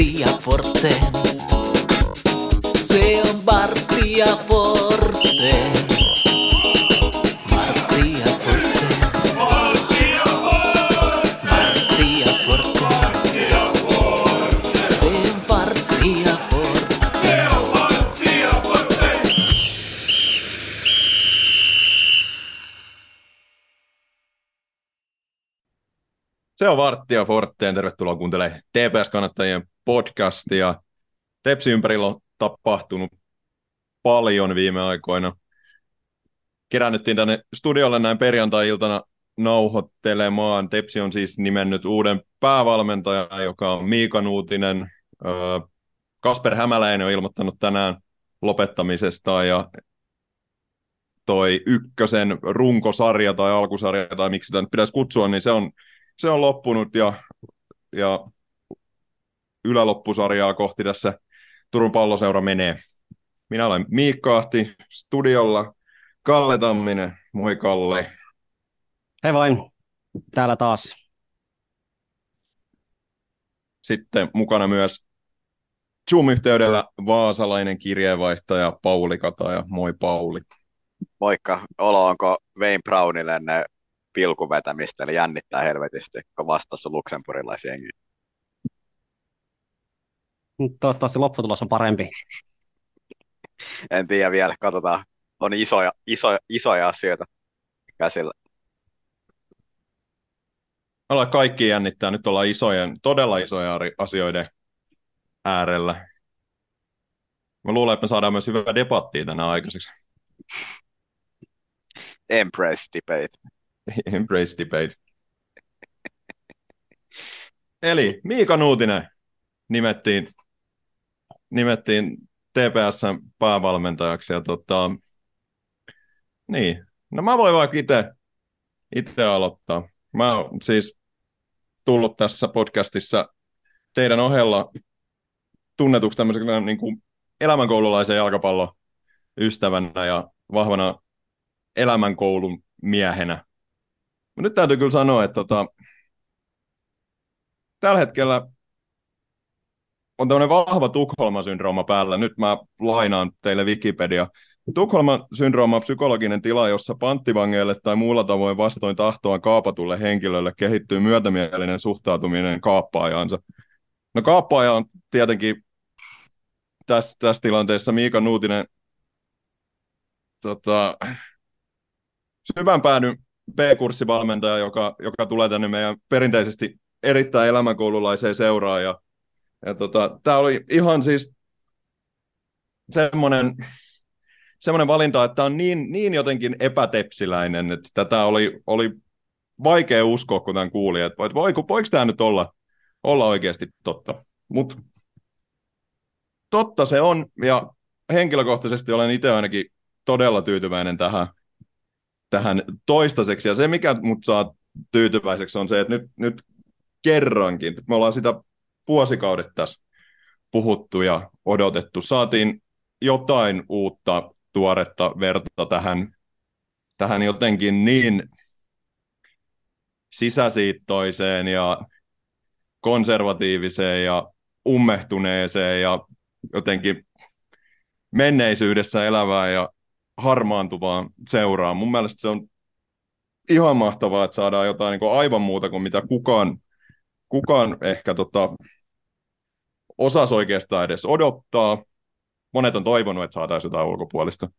Martti ja Forte. Se on Martti ja Forte. Varttia Forteen. Tervetuloa kuuntelemaan TPS-kannattajien podcastia. Tepsi ympärillä on tapahtunut paljon viime aikoina. Kerännyttiin tänne studiolle näin perjantai-iltana nauhoittelemaan. Tepsi on siis nimennyt uuden päävalmentajan, joka on Miika Nuutinen. Kasper Hämäläinen on ilmoittanut tänään lopettamisesta ja toi ykkösen runkosarja tai alkusarja tai miksi sitä nyt pitäisi kutsua, niin se on se on loppunut ja, ja yläloppusarjaa kohti tässä Turun palloseura menee. Minä olen Miikka Ahti studiolla. Kalle Tamminen, moi Kalle. Hei vain, täällä taas. Sitten mukana myös Zoom-yhteydellä vaasalainen kirjeenvaihtaja Pauli Kataja. Moi Pauli. Moikka, olo onko Wayne Brownille ne pilkun vetämistä, eli jännittää helvetisti, kun vastassa luksemburilaisjengi. Toivottavasti lopputulos on parempi. En tiedä vielä, katsotaan. On isoja, isoja, isoja asioita käsillä. Me ollaan kaikki jännittää. Nyt ollaan isojen, todella isoja asioiden äärellä. Mä luulen, että me saadaan myös hyvää debattia tänään aikaiseksi. Empress debate. Embrace debate. Eli Miika Nuutinen nimettiin, nimettiin TPSn päävalmentajaksi. Ja tota, niin, no mä voin vaikka itse itse aloittaa. Mä oon siis tullut tässä podcastissa teidän ohella tunnetuksi tämmöisenä niin kuin elämänkoululaisen jalkapallon ystävänä ja vahvana elämänkoulun miehenä. Mut nyt täytyy kyllä sanoa, että tota, tällä hetkellä on tämmöinen vahva Tukholma-syndrooma päällä. Nyt mä lainaan teille Wikipedia. Tukholma-syndrooma on psykologinen tila, jossa panttivangeille tai muulla tavoin vastoin tahtoa kaapatulle henkilölle kehittyy myötämielinen suhtautuminen kaappaajaansa. No kaappaaja on tietenkin tässä, tässä tilanteessa Miika Nuutinen tota, syvän päädyn B-kurssivalmentaja, joka, joka tulee tänne meidän perinteisesti erittäin elämänkoululaiseen seuraan. Ja, ja tota, tämä oli ihan siis semmoinen, semmoinen valinta, että tämä on niin, niin jotenkin epätepsiläinen, että tätä oli, oli vaikea uskoa, kun tämän kuuli, että voiko, voiko tämä nyt olla, olla oikeasti totta. Mutta totta se on, ja henkilökohtaisesti olen itse ainakin todella tyytyväinen tähän, tähän toistaiseksi. Ja se, mikä mut saa tyytyväiseksi, on se, että nyt, nyt kerrankin, me ollaan sitä vuosikaudet tässä puhuttu ja odotettu. Saatiin jotain uutta tuoretta verta tähän, tähän jotenkin niin sisäsiittoiseen ja konservatiiviseen ja ummehtuneeseen ja jotenkin menneisyydessä elävään ja harmaantuvaan seuraan. Mun mielestä se on ihan mahtavaa, että saadaan jotain niin kuin aivan muuta kuin mitä kukaan, kukaan ehkä tota, osasi oikeastaan edes odottaa. Monet on toivonut, että saataisiin jotain ulkopuolista,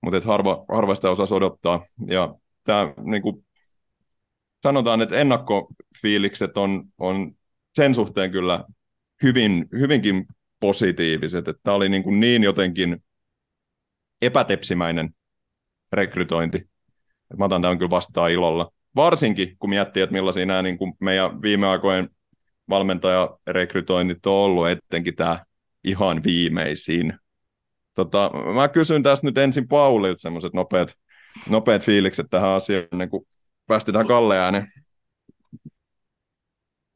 mutta harva, harva sitä osasi odottaa. Ja tämä, niin kuin sanotaan, että ennakkofiilikset on, on sen suhteen kyllä hyvin, hyvinkin positiiviset. Tämä oli niin, kuin niin jotenkin epätepsimäinen rekrytointi. Mä otan tämän kyllä vastaan ilolla. Varsinkin, kun miettii, että millaisia nämä niin kuin meidän viime aikojen valmentajarekrytoinnit on ollut, etenkin tämä ihan viimeisin. Tota, mä kysyn tästä nyt ensin Paulilta semmoiset nopeat, nopeat fiilikset tähän asiaan, ennen kuin päästetään Kalle ääneen.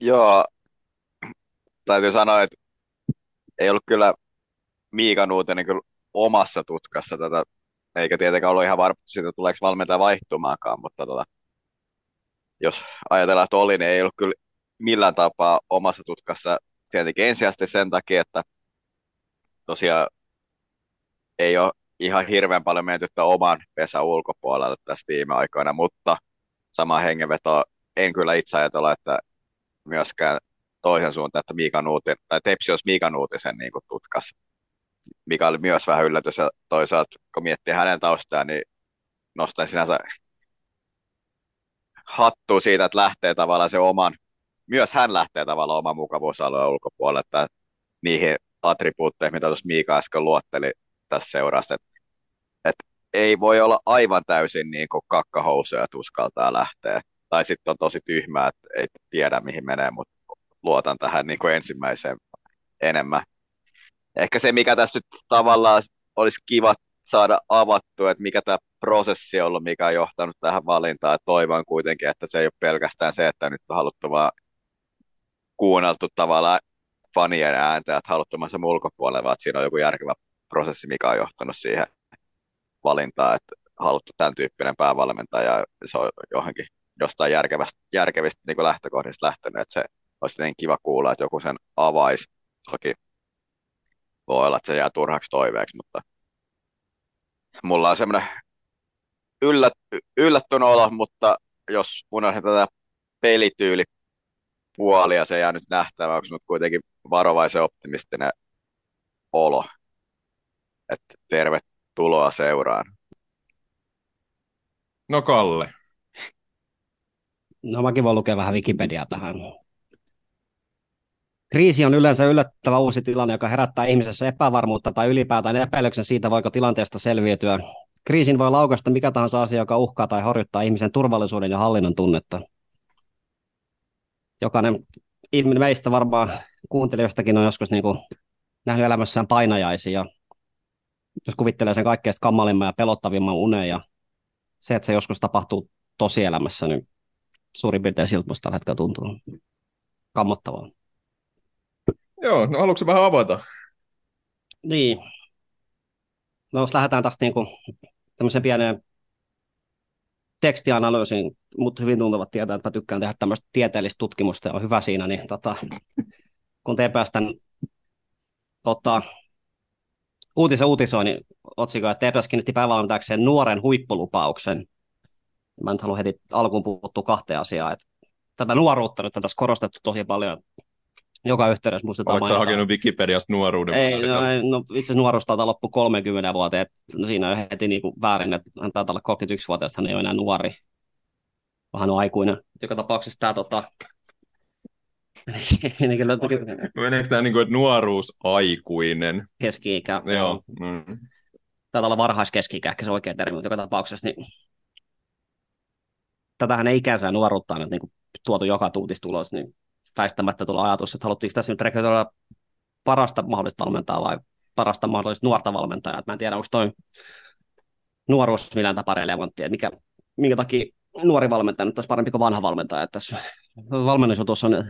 Joo, täytyy sanoa, että ei ollut kyllä Miika Nuutinen kyllä omassa tutkassa tätä, eikä tietenkään ollut ihan varma siitä, tuleeko valmentaja vaihtumaankaan, mutta tota, jos ajatellaan, että oli, niin ei ollut kyllä millään tapaa omassa tutkassa tietenkin ensisijaisesti sen takia, että tosiaan ei ole ihan hirveän paljon mentyttä oman pesän ulkopuolelle tässä viime aikoina, mutta sama hengenveto en kyllä itse ajatella, että myöskään toisen suuntaan, että Miika Nuutin, tai Tepsi olisi Miika Nuutisen niin kuin tutkas, mikä oli myös vähän yllätys, ja toisaalta kun miettii hänen taustaa, niin nostan sinänsä hattua siitä, että lähtee tavallaan se oman, myös hän lähtee tavallaan oman mukavuusalueen ulkopuolelle, että niihin attribuutteihin, mitä tuossa Miika äsken luotteli tässä seurassa, että, että ei voi olla aivan täysin niin kuin kakkahousuja, että uskaltaa lähteä. Tai sitten on tosi tyhmää, että ei tiedä mihin menee, mutta luotan tähän niin kuin ensimmäiseen enemmän. Ehkä se, mikä tässä nyt tavallaan olisi kiva saada avattua, että mikä tämä prosessi on ollut, mikä on johtanut tähän valintaan. Toivon kuitenkin, että se ei ole pelkästään se, että nyt on haluttu vaan kuunneltu tavallaan fanien ääntä, että haluttu sen ulkopuolelle, vaan että siinä on joku järkevä prosessi, mikä on johtanut siihen valintaan, että haluttu tämän tyyppinen päävalmentaja ja se on johonkin jostain järkevästä, järkevistä niin lähtökohdista lähtenyt, että se olisi niin kiva kuulla, että joku sen avaisi. Toki voi olla, että se jää turhaksi toiveeksi, mutta mulla on semmoinen yllät, yllättynyt olo, mutta jos unohdetaan tätä pelityyli puolia, se jää nyt nähtäväksi, mutta kuitenkin varovaisen optimistinen olo. Että tervetuloa seuraan. No Kalle. No mäkin voin lukea vähän Wikipediaa tähän. Kriisi on yleensä yllättävä uusi tilanne, joka herättää ihmisessä epävarmuutta tai ylipäätään epäilyksen siitä, voiko tilanteesta selviytyä. Kriisin voi laukasta mikä tahansa asia, joka uhkaa tai horjuttaa ihmisen turvallisuuden ja hallinnon tunnetta. Jokainen ihminen meistä varmaan kuuntelijoistakin on joskus niin kuin nähnyt elämässään painajaisia. Jos kuvittelee sen kaikkein kammalimman ja pelottavimman unen ja se, että se joskus tapahtuu tosielämässä, niin suurin piirtein siltä musta tällä hetkellä tuntuu kammottavaa. Joo, no haluatko vähän avata? Niin. No jos lähdetään tästä niin tämmöiseen pieneen tekstianalyysiin, mutta hyvin tuntuvat tietää, että mä tykkään tehdä tämmöistä tieteellistä tutkimusta ja on hyvä siinä, niin tota, kun te päästän tota, uutisen uutisoinnin otsikon, että TPS kiinnitti päivävalmentajakseen nuoren huippulupauksen. Mä nyt haluan heti alkuun puuttua kahteen asiaan. Että tätä nuoruutta nyt on tässä korostettu tosi paljon joka yhteydessä muistetaan Oletko hakenut Wikipediasta nuoruuden? Ei, no, ei, no itse asiassa nuoruus taitaa loppu 30 vuoteen, että no, siinä on heti niin kuin väärin, että hän taitaa olla 31-vuotias, hän ei ole enää nuori, vaan hän on aikuinen. Joka tapauksessa tämä tota... niin Meneekö tämä niin kuin, että nuoruus aikuinen? keski-ikä. Joo. Mm. Taitaa olla varhaiskeski-ikä, ehkä se oikea termi, mutta joka tapauksessa niin tätähän ei ikänsä ja nuoruutta on nyt niin kuin tuotu joka tuutistulos, niin väistämättä tulee ajatus, että haluttiinko tässä nyt rekrytoida parasta mahdollista valmentajaa vai parasta mahdollista nuorta valmentajaa. Mä en tiedä, onko toi nuoruus millään tapaa relevantti, että mikä, minkä takia nuori valmentaja nyt olisi parempi kuin vanha valmentaja. Että tässä valmennusjutussa on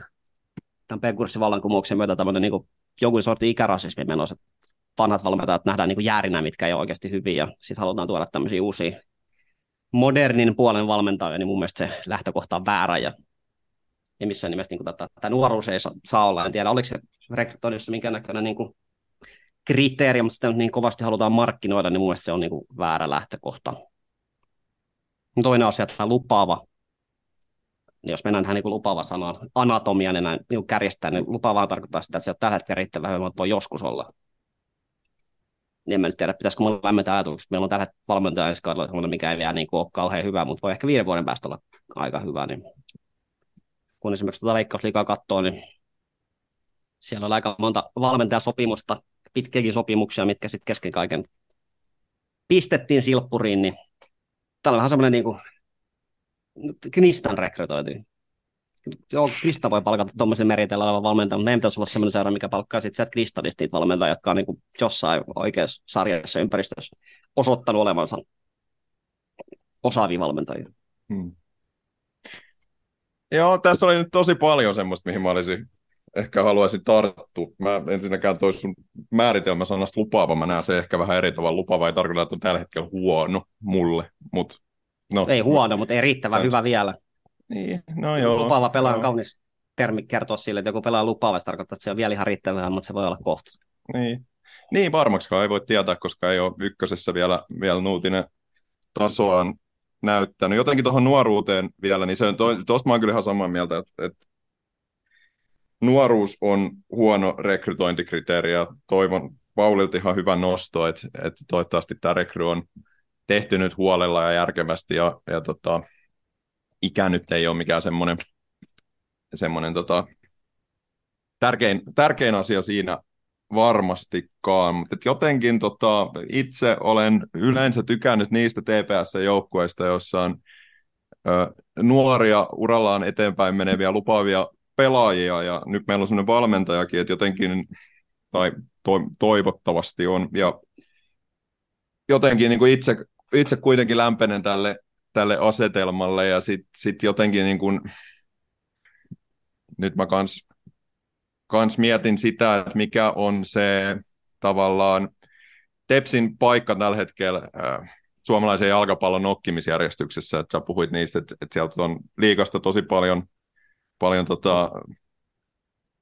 tämän P-kurssin vallankumouksen myötä tämmöinen niin jonkun sortin ikärasismi menossa. että Vanhat valmentajat nähdään niin järinä, mitkä ei ole oikeasti hyviä, ja sitten halutaan tuoda tämmöisiä uusia modernin puolen valmentajia, niin mun mielestä se lähtökohta on väärä, ja ei missään nimessä niin tätä, tätä nuoruus ei saa, saa olla. En tiedä, oliko se rekrytoinnissa minkä näköinen niin kuin kriteeri, mutta sitä niin kovasti halutaan markkinoida, niin mun se on niin kuin väärä lähtökohta. Toinen asia, tämä lupaava, niin jos mennään tähän niin kuin lupaava sanaan, anatomiaan ja näin niin kuin kärjestää, niin lupaavaa tarkoittaa sitä, että se on tällä hetkellä riittävän hyvä, mutta voi joskus olla. Niin en mä nyt tiedä, pitäisikö mulla lämmentää ajatukset, että meillä on tällä valmentaja ensi kaudella semmoinen, mikä ei vielä niin kuin ole kauhean hyvä, mutta voi ehkä viiden vuoden päästä olla aika hyvä, niin kun esimerkiksi tuota leikkausliikaa katsoo, niin siellä on aika monta valmentajasopimusta, pitkiäkin sopimuksia, mitkä sitten kesken kaiken pistettiin silppuriin, niin tällä on vähän semmoinen niin kuin Knistan rekrytointi. Joo, Krista voi palkata tuommoisen meritellä olevan valmentajan, mutta ei pitäisi olla semmoinen seura, mikä palkkaa sitten sieltä Kristanista niitä valmentajia, jotka on niin kuin jossain oikeassa sarjassa ympäristössä osoittanut olevansa osaavia valmentajia. Hmm. Joo, tässä oli nyt tosi paljon semmoista, mihin mä olisin ehkä haluaisin tarttua. Mä ensinnäkään toi sun määritelmä sanasta lupaava, mä näen se ehkä vähän eri tavalla. Lupaava ei tarkoita, että on tällä hetkellä huono mulle, mutta no. Ei huono, mutta ei riittävän Se- hyvä vielä. Niin, no joo. Lupaava pelaaja on kaunis termi kertoa sille, että joku pelaa lupaavasti tarkoittaa, että se on vielä ihan riittävää, mutta se voi olla kohta. Niin, niin varmaksikaan ei voi tietää, koska ei ole ykkösessä vielä, vielä Nuutinen tasoaan näyttänyt. Jotenkin tuohon nuoruuteen vielä, niin tuosta mä oon kyllä ihan samaa mieltä, että, että nuoruus on huono rekrytointikriteeri ja toivon Paulilta ihan hyvä nosto, että, että toivottavasti tämä rekry on tehty nyt huolella ja järkevästi ja, ja tota, ikä nyt ei ole mikään semmoinen, semmoinen tota, tärkein, tärkein asia siinä varmastikaan, mutta jotenkin tota, itse olen yleensä tykännyt niistä TPS-joukkueista, joissa on ö, nuoria urallaan eteenpäin meneviä lupaavia pelaajia, ja nyt meillä on sellainen valmentajakin, että jotenkin, tai to, toivottavasti on, ja jotenkin niin kuin itse, itse kuitenkin lämpenen tälle, tälle asetelmalle, ja sitten sit jotenkin niin kuin, nyt mä kans, kans mietin sitä, että mikä on se tavallaan Tepsin paikka tällä hetkellä äh, suomalaisen jalkapallon nokkimisjärjestyksessä, että sä puhuit niistä, että, että sieltä on liikasta tosi paljon paljon tota,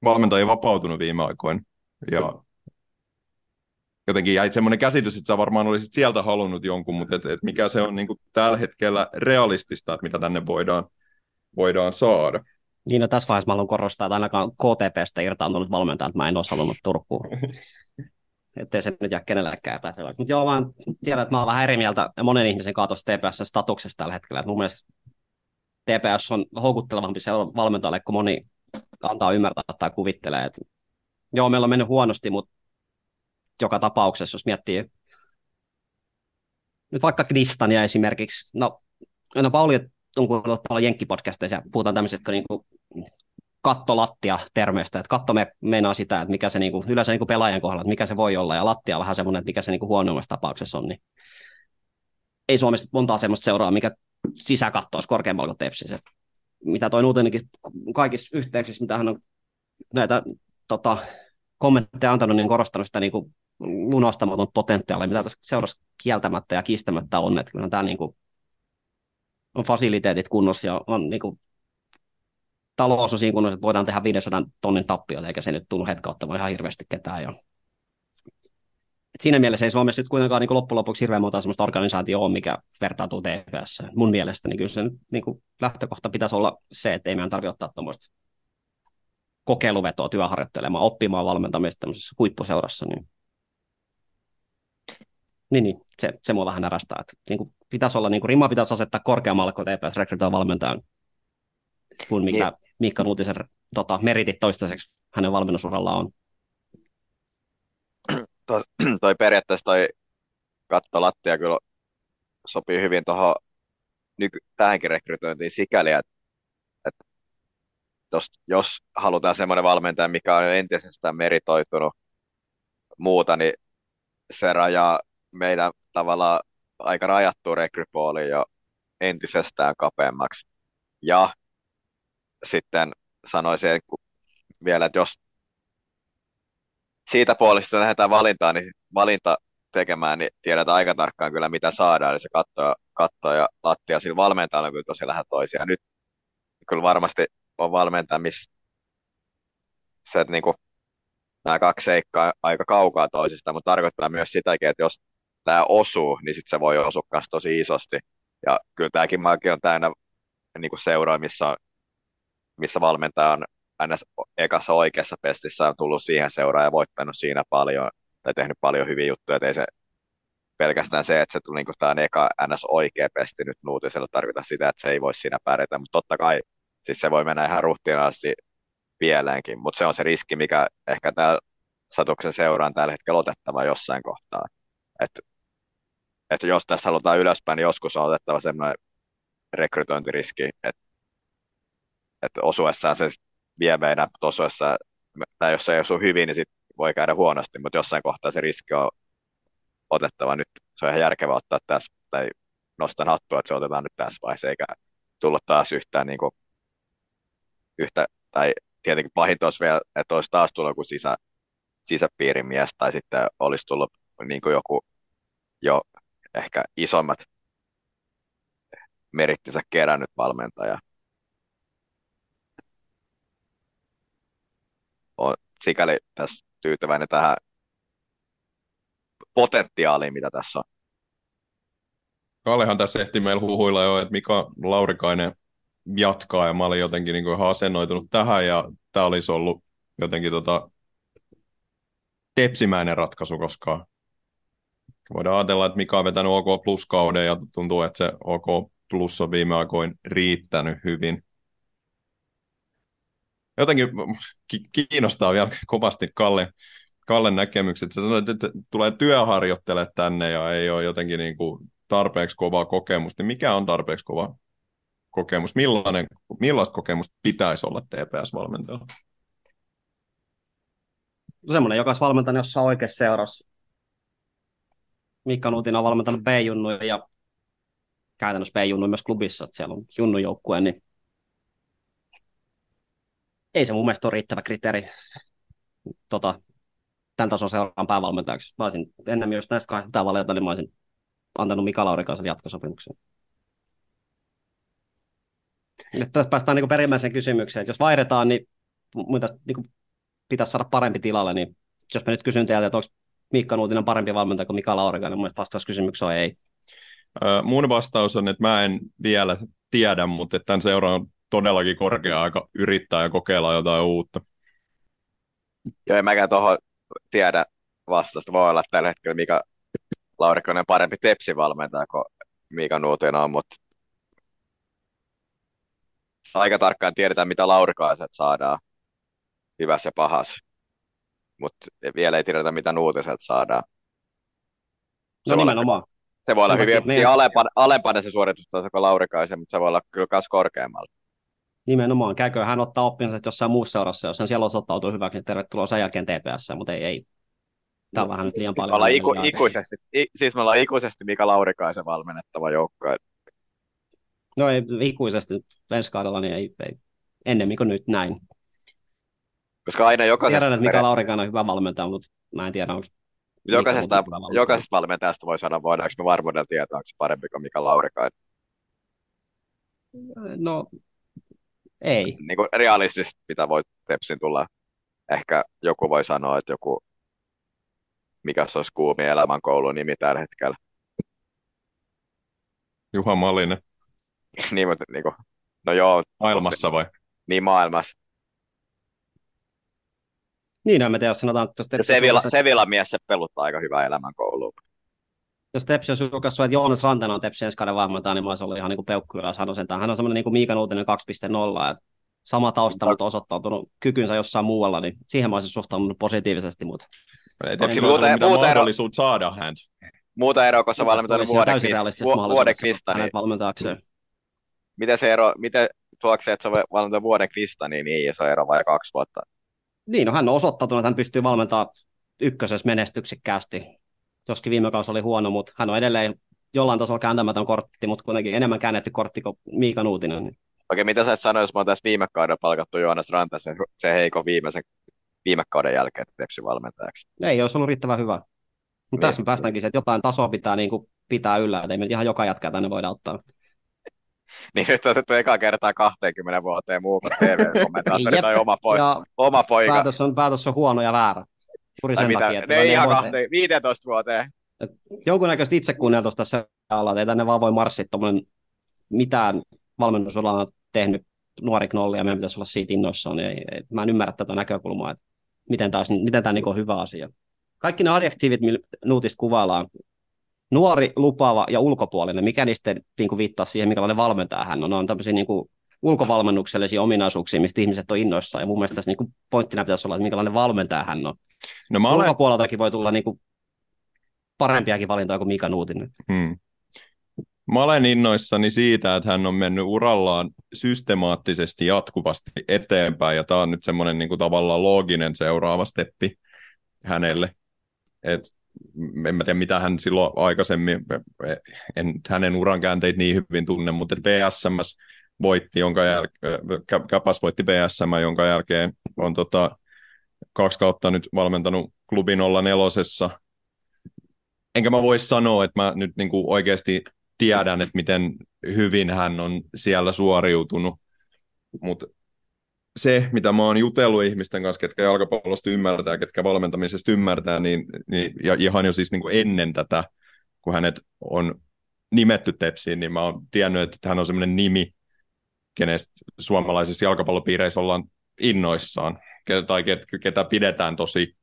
valmentajia vapautunut viime aikoina. Ja jotenkin jäi semmoinen käsitys, että sä varmaan olisit sieltä halunnut jonkun, mutta et, et mikä se on niin tällä hetkellä realistista, että mitä tänne voidaan, voidaan saada. Niin, no tässä vaiheessa mä haluan korostaa, että ainakaan KTPstä irtaantunut valmentaja, että mä en olisi halunnut Turkuun. Ettei se nyt jää kenellekään epäselväksi. Mutta joo, mä tiedän, että mä oon vähän eri mieltä monen ihmisen kanssa TPS-statuksesta tällä hetkellä. Että mun mielestä TPS on houkuttelevampi se valmentajalle, kun moni antaa ymmärtää tai kuvittelee. Että joo, meillä on mennyt huonosti, mutta joka tapauksessa, jos miettii nyt vaikka Kristania esimerkiksi, no, no Pauli on kuullut paljon jenkkipodcasteissa puhutaan tämmöisestä niin kuin kattolattia termeistä, että katto me, meinaa sitä, että mikä se niin kuin, yleensä niin kuin pelaajan kohdalla, että mikä se voi olla, ja lattia on vähän semmoinen, että mikä se niin kuin huonoimmassa tapauksessa on, niin ei Suomessa montaa semmoista seuraa, mikä sisäkatto olisi korkeammalla kuin Tepsi. Se, mitä toi Nuutenenkin kaikissa yhteyksissä, mitä hän on näitä tota, kommentteja antanut, niin korostanut sitä niin lunastamaton potentiaalia, mitä tässä seurassa kieltämättä ja kiistämättä on, että kyllä tämä niin kuin, on fasiliteetit kunnossa ja on niin kuin, talous on siinä kunnossa, että voidaan tehdä 500 tonnin tappioita, eikä se nyt tullut hetkauttamaan ihan hirveästi ketään. Ja et siinä mielessä ei Suomessa nyt kuitenkaan niin loppujen lopuksi hirveän monta sellaista organisaatioa ole, mikä vertautuu TPS. Mun mielestä niin kyllä se niin kuin lähtökohta pitäisi olla se, että ei meidän tarvitse ottaa tuommoista kokeiluvetoa työharjoittelemaan, oppimaan valmentamista tämmöisessä huippuseurassa. Niin, niin, niin se, se mua vähän närästää. Että, niin kuin, pitäisi olla, niin kuin, rima pitäisi asettaa korkeammalle kuin TPS rekrytoida valmentajan kuin mikä niin. Mikka Nuutisen tota, meritit toistaiseksi hänen valmennusurallaan on toi, toi periaatteessa toi kattolattia kyllä sopii hyvin tuohon nyky- tähänkin rekrytointiin sikäli, että, että jos, jos halutaan semmoinen valmentaja, mikä on entisestään meritoitunut muuta, niin se rajaa meidän tavallaan aika rajattu rekrypooli jo entisestään kapeammaksi. Ja sitten sanoisin vielä, että jos siitä puolesta lähdetään valintaan, niin valinta tekemään, niin tiedetään aika tarkkaan kyllä mitä saadaan, eli se katto, katto ja lattia sillä valmentajalla on kyllä tosi lähellä toisiaan. Nyt kyllä varmasti on valmentaja, missä se, että niin kuin, nämä kaksi seikkaa aika kaukaa toisista, mutta tarkoittaa myös sitäkin, että jos tämä osuu, niin sitten se voi osua myös tosi isosti. Ja kyllä tämäkin maakin on täynnä niin kuin seuraa, missä, missä valmentaja on aina ekassa oikeassa pestissä on tullut siihen seuraan ja voittanut siinä paljon tai tehnyt paljon hyviä juttuja, että ei se pelkästään se, että se tuli niin tämä eka ns. oikea pesti nyt nuutisella tarkoita sitä, että se ei voi siinä pärjätä, mutta totta kai siis se voi mennä ihan ruhtinaasti pieleenkin, mutta se on se riski, mikä ehkä täällä satuksen seuraan tällä hetkellä otettava jossain kohtaa. Että et jos tässä halutaan ylöspäin, niin joskus on otettava sellainen rekrytointiriski, että että osuessaan se vie meidän tosoissa, tai jos se ei osu hyvin, niin sit voi käydä huonosti, mutta jossain kohtaa se riski on otettava nyt. Se on ihan järkevää ottaa tässä, tai nostan hattua, että se otetaan nyt tässä vaiheessa, eikä tulla taas yhtään niin kuin, yhtä, tai tietenkin pahinta olisi vielä, että olisi taas tullut joku sisä, sisäpiirin mies, tai sitten olisi tullut niin kuin joku jo ehkä isommat merittinsä kerännyt valmentaja, sikäli tässä tyytyväinen tähän potentiaaliin, mitä tässä on. Kallehan tässä ehti meillä huhuilla jo, että Mika Laurikainen jatkaa ja mä olin jotenkin niin kuin ihan asennoitunut tähän ja tämä olisi ollut jotenkin tota tepsimäinen ratkaisu, koska voidaan ajatella, että Mika on vetänyt OK Plus-kauden ja tuntuu, että se OK Plus on viime aikoina riittänyt hyvin. Jotenkin kiinnostaa vielä kovasti Kalle, Kallen näkemykset. Sä sanoit, että tulee työharjoittele tänne ja ei ole jotenkin niin kuin tarpeeksi kovaa kokemusta. Niin mikä on tarpeeksi kova kokemus? Millainen, millaista kokemusta pitäisi olla TPS-valmentajalla? Semmoinen, joka olisi valmentanut jossain oikeassa seurassa. Mikka Nuutin on valmentanut B-junnuja ja käytännössä B-junnuja myös klubissa, että siellä on junnujoukkue, niin ei se mun mielestä ole riittävä kriteeri tota, tämän tason seuraan päävalmentajaksi. Mä olisin ennen jos näistä kahdesta valita, niin mä olisin antanut Mika Laurikaisen jatkosopimuksen. Nyt tässä päästään niin perimmäiseen kysymykseen, että jos vaihdetaan, niin muita niin pitäisi saada parempi tilalle, niin jos mä nyt kysyn teiltä, että onko Mikka Nuutinen parempi valmentaja kuin Mika Laurikainen, niin mun vastaus kysymykseen on ei. mun vastaus on, että mä en vielä tiedä, mutta että tämän seura on todellakin korkea aika yrittää ja kokeilla jotain uutta. Joo, en mäkään tuohon tiedä vastausta. Voi olla tällä hetkellä Mika Laurikkonen parempi tepsivalmentaja kuin Mika Nuutinen on, mutta aika tarkkaan tiedetään, mitä laurikaiset saadaan hyvässä ja pahassa. Mutta vielä ei tiedetä, mitä nuutiset saadaan. Se no nimenomaan. Olla, se voi olla no, hyvin meidän... alempana, alempana se suoritustaso kuin Laurikaisen, mutta se voi olla kyllä myös korkeammalla. Nimenomaan. Käykö hän ottaa oppinsa jossain muussa seurassa, jos hän siellä osoittautuu hyväksi, niin tervetuloa sen jälkeen TPS, mutta ei, ei. Tämä on no, vähän nyt liian paljon. Me iku, ikuisesti, i, siis me ollaan ikuisesti Mika Laurikaisen valmennettava joukko. No ei ikuisesti ensi kaudella, niin ei, ei. ennemmin kuin nyt näin. Koska aina jokaisesta... Tiedän, että Mika Laurikainen on hyvä valmentaja, mutta mä en tiedä, onko jokaisesta, jokaisesta valmentajasta voi sanoa, voidaanko me varmuudella tietää, onko se parempi kuin Mika Laurikainen. No, ei. Niin kuin realistisesti, mitä voi Tepsin tulla. Ehkä joku voi sanoa, että joku, mikä se olisi kuumi elämänkoulun nimi tällä hetkellä. Juha Malinen. niin, mutta niin kuin, no joo. Maailmassa vai? Niin, maailmassa. Niin, en tiedä, jos sanotaan... Että Sevilla, Sevilla mies se peluttaa aika hyvää elämänkoulua. Jos Tepsi olisi julkaissut, että Joonas Rantanen on Tepsi ensi kauden valmentaja, niin mä olisin ollut ihan niin peukku ylös. Hän on, sentään. hän on semmoinen niin kuin Miika Nuutinen 2.0, että sama tausta, mutta osoittautunut kykynsä jossain muualla, niin siihen mä olisin suhtautunut positiivisesti. Mutta... Ei Tepsi muuta, muuta mahdollisuus ero... saada hän. Muuta eroa, kun sä valmentanut vuoden, vuoden kvista, niin... valmentaakseen. Miten se ero, miten tuokseen, että se on valmentanut vuoden kvista, niin ei se ero vai kaksi vuotta? Niin, no hän on osoittanut, että hän pystyy valmentamaan ykkösessä menestyksekkäästi. Joskin viime kausi oli huono, mutta hän on edelleen jollain tasolla kääntämätön kortti, mutta kuitenkin enemmän käännetty kortti kuin Miika Nuutinen. Niin. Okei, mitä sä sanoit, jos mä oon tässä viime kaudella palkattu Joonas Ranta se, heikon viimeisen viime kauden jälkeen tepsi valmentajaksi? Ei olisi ollut riittävän hyvä. Mutta niin. tässä me päästäänkin että jotain tasoa pitää niin kuin, pitää yllä, että ei me ihan joka jätkää tänne voida ottaa. niin nyt on otettu eka kertaa 20 vuoteen muu kuin TV-kommentaattori tai oma, poi, oma poika. Päätös on, päätös on huono ja väärä. Juuri sen mitä, takia, että ne ei ihan kahteen, 15 vuoteen. Jonkunnäköistä itsekunnioitusta tässä alla, että ei tänne vaan voi marssia mitään valmennusolla on tehnyt nuori knolli ja meidän pitäisi olla siitä innoissaan. Niin ei, ei, mä en ymmärrä tätä näkökulmaa, että miten, taas, miten tämä niin on hyvä asia. Kaikki ne adjektiivit, millä nuutista kuvaillaan, nuori, lupaava ja ulkopuolinen, mikä niistä niin kuin viittaa siihen, minkälainen valmentaja hän on. Ne on tämmöisiä niin kuin ulkovalmennuksellisia ominaisuuksia, mistä ihmiset on innoissaan. Ja mun mielestä tässä niin kuin pointtina pitäisi olla, että minkälainen valmentaja hän on. No, mä olen... Ulkopuoleltakin voi tulla niin kuin parempiakin valintoja kuin Mika Nuutinen. Hmm. Mä olen innoissani siitä, että hän on mennyt urallaan systemaattisesti jatkuvasti eteenpäin, ja tämä on nyt semmoinen niin kuin tavallaan looginen seuraava steppi hänelle. Et en mä tiedä mitä hän silloin aikaisemmin, en hänen uran käänteitä niin hyvin tunne, mutta BSMS voitti, jonka jälkeen, Käpäs voitti BSM, jonka jälkeen on tota, kaksi kautta nyt valmentanut klubin olla nelosessa. Enkä mä voi sanoa, että mä nyt niin kuin oikeasti tiedän, että miten hyvin hän on siellä suoriutunut, mutta se, mitä mä oon jutellut ihmisten kanssa, ketkä jalkapallosta ymmärtää, ketkä valmentamisesta ymmärtää, niin, niin ja ihan jo siis niin kuin ennen tätä, kun hänet on nimetty Tepsiin, niin mä oon tiennyt, että hän on semmoinen nimi, kenestä suomalaisissa jalkapallopiireissä ollaan innoissaan, tai ketä pidetään tosi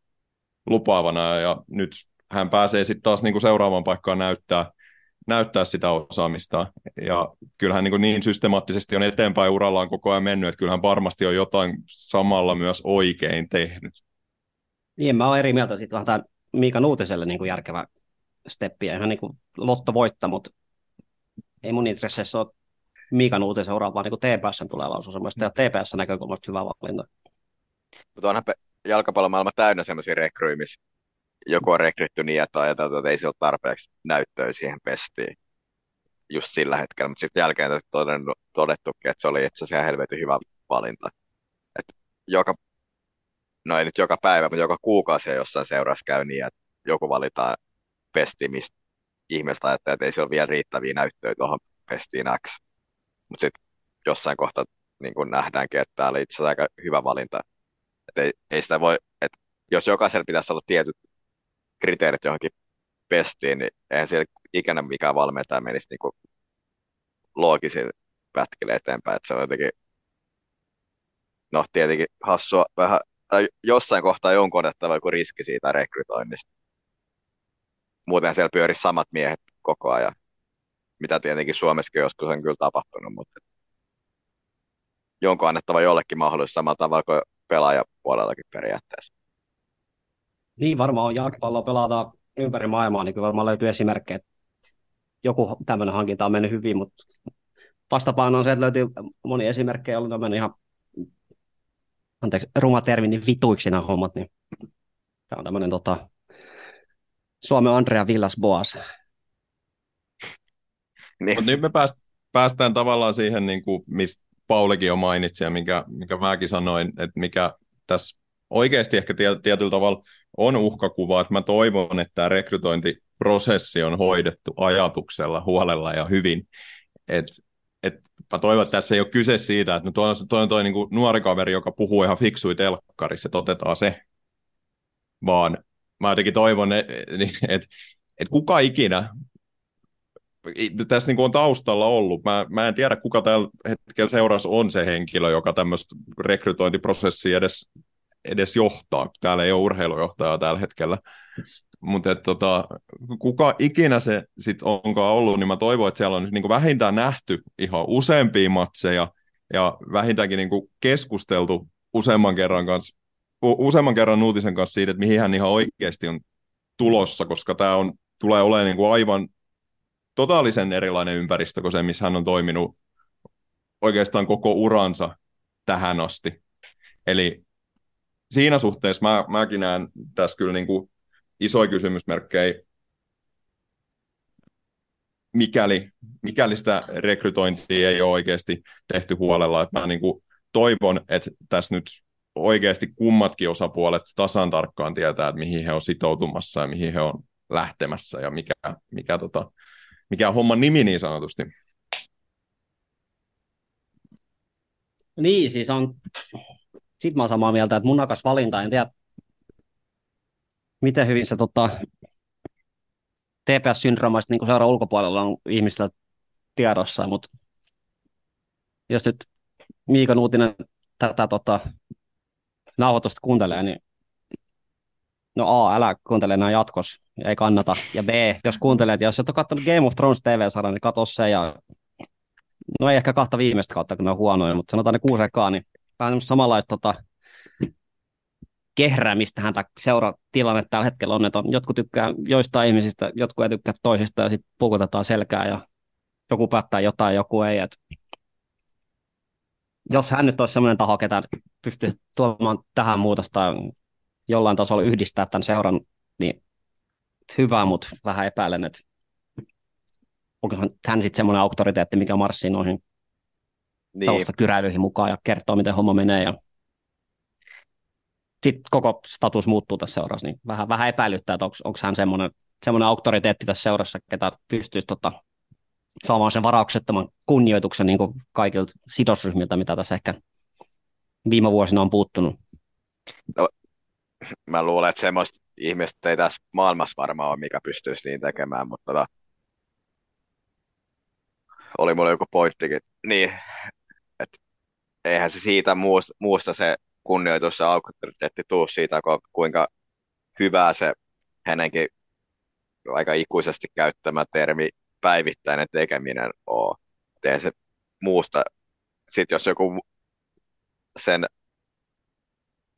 lupaavana, ja nyt hän pääsee sitten taas niin kuin seuraavaan paikkaan näyttää, näyttää sitä osaamista. Ja kyllähän niin, niin systemaattisesti on eteenpäin urallaan koko ajan mennyt, että kyllähän varmasti on jotain samalla myös oikein tehnyt. Niin, mä oon eri mieltä siitä vähän Miika Nuutiselle niin kuin järkevä steppi, ihan niin kuin Lotto voittaa, mutta ei mun intresseissä ole Miika Nuutisen seuraavaan niin TPSn tulevaisuus, on ja TPS näkökulmasta hyvä valinta. Mutta onhan jalkapallomaailma täynnä sellaisia rekryjä, missä joku on rekrytty niin, että ajateltu, että ei se ole tarpeeksi näyttöä siihen pestiin just sillä hetkellä, mutta sitten jälkeen todennut, todettukin, että se oli itse asiassa helvetin hyvä valinta. Et joka, no ei nyt joka päivä, mutta joka kuukausi jossain seurassa käy niin, että joku valitaan pestiin, mistä ihmiset ajattelee, että ei se ole vielä riittäviä näyttöjä tuohon pestiin X. Mutta sitten jossain kohtaa niin kun nähdäänkin, että tämä oli itse asiassa aika hyvä valinta. Et ei, ei sitä voi, että jos jokaisella pitäisi olla tietyt kriteerit johonkin pestiin, niin eihän siellä ikinä mikään valmentaja menisi niin loogisin pätkille eteenpäin. Että se on jotenkin, no tietenkin hassua vähän, tai jossain kohtaa jonkun otettava joku riski siitä rekrytoinnista. Muuten siellä pyörisi samat miehet koko ajan, mitä tietenkin Suomessakin joskus on kyllä tapahtunut, mutta jonkun annettava jollekin mahdollisuus samalla tavalla kuin pelaajapuolellakin periaatteessa. Niin varmaan jalkapalloa pelataan ympäri maailmaa, niin kyllä varmaan löytyy esimerkkejä, että joku tämmöinen hankinta on mennyt hyvin, mutta vastapaino on se, että löytyy moni esimerkkejä, ollut tämmöinen ihan, anteeksi, ruma termi, niin vituiksi nämä hommat, niin tämä on tämmöinen tota, Suomen Andrea Villas Boas. Niin. Mutta nyt me pääst, päästään tavallaan siihen, niin kuin, mistä Paulikin jo mainitsi ja mikä, mikä mäkin sanoin, että mikä tässä oikeasti ehkä tietyllä tavalla on uhkakuva, että mä toivon, että tämä rekrytointiprosessi on hoidettu ajatuksella, huolella ja hyvin. Et, et mä toivon, että tässä ei ole kyse siitä, että no tuo, on toi niin nuori kaveri, joka puhuu ihan fiksui telkkarissa, että otetaan se. Vaan mä jotenkin toivon, että et, et kuka ikinä tässä niin on taustalla ollut. Mä, mä en tiedä, kuka tällä hetkellä seurassa on se henkilö, joka tämmöistä rekrytointiprosessia edes edes johtaa. Täällä ei ole urheilujohtajaa tällä hetkellä. Mutta tota, kuka ikinä se sitten onkaan ollut, niin mä toivon, että siellä on nyt niin vähintään nähty ihan useampia matseja ja vähintäänkin niin keskusteltu useamman kerran, kanssa, useamman kerran uutisen kanssa siitä, että mihin hän ihan oikeasti on tulossa, koska tämä on, tulee olemaan niin kuin aivan totaalisen erilainen ympäristö kuin se, missä hän on toiminut oikeastaan koko uransa tähän asti. Eli siinä suhteessa mä, mäkin näen tässä kyllä niin kuin isoja kysymysmerkkejä, mikäli, mikäli sitä rekrytointia ei ole oikeasti tehty huolella. Että mä niin kuin toivon, että tässä nyt oikeasti kummatkin osapuolet tasan tarkkaan tietää, että mihin he on sitoutumassa ja mihin he on lähtemässä ja mikä, mikä, tota, mikä on homman nimi niin sanotusti. Niin, siis on sitten mä oon samaa mieltä, että munakas valinta, en tiedä, miten hyvin se tota, TPS-syndroomasta niin seuraa ulkopuolella on ihmistä tiedossa, mutta jos nyt Miika Nuutinen tätä tota, nauhoitusta kuuntelee, niin no A, älä kuuntele enää jatkos, ei kannata. Ja B, jos kuuntelet, jos et ole katsonut Game of Thrones TV-sarjan, niin katso se ja no ei ehkä kahta viimeistä kautta, kun ne on huonoja, mutta sanotaan ne kuusi ekaa, niin vähän samanlaista tota, kehräämistähän tämä seuratilanne tällä hetkellä on, että on, jotkut tykkää joistain ihmisistä, jotkut ei tykkää toisista ja sitten pukutetaan selkää ja joku päättää jotain, joku ei. Et jos hän nyt olisi sellainen taho, ketä pystyy tuomaan tähän muutosta jollain tasolla yhdistää tämän seuran, niin hyvä, mutta vähän epäilen, että onko hän sitten semmoinen auktoriteetti, mikä marssii noihin niin. kyräilyihin mukaan ja kertoo, miten homma menee. Ja... Sitten koko status muuttuu tässä seurassa, niin vähän, vähän epäilyttää, että onko hän semmoinen, semmoinen auktoriteetti tässä seurassa, ketä pystyisi tota, saamaan sen varauksettoman kunnioituksen niin kaikilta sidosryhmiltä, mitä tässä ehkä viime vuosina on puuttunut. Mä luulen, että semmoista ihmistä ei tässä maailmassa varmaan ole, mikä pystyisi niin tekemään, mutta tota, oli mulla joku pointtikin. Niin, eihän se siitä muusta, muusta se kunnioitus ja auktoriteetti tuu siitä, kuinka hyvää se hänenkin aika ikuisesti käyttämä termi päivittäinen tekeminen on. Teen se muusta. Sitten jos joku sen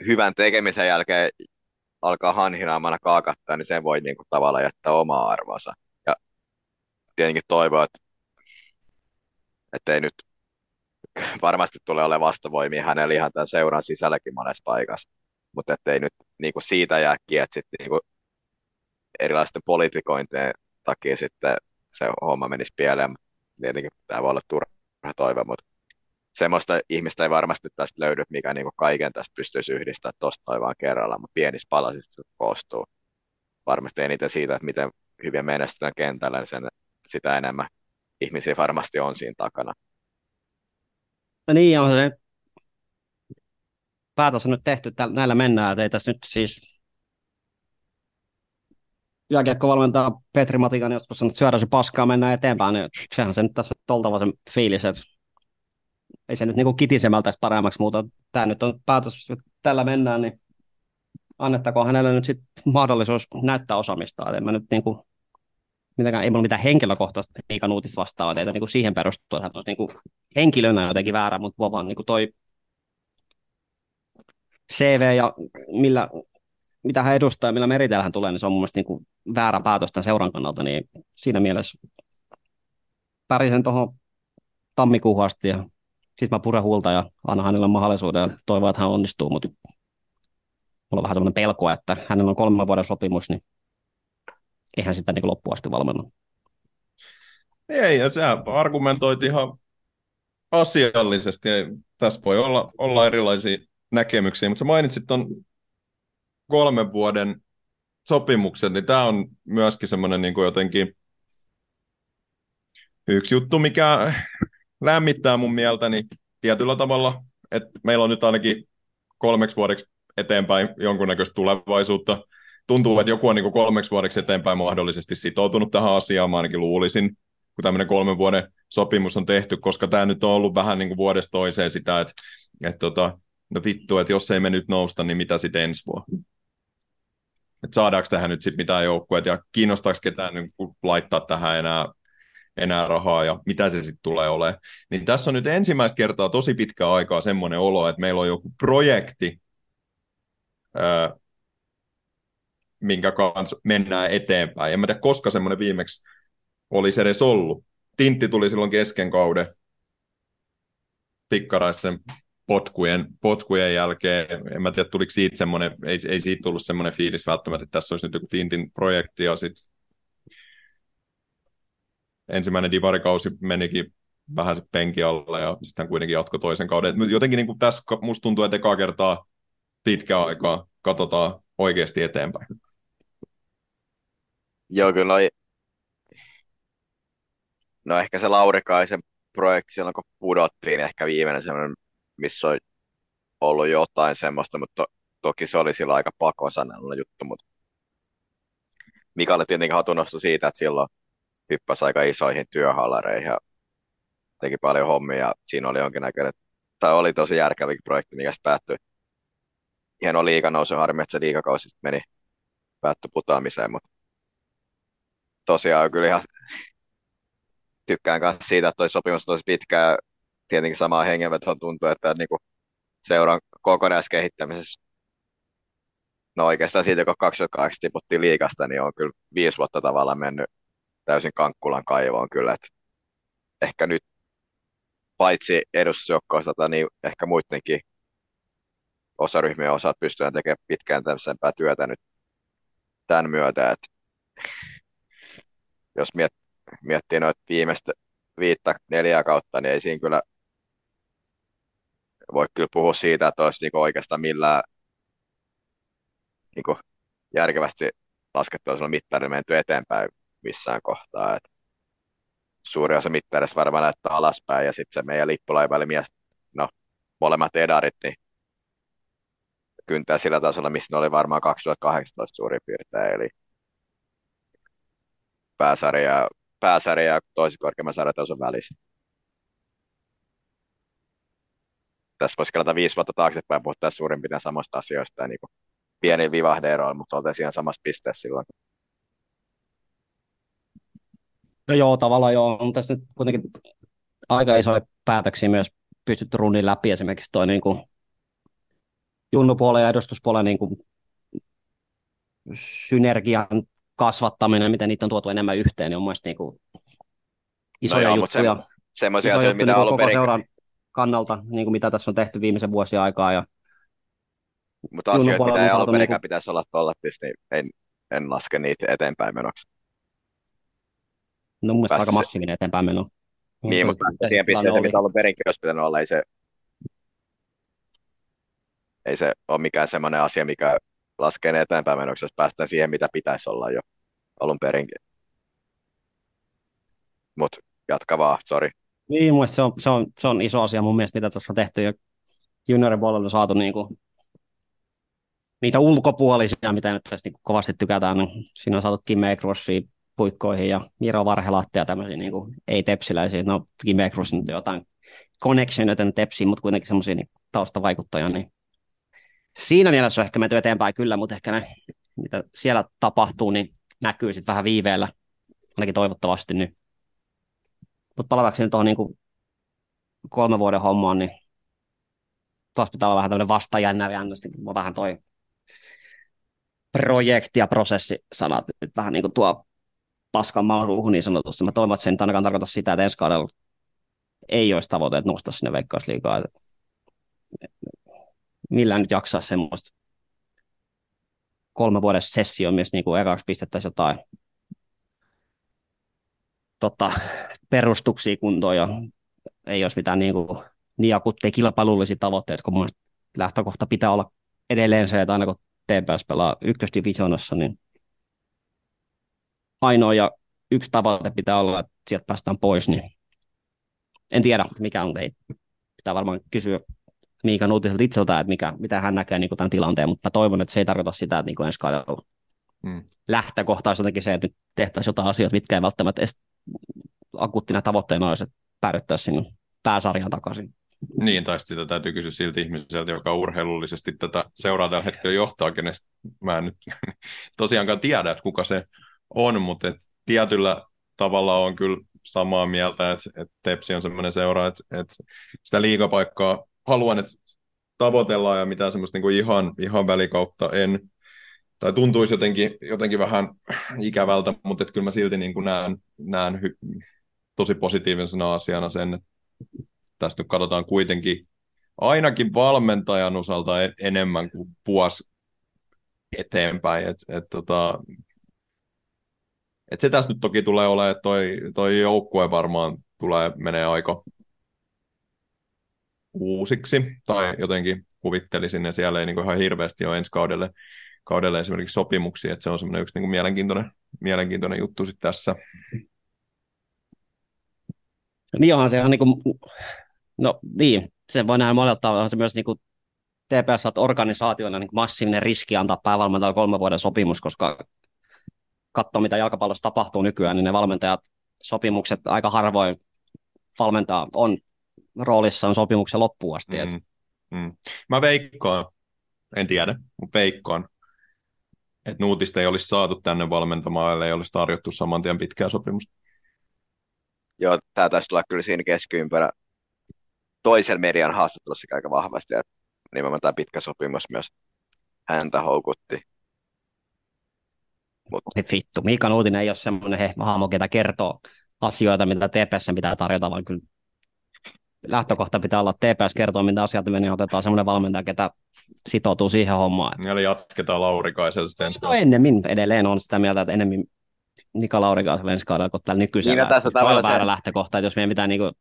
hyvän tekemisen jälkeen alkaa hanhinaamana kaakattaa, niin sen voi niin kuin, tavallaan jättää omaa arvonsa. Ja tietenkin toivoa, että ei nyt varmasti tule ole vastavoimia hänellä ihan tämän seuran sisälläkin monessa paikassa, mutta ettei nyt niin kuin siitä jää kiet sitten niin erilaisten politikointien takia sitten se homma menisi pieleen. Tietenkin tämä voi olla turha toive, mutta semmoista ihmistä ei varmasti tästä löydy, mikä niin kaiken tästä pystyisi yhdistämään tuosta toi vaan kerralla, mutta pienistä palasista se koostuu. Varmasti eniten siitä, että miten hyvin menestytään kentällä, niin sen, sitä enemmän ihmisiä varmasti on siinä takana. No niin, on se päätös on nyt tehty, näillä mennään, että ei tässä nyt siis jääkiekkovalmentaja Petri Matikan joskus sanoi, että syödä se paskaa, mennään eteenpäin, niin sehän se nyt tässä on oltava se fiilis, että ei se nyt niin kitisemältä paremmaksi muuta. Tämä nyt on päätös, että tällä mennään, niin annettakoon hänelle nyt sit mahdollisuus näyttää osaamista. En mä nyt niin kuin, mitenkään, ei mulla mitään henkilökohtaista vastaa, että niin siihen perustuu, että hän on niin kuin henkilönä jotenkin väärä, mutta vaan niin kuin toi CV ja millä, mitä hän edustaa ja millä meriteillä hän tulee, niin se on mun mielestä niin kuin väärä päätös tämän seuran kannalta, niin siinä mielessä pärisen tuohon tammikuuhun asti ja sitten mä puren huulta ja annan hänelle mahdollisuuden ja toivon, että hän onnistuu, mutta mulla on vähän semmoinen pelko, että hänellä on kolmen vuoden sopimus, niin eihän sitä niin loppuun asti valmenna. Ei, ja sä argumentoit ihan asiallisesti. Tässä voi olla, olla erilaisia näkemyksiä, mutta sä mainitsit tuon kolmen vuoden sopimuksen, niin tämä on myöskin semmoinen niin jotenkin yksi juttu, mikä lämmittää mun mieltäni tietyllä tavalla, että meillä on nyt ainakin kolmeksi vuodeksi eteenpäin jonkunnäköistä tulevaisuutta. Tuntuu, että joku on niin kolmeksi vuodeksi eteenpäin mahdollisesti sitoutunut tähän asiaan, mä ainakin luulisin, kun tämmöinen kolmen vuoden sopimus on tehty, koska tämä nyt on ollut vähän niin kuin vuodesta toiseen sitä, että, että tota, no vittu, että jos ei me nyt nousta, niin mitä sitten ensi vuonna? Että saadaanko tähän nyt sitten mitään joukkueet ja kiinnostaako ketään niin laittaa tähän enää enää rahaa ja mitä se sitten tulee olemaan. Niin tässä on nyt ensimmäistä kertaa tosi pitkä aikaa semmoinen olo, että meillä on joku projekti, minkä kanssa mennään eteenpäin. En mä tiedä, koska semmoinen viimeksi olisi edes ollut. Tintti tuli silloin kesken kauden pikkaraisten potkujen, potkujen jälkeen. En mä tiedä, tuliko siitä semmoinen, ei, ei siitä tullut semmoinen fiilis välttämättä, että tässä olisi nyt joku Tintin projekti ja sitten ensimmäinen divarikausi menikin vähän penki alle ja sitten kuitenkin jatkoi toisen kauden. Jotenkin niin kuin tässä musta tuntuu, että ekaa kertaa pitkä aikaa katsotaan oikeasti eteenpäin. Joo, kyllä noi... No ehkä se Laurikaisen projekti silloin, kun pudottiin, ehkä viimeinen semmoinen, missä on ollut jotain semmoista, mutta to, toki se oli silloin aika pakosanalla juttu, mutta Mikalle tietenkin hatunnosto siitä, että silloin hyppäsi aika isoihin työhallareihin ja teki paljon hommia ja siinä oli jonkinnäköinen, tai oli tosi järkevä projekti, mikä sitten päättyi hieno liikanousu, harmi, että se liikakausi meni, päättyi putoamiseen, mutta tosiaan kyllä ihan tykkään myös siitä, että toi sopimus on tosi pitkään, tietenkin samaa hengenvetoon tuntuu, että niin kuin seuran kokonaiskehittämisessä no oikeastaan siitä, kun 2008 tiputtiin liikasta, niin on kyllä viisi vuotta tavallaan mennyt täysin Kankkulan kaivoon kyllä, että ehkä nyt paitsi edustusjoukkoista, niin ehkä muidenkin osaryhmien osat pystytään tekemään pitkään tämmöisempää työtä nyt tämän myötä, että jos miet, miettii noita viimeistä viittä, neljää kautta, niin ei siinä kyllä voi kyllä puhua siitä, että olisi niinku oikeastaan millään niinku järkevästi laskettua mittarilla menty eteenpäin missään kohtaa. Et suuri osa mittarista varmaan näyttää alaspäin ja sitten se meidän lippulaivailimies, no molemmat edarit, niin kyntää sillä tasolla, missä ne oli varmaan 2018 suurin piirtein, eli pääsarja, pääsarja ja toisen korkeamman sarjatason välissä. Tässä voisi kelata viisi vuotta taaksepäin puhuttaa suurin piirtein samasta asioista ja niin kuin pieni vivahde mutta oltiin siinä samassa pisteessä silloin. No joo, tavallaan joo. On tässä nyt kuitenkin aika isoja päätöksiä myös pystytty runnin läpi. Esimerkiksi toi niin kuin junnupuolen ja edustuspuolen niin kuin synergian kasvattaminen, miten niitä on tuotu enemmän yhteen, niin on mielestäni niin kuin isoja no joo, juttuja. Se, semmoisia asioita, mitä niin koko seuran kannalta, niin kuin mitä tässä on tehty viimeisen vuosien aikaa. Ja mutta asioita, mitä ei alun niin kuin... pitäisi olla tuolla, niin en, en laske niitä eteenpäin menoksi. No mun mielestä aika massiivinen eteenpäin meno. Niin, mutta siihen pisteeseen, mitä alun perinkin olisi pitänyt olla, ei se, ei se ole mikään semmoinen asia, mikä laskee eteenpäin menoksi, jos päästään siihen, mitä pitäisi olla jo alun perinkin. Mutta jatka vaan, sori. Niin, mun se on, se, on, se on iso asia mun mielestä, mitä tässä on tehty. Ja juniorin puolella saatu niin kuin, niitä ulkopuolisia, mitä nyt tässä niin kovasti tykätään. Niin siinä on saatu Kim Ekrossi puikkoihin ja Miro Varhelahti ja tämmöisiä niin kuin, ei-tepsiläisiä. No, Kim Ekrossi nyt jotain connectionita tepsiin, mutta kuitenkin semmoisia niin, taustavaikuttajia. Niin siinä mielessä on ehkä menty eteenpäin kyllä, mutta ehkä ne, mitä siellä tapahtuu, niin näkyy sitten vähän viiveellä, ainakin toivottavasti. Niin. Mutta palatakseni tuohon niin kolme vuoden hommaan, niin taas pitää olla vähän tämmöinen vastajännäri, on vähän toi projekti ja prosessi sanat nyt vähän niin kuin tuo paskan maan ruuhun niin sanotusti. Mä toivon, että se ei ainakaan tarkoita sitä, että ensi kaudella ei olisi tavoite, että nostaa sinne veikkausliikaa millään nyt jaksaa semmoista. Kolme vuoden sessio, missä niin kuin ekaksi pistettäisiin jotain tota, perustuksia kuntoon ja ei olisi mitään niin, kuin, niin akuutteja kilpailullisia tavoitteita, kun mun lähtökohta pitää olla edelleen se, että aina kun TPS pelaa ykkösdivisionassa, niin ainoa ja yksi tavoite pitää olla, että sieltä päästään pois, niin en tiedä, mikä on, ei pitää varmaan kysyä Miika Nuutiselta itseltä, että mikä, mitä hän näkee niin kuin tämän tilanteen, mutta toivon, että se ei tarkoita sitä, että niin kuin ensi kaudella hmm. lähtökohta olisi jotenkin se, että nyt tehtäisiin jotain asioita, mitkä ei välttämättä edes akuuttina tavoitteena olisi, että päädyttäisiin sinne pääsarjan takaisin. Niin, tai sitä täytyy kysyä siltä ihmiseltä, joka urheilullisesti tätä seuraa tällä hetkellä johtaa, kenestä mä en nyt tosiaankaan tiedä, että kuka se on, mutta et tietyllä tavalla on kyllä samaa mieltä, että, että Tepsi on sellainen seura, että, että sitä liigapaikkaa haluan, että tavoitellaan ja mitään semmoista niin kuin ihan, ihan välikautta en, tai tuntuisi jotenkin, jotenkin vähän ikävältä, mutta että kyllä mä silti niin kuin näen, näen hy- tosi positiivisena asiana sen, että tästä nyt katsotaan kuitenkin ainakin valmentajan osalta enemmän kuin vuosi eteenpäin. Et, et, tota, et se tässä nyt toki tulee olemaan, että toi, toi joukkue varmaan tulee menee aika uusiksi, tai jotenkin kuvittelisin, ja siellä ei niin ihan hirveästi ole ensi kaudelle, kaudelle esimerkiksi sopimuksia, että se on semmoinen yksi niin mielenkiintoinen, mielenkiintoinen juttu sitten tässä. Niin onhan se ihan niin kuin, no niin, se voi nähdä monelta tavalla, se myös niin kuin TPS organisaationa niin massiivinen riski antaa päävalmentajalle kolme vuoden sopimus, koska katsoo, mitä jalkapallossa tapahtuu nykyään, niin ne valmentajat sopimukset aika harvoin valmentaa on roolissaan sopimuksen loppuun asti. Mm, mm. Mä veikkaan, en tiedä, mutta veikkaan, että Nuutista ei olisi saatu tänne valmentamaan, ellei olisi tarjottu saman tien pitkää sopimusta. Joo, tämä taisi tulla kyllä siinä keskiympärä toisen median haastattelussa aika vahvasti, että nimenomaan tämä pitkä sopimus myös häntä houkutti. Mut. Vittu, Miika Nuutinen ei ole semmoinen he, hahmo, ketä kertoo asioita, mitä TPS pitää tarjota, vaan kyllä lähtökohta pitää olla, että TPS kertoo, mitä asiat menee, otetaan semmoinen valmentaja, ketä sitoutuu siihen hommaan. Eli jatketaan Laurikaisella sitten. No ennemmin edelleen on sitä mieltä, että enemmän Nika Laurikaisella ensi kaudella kuin tällä nykyisellä. Niin, tässä on väärä se... lähtökohta, että jos meidän pitää niinku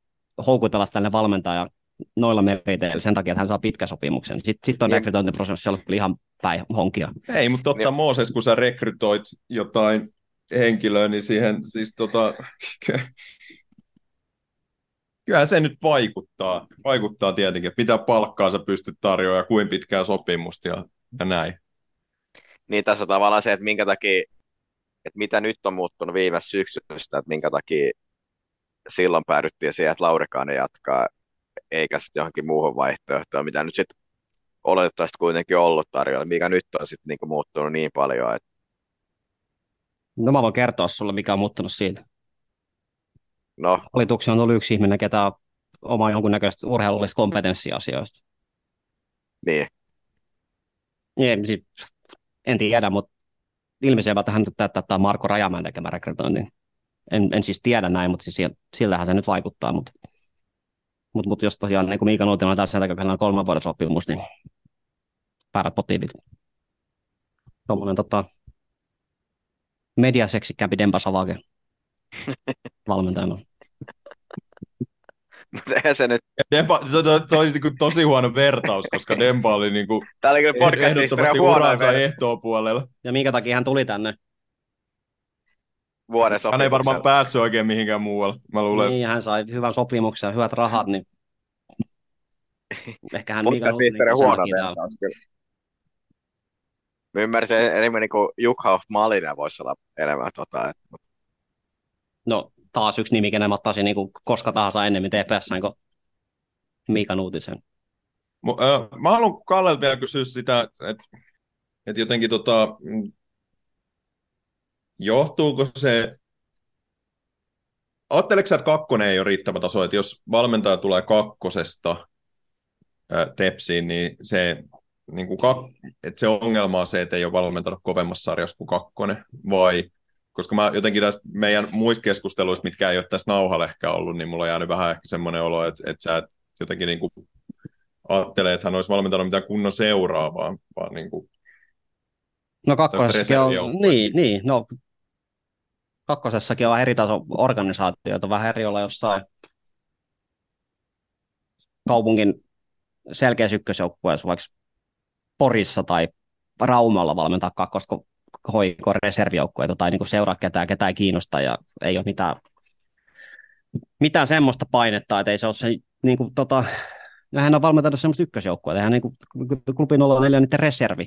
houkutella tänne valmentaja noilla meriteillä sen takia, että hän saa pitkä sopimuksen. Sitten sit on niin. rekrytointiprosessi ollut ihan päin honkia. Ei, mutta totta niin. Mooses, kun sä rekrytoit jotain henkilöä, niin siihen siis tota, kyllä se nyt vaikuttaa. Vaikuttaa tietenkin, että mitä palkkaa sä pystyt tarjoamaan ja kuin pitkää sopimusta. Ja ja näin. Niin tässä on tavallaan se, että minkä takia, että mitä nyt on muuttunut viime syksystä, että minkä takia silloin päädyttiin siihen, että Laurikainen jatkaa, eikä sitten johonkin muuhun vaihtoehtoon, mitä nyt sitten oletettavasti kuitenkin ollut tarjolla, mikä nyt on sitten niinku muuttunut niin paljon, että No mä voin kertoa sulle, mikä on muuttunut siitä. No, Hallituksen on ollut yksi ihminen, ketä on oma jonkunnäköistä urheilullista kompetenssia asioista. niin, Niin, sit, en tiedä, mutta ilmiselvältä hän täyttää tämä Marko Rajamäen tekemä rekrytointi. En, en siis tiedä näin, mutta siis siltähän se nyt vaikuttaa. Mutta, mutta, mutta jos tosiaan niin kuin Miika Nuutila on tässä näkökulmalla on kolmen vuoden sopimus, niin väärät motiivit. Tuommoinen tota, mediaseksikkämpi Demba Savage valmentajana. mutta eihän se nyt, Demba, se, se, se oli niinku tosi huono vertaus, koska Demba oli niinku tää oli kyllä podcastin ehdottomasti uransa ver- ehtoopuolella. Ja minkä takia hän tuli tänne? vuoden Hän ei varmaan päässyt oikein mihinkään muualle. Mä luulen, Niin, hän sai hyvän sopimuksen ja hyvät rahat, niin ehkä hän Podcastin historian Nuutila huono vertaus kyllä. Mä ymmärsin enemmän niin kuin Jukha Malinen voisi olla enemmän tota, että, No taas yksi nimi, kenen mä ottaisin niin kuin koska tahansa ennemmin TPS kuin Miika Nuutisen. Mä haluan Kallelta vielä kysyä sitä, että, että jotenkin tota, mm, johtuuko se, ajatteleeko sä, että kakkonen ei ole riittävä taso, että jos valmentaja tulee kakkosesta ää, tepsiin, niin se, niin kuin kak, että se ongelma on se, että ei ole valmentanut kovemmassa sarjassa kuin kakkonen, vai koska mä jotenkin tästä meidän muista keskusteluista, mitkä ei ole tässä nauhalla ehkä ollut, niin mulla on jäänyt vähän ehkä semmoinen olo, että, että sä et jotenkin niin kuin ajattelee, että hän olisi valmentanut mitään kunnon seuraa, vaan, niin kuin, No kakkosessakin on, niin, niin, no kakkosessakin on eri taso organisaatioita, vähän eri olla jossain kaupungin selkeässä ykkösjoukkueessa, vaikka Porissa tai Raumalla valmentaa kakkosko hoiko reservijoukkueita tai niin kuin seuraa ketään, ketään kiinnostaa ja ei ole mitään, mitään semmoista painetta, että ei se ole se niin kuin, tota, hän on valmentanut semmoista ykkösjoukkueita, hän niin kuin, klubi 04 on niiden reservi,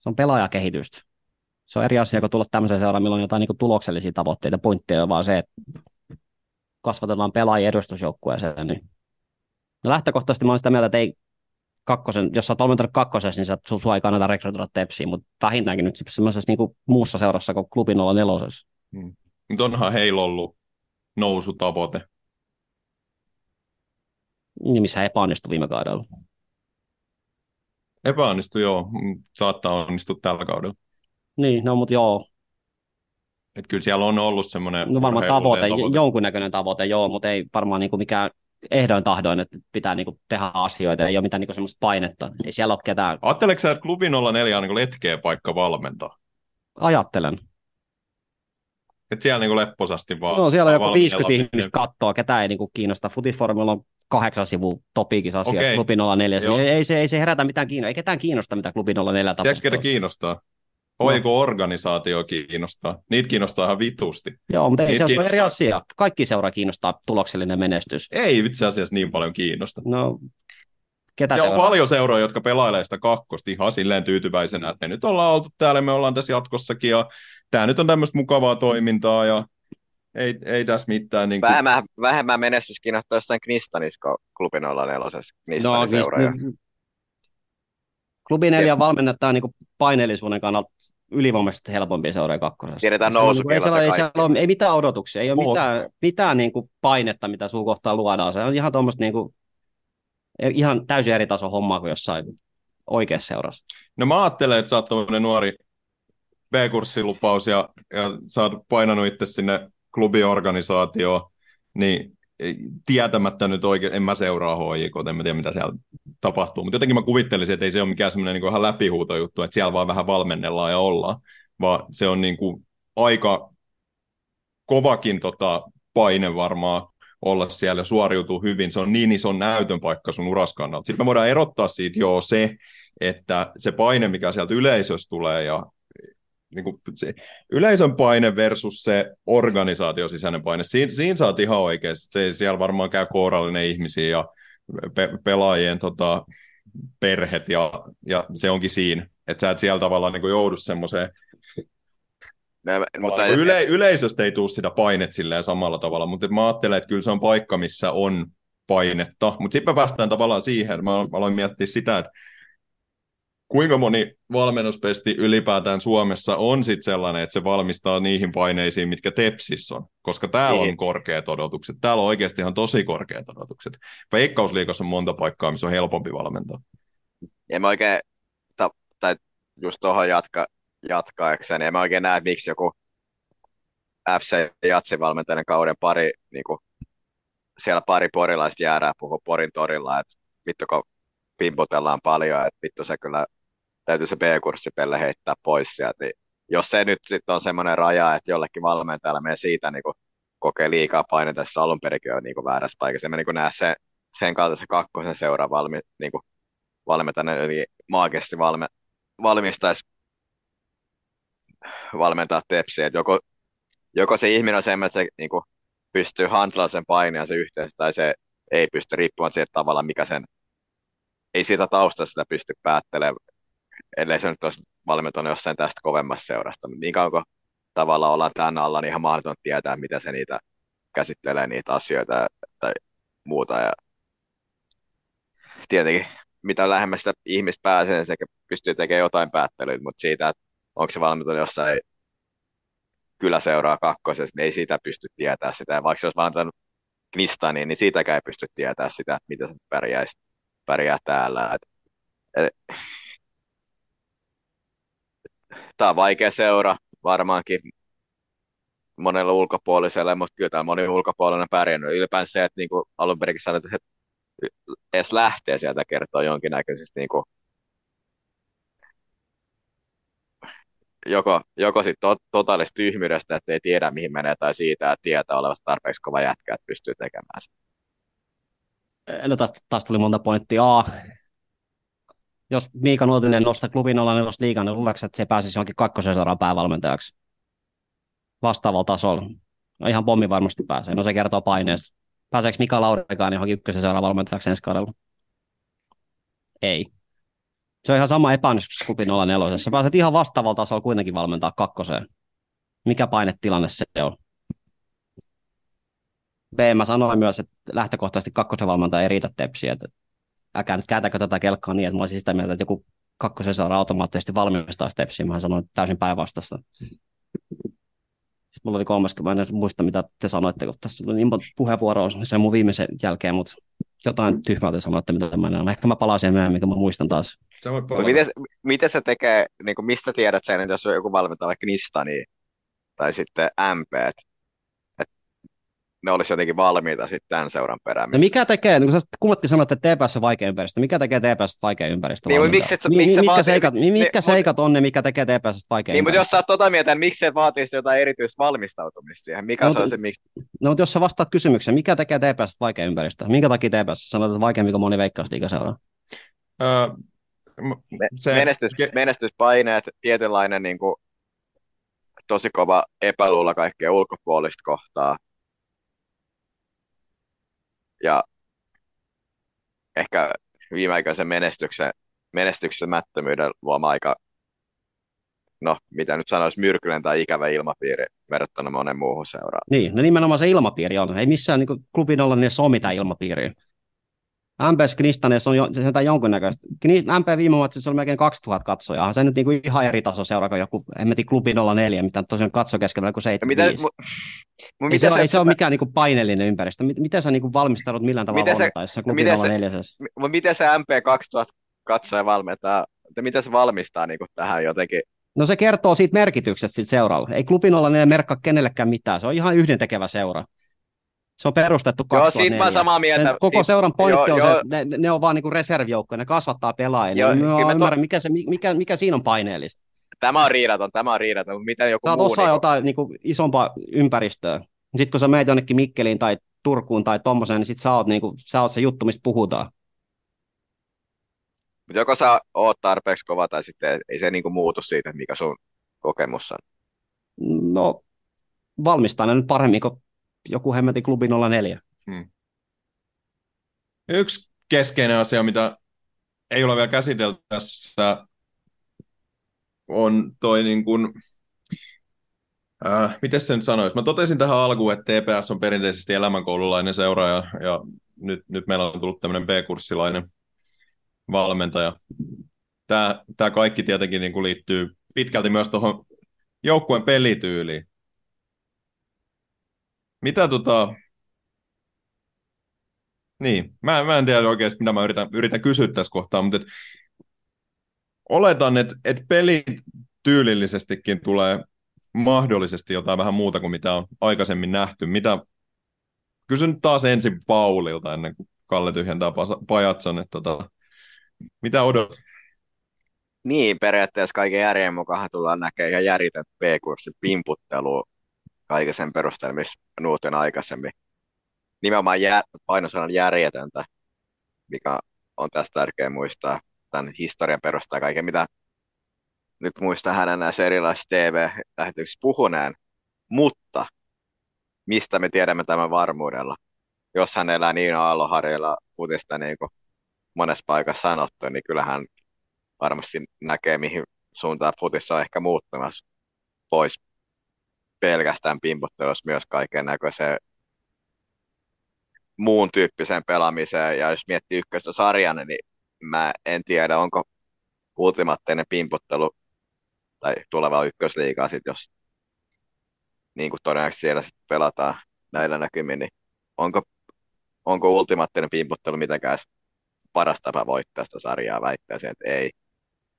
se on pelaajakehitystä. Se on eri asia kuin tulla tämmöiseen seuraan, milloin on jotain niin kuin tuloksellisia tavoitteita, pointteja, vaan se, että kasvatetaan pelaajia edustusjoukkueeseen. Niin. No lähtökohtaisesti mä olen sitä mieltä, että ei kakkosen, jos sä oot valmentanut kakkosessa, niin sä, su- sua ei kannata rekrytoida tepsiin, mutta vähintäänkin nyt semmoisessa niin muussa seurassa kuin klubi 04. Mutta onhan heillä ollut nousutavoite. Niin missä epäonnistui viime kaudella. Epäonnistui joo, mm, saattaa onnistua tällä kaudella. Niin, no mutta joo, Et kyllä siellä on ollut semmoinen no varmaan tavoite, tavoite. jonkunnäköinen tavoite, joo, mutta ei varmaan niin kuin mikään ehdoin tahdoin, että pitää niin kuin tehdä asioita, ei ole mitään niin kuin semmoista painetta. Ei siellä ole ketään, Ajatteleeko sä, että klubi 04 on niin letkeä paikka valmentaa? ajattelen. Että siellä niin lepposasti vaan... No siellä on joku valmiilla 50 sitten- ihmistä kattoa, ketä ei niinku kiinnosta. Futiformilla on kahdeksan sivua topikissa asia, Okei. klubi 04. Joo. Ei, ei, se, ei se herätä mitään kiinnosta, ei ketään kiinnosta, mitä klubi 04 Tiedätkö, tapahtuu. ketä kiinnostaa? No. Oiko organisaatio kiinnostaa? Niitä kiinnostaa ihan vitusti. Joo, mutta ei Niitä se ole eri asia. Kaikki seuraa kiinnostaa tuloksellinen menestys. Ei itse asiassa niin paljon kiinnosta. No, ketä Siellä on seuraa? paljon seuroja, jotka pelailee sitä kakkosta ihan silleen tyytyväisenä, että me nyt ollaan oltu täällä, me ollaan tässä jatkossakin ja tämä nyt on tämmöistä mukavaa toimintaa ja ei, ei tässä mitään. Niin kuin, vähemmän, vähemmän menestys kiinnostaa jostain Knistanissa kuin klubi 04 No, Knistanin siis, seuraaja. niin, klubi 4 valmennetaan niin paineellisuuden kannalta ylivoimaisesti helpompi seuraa kakkosessa. Tiedetään on niinku- ei, ei, ole, ei mitään odotuksia, ei ole Oot. mitään, mitään niin kuin painetta, mitä sun kohtaan luodaan. Se on ihan tuommoista niin kuin, ihan täysin eri tason hommaa kuin jossain oikeassa seurassa. No mä ajattelen, että sä oot nuori B-kurssilupaus ja, ja sä oot painanut itse sinne klubiorganisaatioon, niin ei- tietämättä nyt oikein, en mä seuraa HJK, en mä tiedä mitä siellä tapahtuu, mutta jotenkin mä kuvittelisin, että ei se ole mikään semmoinen niin ihan läpihuutojuttu, että siellä vaan vähän valmennellaan ja ollaan, vaan se on niin kuin aika kovakin tota paine varmaan olla siellä ja suoriutuu hyvin. Se on niin ison näytön paikka sun uras kannalta. Sitten me voidaan erottaa siitä joo se, että se paine, mikä sieltä yleisöstä tulee ja niin kuin se yleisön paine versus se organisaation sisäinen paine, siinä, siinä oot ihan oikeasti. Se, siellä varmaan käy kourallinen ihmisiä ja pe- pelaajien tota, perhet ja, ja se onkin siinä. Että sä et siellä tavallaan niin kuin joudu semmoiseen, mutta mutta yle, yleisöstä ei tule sitä painet silleen samalla tavalla, mutta mä ajattelen, että kyllä se on paikka, missä on painetta. Mutta sitten me päästään tavallaan siihen, että mä aloin miettiä sitä, että kuinka moni valmennuspesti ylipäätään Suomessa on sitten sellainen, että se valmistaa niihin paineisiin, mitkä Tepsissä on, koska täällä Niin. on korkeat odotukset. Täällä on oikeasti ihan tosi korkeat odotukset. Veikkausliikassa on monta paikkaa, missä on helpompi valmentaa. en mä oikein, ta, tai just tuohon jatka, jatkaakseni, en mä oikein näe, miksi joku FC Jatsin valmentajan kauden pari, niin kuin, siellä pari porilaista jäädään puhua Porin torilla, että vittu kun pimputellaan paljon, että vittu se kyllä täytyy se B-kurssipelle heittää pois sieltä, niin jos se nyt sitten on semmoinen raja, että jollekin valmentajalle menee siitä niin kokee liikaa painetta, tässä alun perinkin on niin väärässä paikassa, en mä niin näe sen, sen kaltaisen kakkosen seuraa valmi, niin valmentajana eli maagisesti valme, valmistaisi valmentaa tepsiä. Et joko, joko se ihminen on semmoinen, että se niin kuin, pystyy handlaamaan sen paineen se yhteys, tai se ei pysty, riippuen siitä tavalla, mikä sen, ei siitä taustasta sitä pysty päättelemään, ellei se nyt olisi valmentanut jossain tästä kovemmassa seurasta. Niin kauan kuin tavallaan ollaan tämän alla, niin ihan mahdoton tietää, miten se niitä käsittelee niitä asioita tai muuta. Ja tietenkin mitä lähemmäs sitä ihmistä pääsee, niin se pystyy tekemään jotain päättelyitä, mutta siitä, että onko se valmentanut jossain kyläseuraa kakkosessa, niin ei siitä pysty tietää sitä. Ja vaikka se olisi valmentanut Knistaniin, niin siitäkään ei pysty tietää sitä, että se pärjäisi, pärjää täällä. Et, et, tämä on vaikea seura varmaankin monelle ulkopuoliselle, mutta kyllä tämä moni ulkopuolinen pärjännyt. Ylipäänsä se, että niin kuin alun perin sanoit, että edes lähtee sieltä kertoo jonkinnäköisesti niin kuin, joko, joko sit to, totaalista tyhmyydestä, että ei tiedä mihin menee, tai siitä, että tietää olevasta tarpeeksi kova jätkä, että pystyy tekemään sen. No tästä taas tuli monta pointtia. A. Jos Miika Nuotinen nostaa klubin 04 liigan, niin luuleeko, että se pääsisi johonkin kakkosen seuraan päävalmentajaksi vastaavalla tasolla? No ihan pommi varmasti pääsee. No se kertoo paineesta. Pääseekö Mika Laurikaan johonkin ykkösen seuraan valmentajaksi ensi kaudella? Ei. Se on ihan sama epäonnistus klubin 04. Sä pääset ihan vastaavalla tasolla kuitenkin valmentaa kakkoseen. Mikä painetilanne se on? B, mä sanoin myös, että lähtökohtaisesti kakkosen valmentaja ei riitä tepsiä. Että äkää nyt kääntääkö tätä kelkkaa niin, että mä olisin sitä mieltä, että joku kakkosen saada automaattisesti valmistaa stepsiä. Mä sanoin täysin päinvastasta. Sitten mulla oli 30, en muista mitä te sanoitte, kun tässä tuli niin monta puheenvuoroa sen mun viimeisen jälkeen, mutta jotain tyhmää te sanoitte, mitä mä en Ehkä mä palaan siihen myöhemmin, kun mä muistan taas. Se miten, miten se tekee, niin kuin mistä tiedät sen, että jos on joku valmentaa vaikka Nistani tai sitten MP, että ne olisi jotenkin valmiita sitten tämän seuran perään. No mikä tekee, niin kun sä kummatkin sanotte, että TPS on vaikea ympäristö, mikä tekee TPS vaikea ympäristö? Niin, miksi et sä- Mi- miksi mitkä vaatii- seikat, mi- ne- mitkä mut- seikat on ne, mikä tekee TPS vaikea Niin, mutta jos sä oot tota mieltä, niin miksi et vaatisi jotain erityistä valmistautumista siihen? Mikä No, se on se, miksi? No, mutta jos sä vastaat kysymykseen, mikä tekee TPS vaikea ympäristö? Minkä takia TPS sanoo, että vaikeampi kuin moni veikkausliiga seuraa? Öö, se, Menestys, ke- menestyspaineet, tietynlainen niin kuin, tosi kova epäluulla kaikkea ulkopuolista kohtaa. Ja ehkä viimeaikaisen menestyksen, menestyksemättömyyden luoma aika, no mitä nyt sanoisi, myrkyllinen tai ikävä ilmapiiri verrattuna monen muuhun seuraan. Niin, no nimenomaan se ilmapiiri on. Ei missään niin klubin olla niin mitään ilmapiiriä. MPS Knistanes on jo, se sentään jonkunnäköistä. MP viime vuonna oli melkein 2000 katsojaa. Se nyt niin kuin ihan eri taso seuraa kuin joku, en mä tiedä, klubi 04, mitä tosiaan katso keskellä kuin Ja mitä, 75. mu, mu, ei, mitä se, ole- se, ei se ole mikään niin kuin paineellinen ympäristö. Miten, sä niin kuin valmistaudut millään tavalla Miten se- valmentaessa klubi miten se- 04? Mutta miten se MP 2000 katsoja valmentaa, että miten se valmistaa niin kuin tähän jotenkin? No se kertoo siitä merkityksestä siitä seuralla. Ei klubin olla merkkaa kenellekään mitään. Se on ihan yhdentekevä seura. Se on perustettu Joo, 2004. siitä mä samaa mieltä. Sen koko Siitä- seuran pointti joo, on joo. se, että ne, ne on vaan niinku reservijoukkoja, ne kasvattaa pelaajia. Joo, Joo, kyllä mä mä to- ymmärrän, mikä, se, mikä, mikä siinä on paineellista. Tämä on riidaton, tämä on riidaton, mutta miten joku Sä oot muu... osa niinku- jotain niinku, isompaa ympäristöä. Sitten kun sä meet jonnekin Mikkeliin tai Turkuun tai tommoseen, niin sit sä oot, niinku, sä oot se juttu, mistä puhutaan. Mutta joko sä oot tarpeeksi kova tai sitten ei se niinku muutu siitä, mikä sun kokemus on. No, valmistaa ne nyt paremmin kuin joku hemmetin klubi 04. Yksi keskeinen asia, mitä ei ole vielä käsitelty tässä on toi niin kuin, äh, miten sen sanoisi? Mä totesin tähän alkuun, että TPS on perinteisesti elämänkoululainen seura ja, ja nyt, nyt meillä on tullut tämmöinen B-kurssilainen valmentaja. Tämä, tämä kaikki tietenkin niin kuin liittyy pitkälti myös tuohon joukkueen pelityyliin. Mitä tota... Niin, mä, mä en tiedä oikeasti, mitä mä yritän, yritän kysyä tässä kohtaa, mutta et, oletan, että et peli tyylillisestikin tulee mahdollisesti jotain vähän muuta kuin mitä on aikaisemmin nähty. Mitä... Kysyn taas ensin Paulilta ennen kuin Kalle tyhjentää pajatson, että tota, mitä odot? Niin, periaatteessa kaiken järjen mukaan tullaan näkemään ihan järjetön B-kurssin pimputtelu kaiken sen perusteella, missä nuutin aikaisemmin. Nimenomaan jär, painosanan järjetöntä, mikä on tässä tärkeä muistaa tämän historian perusteella kaiken, mitä nyt muistaa hänen näissä erilaisissa TV-lähetyksissä puhuneen. Mutta mistä me tiedämme tämän varmuudella? Jos hän elää niin Aalloharjalla futista niin kuin monessa paikassa sanottu, niin kyllähän varmasti näkee, mihin suuntaan futissa on ehkä muuttumassa pois pelkästään pimpottelussa myös kaiken näköiseen muun tyyppiseen pelaamiseen. Ja jos miettii ykköstä sarjana, niin mä en tiedä, onko ultimaattinen pimpottelu tai tuleva ykkösliigaa sit, jos niin kuin todennäköisesti siellä sit pelataan näillä näkymin, niin onko, onko ultimaattinen pimpottelu mitenkään paras tapa voittaa sitä sarjaa, väittäisin, että ei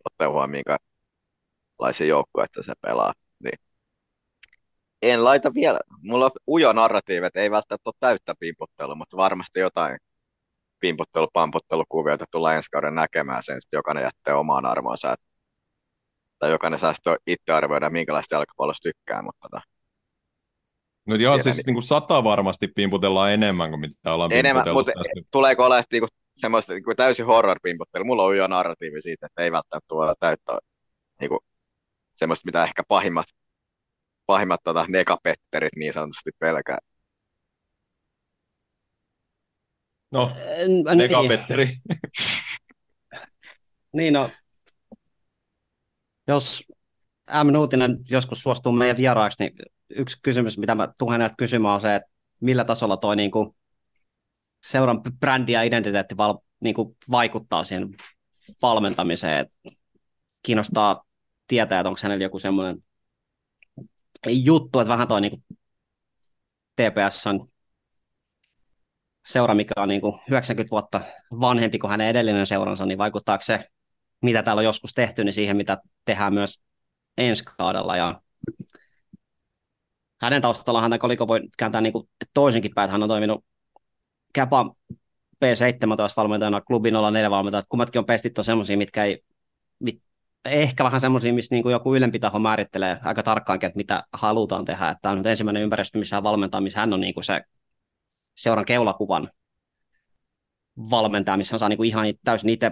ottaa huomioon, minkälaisia joukkueita se pelaa. Niin. En laita vielä, mulla on ujo narratiivi, että ei välttämättä ole täyttä pimpottelua, mutta varmasti jotain pimpottelu, pampottelukuvioita tullaan ensi kauden näkemään sen, että jokainen jättää omaan arvoonsa, että, tai jokainen saa sitten itse arvioida, minkälaista jalkapallosta tykkää, mutta tota, No joo, siis niin kuin sata varmasti pimputellaan enemmän kuin mitä ollaan enemmän, mutta tuleeko olemaan niin kuin semmoista niin kuin täysin horror-pimputtelu. Mulla on jo narratiivi siitä, että ei välttämättä tuoda täyttä niin kuin, semmoista, mitä ehkä pahimmat, pahimmat tota, negapetterit niin sanotusti pelkää. No, niin. negapetteri. niin no, jos M. Nuutinen joskus suostuu meidän vieraaksi, niin yksi kysymys, mitä mä tulen kysymään on se, että millä tasolla toi niin kuin seuran brändi ja identiteetti val, niin kuin vaikuttaa siihen valmentamiseen. kiinnostaa tietää, että onko hänellä joku semmoinen juttu, että vähän toi niin kuin TPS on seura, mikä on niin kuin 90 vuotta vanhempi kuin hänen edellinen seuransa, niin vaikuttaako se, mitä täällä on joskus tehty, niin siihen, mitä tehdään myös ensi kaudella. Ja hänen taustallaan hän koliko voi kääntää niin kuin toisenkin päin, hän on toiminut Käpa P17-valmentajana, klubin 04 valmentajana, kummatkin on pestit on semmoisia, mitkä ei, mit, ehkä vähän semmoisia, missä niin kuin joku ylempi taho määrittelee aika tarkkaankin, että mitä halutaan tehdä. Että tämä on nyt ensimmäinen ympäristö, missä hän valmentaa, missä hän on niin kuin se seuran keulakuvan valmentaja, missä hän saa niin kuin ihan täysin itse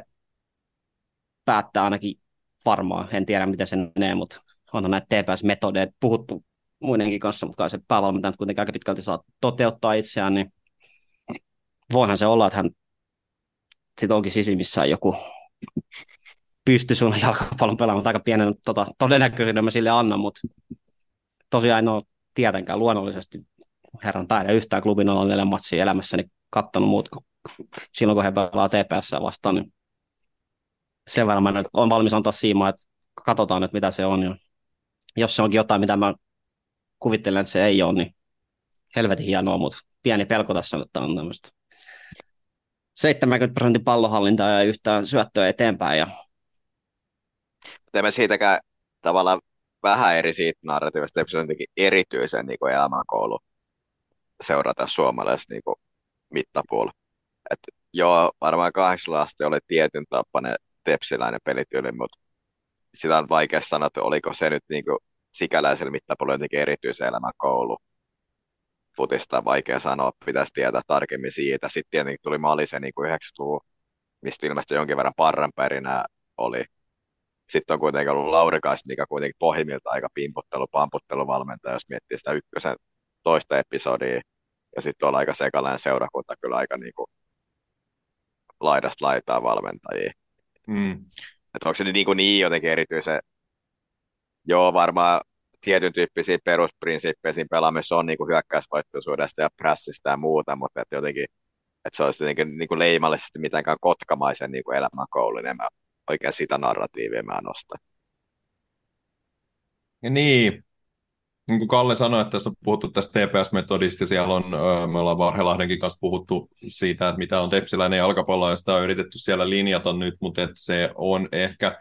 päättää ainakin varmaan. En tiedä, miten se menee, mutta onhan näitä TPS-metodeja puhuttu muidenkin kanssa, mutta se päävalmentaja kuitenkin aika pitkälti saa toteuttaa itseään, niin voihan se olla, että hän sitten onkin sisimmissään joku pysty sun jalkapallon pelaamaan, aika pienen tota, todennäköisyyden mä sille annan, mutta tosiaan en ole tietenkään luonnollisesti herran taida yhtään klubin 04 matsia elämässäni kattonut muut kuin silloin, kun he pelaa TPS vastaan, niin sen verran mä nyt olen valmis antaa siimaa, että katsotaan nyt mitä se on. Ja jos se onkin jotain, mitä mä kuvittelen, että se ei ole, niin helvetin hienoa, mutta pieni pelko tässä on, että on tämmöistä 70 prosentin pallohallintaa ja yhtään syöttöä eteenpäin. Ja... Teemme siitäkään tavallaan vähän eri siitä narratiivista, se on jotenkin erityisen niin kuin elämänkoulu seurata suomalaisesta niin mittapuolella. Et joo, varmaan kahdeksalla asti oli tietyn tapainen tepsiläinen pelityyli, mutta sitä on vaikea sanoa, että oliko se nyt niin kuin sikäläisellä mittapuolella jotenkin erityisen elämänkoulu futista vaikea sanoa, pitäisi tietää tarkemmin siitä. Sitten tietenkin tuli Malisen niin 90-luvun, mistä ilmeisesti jonkin verran parranpärinää oli. Sitten on kuitenkin ollut Lauri mikä kuitenkin pohjimmilta aika pimputtelu, pamputteluvalmentaja, jos miettii sitä ykkösen toista episodia. Ja sitten on aika sekalainen seurakunta kyllä aika niin kuin laidasta laitaa valmentajia. Mm. Että onko se niin, kuin niin jotenkin erityisen joo, varmaan tietyn tyyppisiä perusprinsiippejä siinä pelaamisessa on niin kuin hyökkäysvoittoisuudesta ja prässistä ja muuta, mutta että jotenkin, että se olisi jotenkin niin kuin leimallisesti mitenkään kotkamaisen niin kuin elämänkoulun, niin mä oikein sitä narratiivia mä nostan. Ja niin, niin kuin Kalle sanoi, että tässä on puhuttu tästä TPS-metodista, siellä on, me ollaan Varhelahdenkin kanssa puhuttu siitä, että mitä on tepsiläinen jalkapallo, ja sitä on yritetty siellä linjata nyt, mutta että se on ehkä,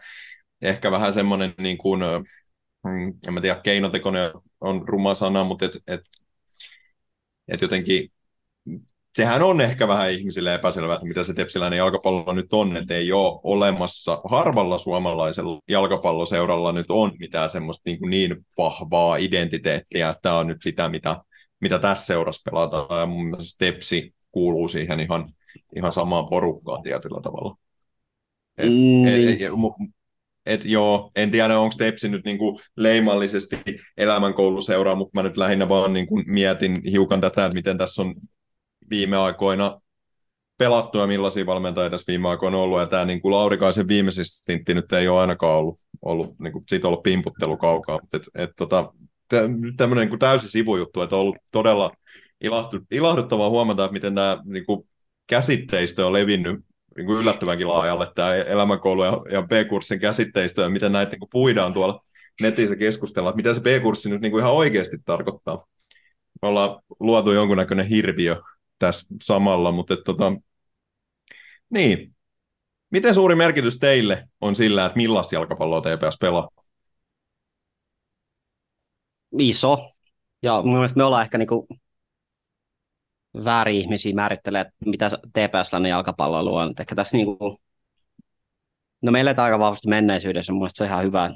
ehkä vähän semmoinen, niin kuin, mm, en mä tiedä, keinotekoinen on ruma sana, mutta että et, et jotenkin sehän on ehkä vähän ihmisille epäselvää, että mitä se tepsiläinen jalkapallo nyt on, että ei ole olemassa harvalla suomalaisella jalkapalloseuralla nyt on mitään semmoista niin, kuin niin vahvaa identiteettiä, että tämä on nyt sitä, mitä, mitä tässä seurassa pelataan, ja mun mielestä Tepsi kuuluu siihen ihan, ihan samaan porukkaan tietyllä tavalla. Et, mm. et, et, et, joo, en tiedä, onko Tepsi nyt niinku leimallisesti elämänkouluseuraa, mutta mä nyt lähinnä vaan niinku mietin hiukan tätä, että miten tässä on viime aikoina pelattu ja millaisia valmentajia tässä viime aikoina on ollut. Ja tämä niin kuin Laurikaisen viimeisistä tintti nyt ei ole ainakaan ollut, ollut niin kuin, siitä ollut pimputtelu kaukaa. Et, et, tota, tämmöinen niin täysi sivujuttu, että on ollut todella ilahtu, ilahduttavaa huomata, että miten tämä niin kuin, käsitteistö on levinnyt niin kuin yllättävänkin laajalle, tämä elämänkoulu ja, ja B-kurssin käsitteistö, ja miten näitä niin kuin, puidaan tuolla netissä keskustella, mitä se B-kurssi nyt niin kuin ihan oikeasti tarkoittaa. Me ollaan luotu jonkunnäköinen hirviö tässä samalla, mutta et, tota, niin. Miten suuri merkitys teille on sillä, että millaista jalkapalloa TPS pelaa? Iso. Ja mun mielestä me ollaan ehkä niinku väärin ihmisiä määrittelee, että mitä TPS-läinen jalkapalloilu on. Ehkä tässä niinku, no me eletään aika vahvasti menneisyydessä, mun mielestä se on ihan hyvä.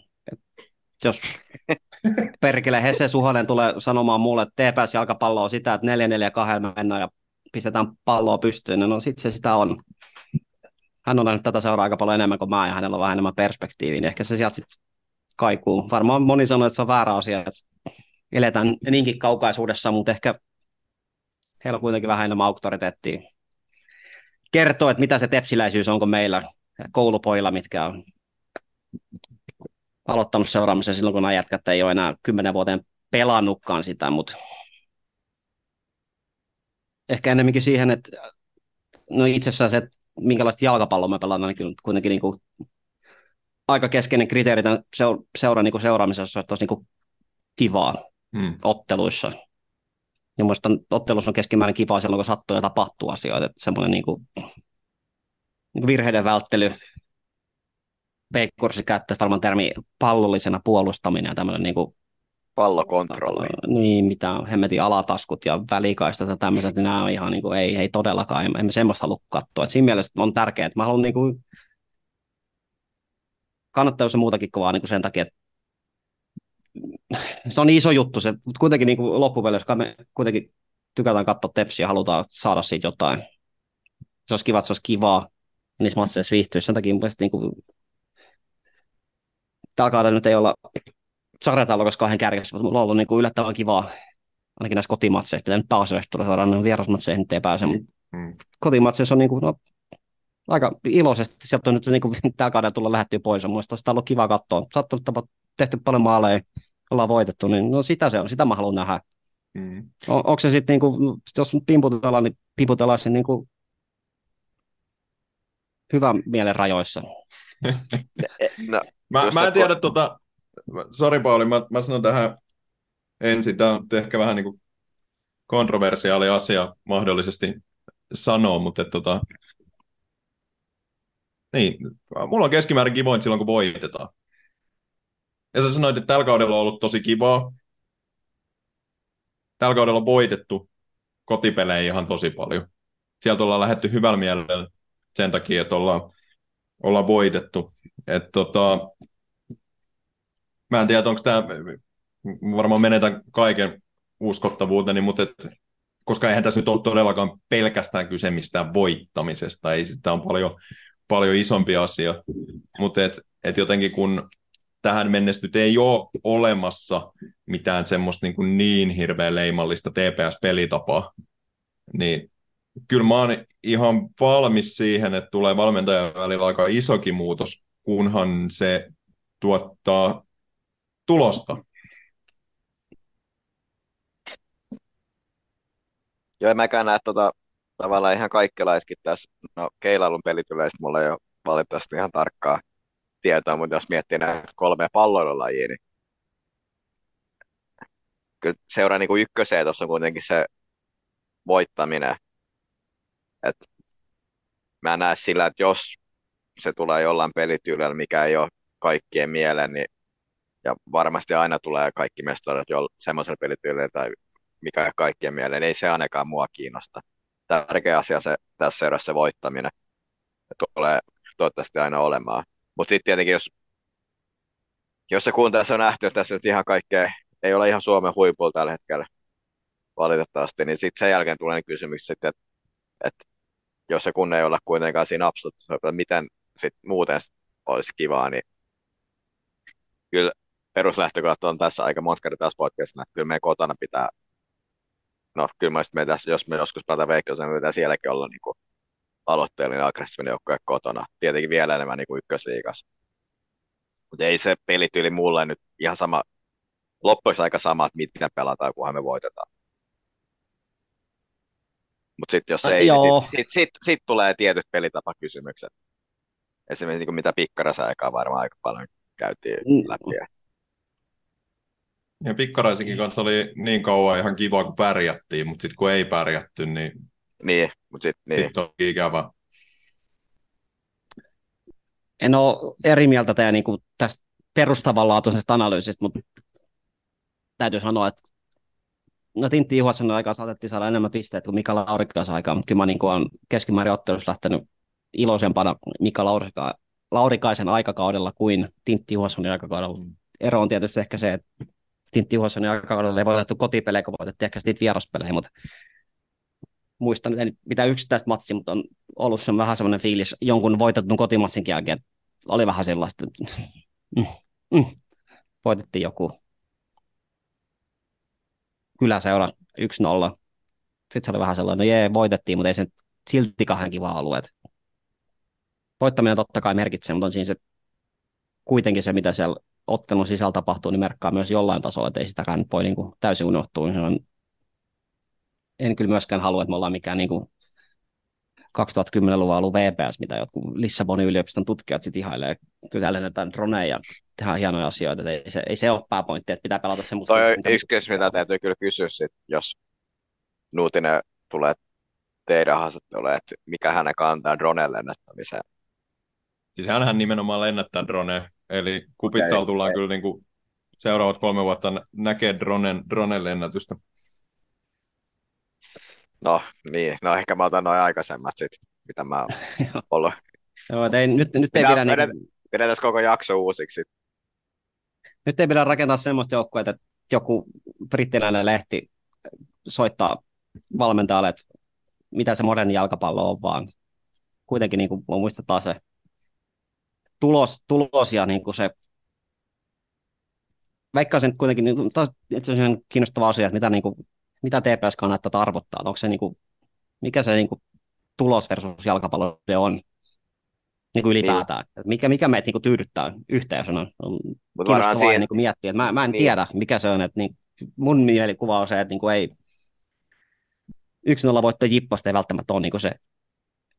Jos perkele Hesse Suhonen tulee sanomaan mulle, että TPS-jalkapallo on sitä, että 4-4-2 mennään ja pistetään palloa pystyyn, niin no sitten se sitä on. Hän on nähnyt tätä seuraa aika paljon enemmän kuin mä, ja hänellä on vähän enemmän perspektiiviä, niin ehkä se sieltä sitten kaikuu. Varmaan moni sanoo, että se on väärä asia, että eletään niinkin kaukaisuudessa, mutta ehkä heillä on kuitenkin vähän enemmän auktoriteettia. Kertoo, että mitä se tepsiläisyys onko meillä koulupoilla, mitkä on aloittanut seuraamisen silloin, kun nämä jätkät ei ole enää kymmenen vuoteen pelannutkaan sitä, mutta ehkä enemmänkin siihen, että no itse asiassa se, että minkälaista jalkapalloa me pelataan, niin kuitenkin niin kuin aika keskeinen kriteeri tämän seuran niin kuin seuraamisessa, että olisi niin kuin kivaa hmm. otteluissa. Ja muista ottelussa on keskimäärin kivaa silloin, kun sattuu ja tapahtuu asioita. Että semmoinen niin kuin, niin kuin virheiden välttely, B-kurssi käyttää varmaan termi pallollisena puolustaminen ja tämmöinen niin kuin pallokontrolli. Niin, mitä hemmetin alataskut ja välikaistat ja tämmöiset, niin nämä on ihan niin kuin, ei, ei todellakaan, emme, emme semmoista halua katsoa. Et siinä mielessä on tärkeää, että mä haluan niin kuin, kannattaa se muutakin kovaa niin kuin sen takia, että se on niin iso juttu, se, kuitenkin niin kuin loppupeleissä me kuitenkin tykätään katsoa tepsiä ja halutaan saada siitä jotain. Se olisi kiva, että se olisi kivaa, niissä matseissa viihtyisi. Sen takia mun mielestä niin kuin, tällä kaudella nyt ei olla sarjataulukossa kahden kärjessä, mutta mulla on ollut niin kuin yllättävän kivaa, ainakin näissä kotimatseissa, pitää nyt pääsee, tulee saadaan vierasmatseihin, nyt ei pääse, mutta mm. kotimatseissa on niin kuin, no, aika iloisesti, sieltä on nyt niin kuin, tällä kaudella tulla lähettyä pois, mun mielestä sitä on ollut kiva katsoa, sattunut tapa, tehty paljon maaleja, ollaan voitettu, niin no sitä se on, sitä mä haluan nähdä. Mm. On, onko se sitten, niin kuin, jos pimputellaan, niin pimputellaan se niin kuin hyvän mielen rajoissa. no, mä, mä en tiedä, tuota, sori Pauli, mä, mä sanon tähän ensin, tämä on ehkä vähän niin kuin kontroversiaali asia mahdollisesti sanoa, mutta että, tota, niin, mulla on keskimäärin kivoin silloin, kun voitetaan. Ja sä sanoit, että tällä kaudella on ollut tosi kivaa. Tällä kaudella on voitettu kotipelejä ihan tosi paljon. Sieltä ollaan lähetty hyvällä mielellä sen takia, että ollaan, ollaan voitettu. Et tota, mä en tiedä, onko tämä, varmaan menetän kaiken uskottavuuteni, mutta et, koska eihän tässä nyt ole todellakaan pelkästään kyse mistään voittamisesta, ei sitä on paljon, paljon isompi asia, mutta et, et jotenkin kun tähän mennessä nyt ei ole olemassa mitään semmoista niin, niin hirveän leimallista TPS-pelitapaa, niin kyllä mä oon ihan valmis siihen, että tulee valmentajan välillä aika isokin muutos, kunhan se tuottaa tulosta. Joo, en mäkään näe tota, tavallaan ihan kaikkelaisetkin tässä. No, keilailun pelityleistä mulla ei ole valitettavasti ihan tarkkaa tietoa, mutta jos miettii näitä kolmea palloilulajia, niin kyllä seuraa niin kuin ykköseen tuossa on kuitenkin se voittaminen. Et mä näen sillä, että jos se tulee jollain pelityylillä, mikä ei ole kaikkien mieleen, niin ja varmasti aina tulee kaikki mestarit jo semmoisella pelityylillä tai mikä ei kaikkien mieleen, ei se ainakaan mua kiinnosta. Tärkeä asia se tässä seurassa se voittaminen. Tulee toivottavasti aina olemaan. Mutta sitten tietenkin, jos, jos se kuuntelisi on nähty, että tässä nyt ihan kaikkea ei ole ihan Suomen huipulla tällä hetkellä valitettavasti, niin sitten sen jälkeen tulee kysymys sitten, että, että jos se kun ei olla kuitenkaan siinä absoluuttisessa, miten sitten muuten olisi kivaa, niin kyllä peruslähtökohta on tässä aika monta kertaa tässä podcastissa, että kyllä meidän kotona pitää, no kyllä mä me tässä, jos me joskus pelataan veikkauksen, niin pitää sielläkin olla niin kuin aloitteellinen aggressiivinen joukkue kotona. Tietenkin vielä enemmän niin kuin. Mutta ei se pelityyli mulle nyt ihan sama, loppuisi aika sama, että miten pelataan, kunhan me voitetaan. Mutta sitten jos ei, niin sitten sit, sit, sit tulee tietyt pelitapakysymykset. Esimerkiksi niin kuin mitä pikkarasa aikaa varmaan aika paljon käytiin mm. läpi. Ja Pikkaraisenkin kanssa oli niin kauan ihan kiva, kun pärjättiin, mutta sitten kun ei pärjätty, niin, niin, mutta sit, niin. sit on ikävä. En ole eri mieltä teidän niin kuin tästä perustavanlaatuisesta analyysistä, mutta täytyy sanoa, että no Tintti Juhasson aikaa saatettiin saada enemmän pisteitä kuin Mika Laurikaisen aikaa, mutta kyllä mä niin kuin olen keskimäärin ottelussa lähtenyt iloisempana Mika Laurika, Laurikaisen aikakaudella kuin Tintti Juhassonin aikakaudella. Ero on tietysti ehkä se, että Tintti Juhassonin aikakaudella ei voitettu kotipelejä, kun voitettiin ehkä niitä vieraspelejä, mutta muistan en mitään yksittäistä matsia, mutta on ollut se vähän semmoinen fiilis jonkun voitetun kotimassin jälkeen. Oli vähän sellaista, että mm, mm, voitettiin joku kyläseura 1-0. Sitten se oli vähän sellainen, no jee, voitettiin, mutta ei se silti kahden kiva alue. Voittaminen totta kai merkitsee, mutta on siinä se kuitenkin se, mitä siellä ottelun sisällä tapahtuu, niin merkkaa myös jollain tasolla, että ei sitäkään nyt voi niin kuin täysin unohtua. En kyllä myöskään halua, että me ollaan mikään niin kuin 2010-luvun alun VPS, mitä jotkut Lissabonin yliopiston tutkijat sitten ihailee. Kyllä lennetään droneja ja tehdään hienoja asioita. Ei se, ei se ole pääpointti, että pitää pelata semmoista. Toi on yksi kysymys, mitä täytyy kyllä kysyä, sit, jos Nuutinen tulee teidän haastatteluun, että mikä hänen kantaa dronen lennättämiseen. Siis hänhän nimenomaan lennättää drone, eli kupittaa okay, tullaan okay. kyllä niin kuin seuraavat kolme vuotta näkee dronen, dronen lennätystä. No niin, no ehkä mä otan noin aikaisemmat sit, mitä mä oon ollut. Joo, ei, nyt, nyt ei pidä... Pidetään, niin... pidetään koko jakso uusiksi. Nyt ei pidä rakentaa semmoista joukkoa, että joku brittiläinen lehti soittaa valmentajalle, että mitä se moderni jalkapallo on, vaan kuitenkin niin kuin muistetaan se tulos, tulos ja niin kuin se sen kuitenkin, niin, on kiinnostava asia, että mitä, niin kuin, mitä TPS kannattaa arvottaa, onko se niin kuin, mikä se niin kuin, tulos versus jalkapallo on niin kuin ylipäätään. Niin. Mikä, mikä meitä niin kuin, tyydyttää yhteisönä. On kiinnostavaa siihen... niin kuin, miettiä. Mä, mä en niin. tiedä, mikä se on. Että, niin, mun mielikuva on se, että niin kuin, ei, yksi nolla voitto Jippasta ei välttämättä ole niin kuin se,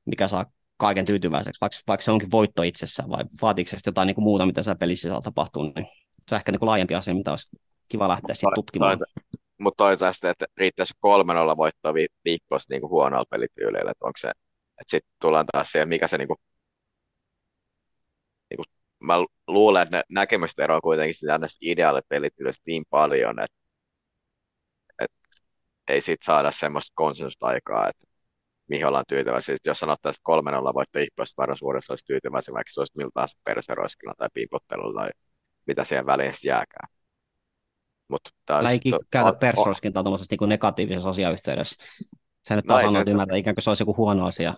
mikä saa kaiken tyytyväiseksi, vaikka, vaikka se onkin voitto itsessään, vai vaatiiko se jotain niin kuin muuta, mitä siellä pelissä saa tapahtuu, niin se on ehkä niin kuin laajempi asia, mitä olisi kiva lähteä sitten tutkimaan. Mutta toisaalta, että riittäisi kolmen olla voittoa vi- viikkoista niin huonolla pelityyleillä, että onko se, että sitten tullaan taas siihen, mikä se niin kuin, niin kuin, mä luulen, että ne näkemykset eroaa kuitenkin sitä näistä ideaalipelityylistä niin paljon, että, että ei sit saada semmoista konsensusta aikaa, että mihin ollaan tyytyväisiä. Jos sanottaisiin, että kolmen olla voitto ihmeessä varasuudessa olisi tyytyväisiä, vaikka se olisi miltä taas perseroiskilla tai piipottelulla tai mitä siihen väliin jääkään. Mut Läiki to, käydä persooskintaa tuollaisessa niin negatiivisessa asiayhteydessä. Sä nyt no, sanoit ymmärtää, ikään kuin se olisi joku huono asia.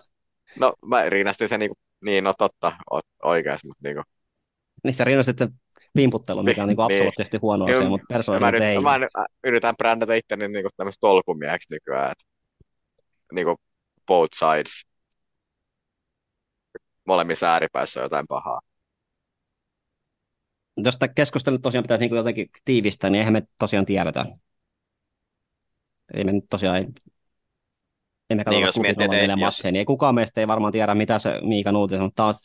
No mä rinnastin sen niin, kuin, niin no totta, oikeasti, mutta niin kuin... Niin sä rinnastit sen vimputtelu, mikä on niin kuin niin. absoluuttisesti huono asia, mutta persoonallisesti ei. Mä, mä yritän brändätä itteni niin kuin tämmöistä tolkumieheksi nykyään, että niin kuin both sides. Molemmissa ääripäissä on jotain pahaa. Jos tämä keskustelu tosiaan pitäisi niin jotenkin tiivistää, niin eihän me tosiaan tiedetä. Ei me nyt tosiaan, ei, emme katso Niin, jos miettii, neljä jos- matseja, niin ei kukaan meistä ei varmaan tiedä, mitä se Miika Nuutinen on. Tämä on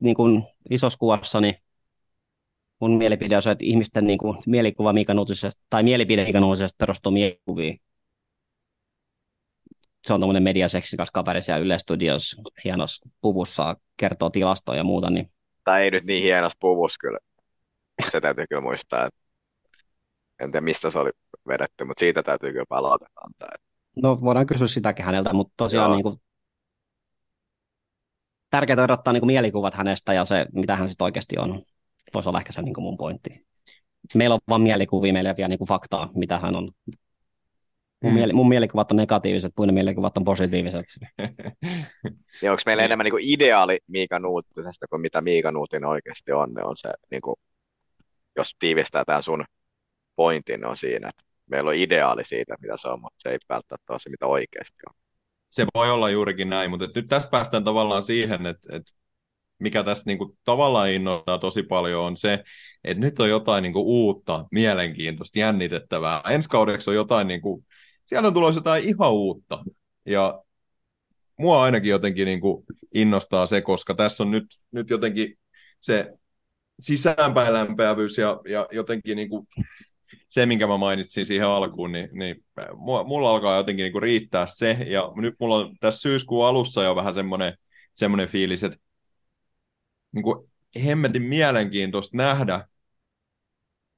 niin kuin isossa kuvassa, niin mun mielipide on se, että ihmisten niin kuin, mielikuva Miika Nuutisesta, tai mielipide Miika Nuutisesta perustuu mielikuviin. Se on tuommoinen mediaseksikas kaveri siellä Yle Studios hienossa puvussa, kertoo tilastoja ja muuta, niin Tai ei nyt niin hienossa puvussa kyllä. Se täytyy kyllä muistaa, että en tiedä mistä se oli vedetty, mutta siitä täytyy kyllä palautetta antaa. No voidaan kysyä sitäkin häneltä, mutta tosiaan Joo. niin kuin, tärkeää erottaa niin kuin mielikuvat hänestä ja se, mitä hän sitten oikeasti on. Voisi olla ehkä se niin kuin mun pointti. Meillä on vain mielikuvia, meillä ei ole vielä niin kuin faktaa, mitä hän on. Mun, mieli, mun mielikuvat on negatiiviset, muiden mielikuvat on positiiviset. Niin onko meillä enemmän niin kuin ideaali Miika Nuutisesta kuin mitä Miika Nuutinen oikeasti on, ne on se, niin kuin, jos tiivistää tämän sun pointin, on siinä, että meillä on ideaali siitä, mitä se on, mutta se ei välttämättä ole se, mitä oikeasti on. se voi olla juurikin näin, mutta nyt tästä päästään tavallaan siihen, että, että mikä tästä niinku tavallaan innoittaa tosi paljon on se, että nyt on jotain niinku uutta, mielenkiintoista, jännitettävää. Ensi kaudeksi on jotain, niinku, siellä on tulossa jotain ihan uutta. Ja mua ainakin jotenkin niinku innostaa se, koska tässä on nyt, nyt jotenkin se sisäänpäin lämpeävyys ja, ja jotenkin niinku se, minkä mä mainitsin siihen alkuun, niin, niin mulla alkaa jotenkin niinku riittää se, ja nyt mulla on tässä syyskuun alussa jo vähän semmoinen, semmoinen fiilis, että niinku hemmetin mielenkiintoista nähdä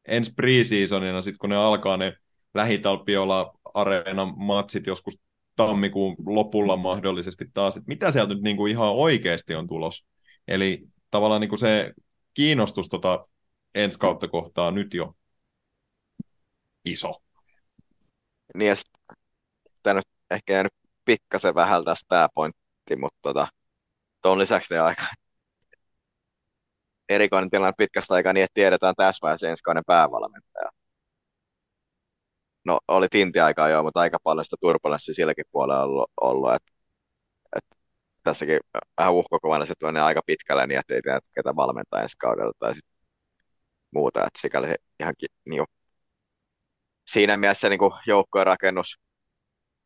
ensi preseasonina, sit kun ne alkaa ne lähitalppiolla areenan matsit joskus tammikuun lopulla mahdollisesti taas, että mitä sieltä nyt niinku ihan oikeasti on tulos. Eli tavallaan niinku se kiinnostus tota ensi kautta kohtaa nyt jo iso. Niin ja tää nyt ehkä jäänyt pikkasen vähän tästä tämä pointti, mutta tota, tuon lisäksi ne aika erikoinen tilanne pitkästä aikaa niin, että tiedetään täsmää se ensi kauden päävalmentaja. No oli tintiaikaa joo, mutta aika paljon sitä turbulenssia silläkin puolella ollut, ollut että, tässäkin vähän uhkokuvana se menee aika pitkälle niin, että ei tiedä, ketä valmentaa ensi kaudella tai sit muuta, että sikäli se ihan niin siinä mielessä niin kuin joukkojen rakennus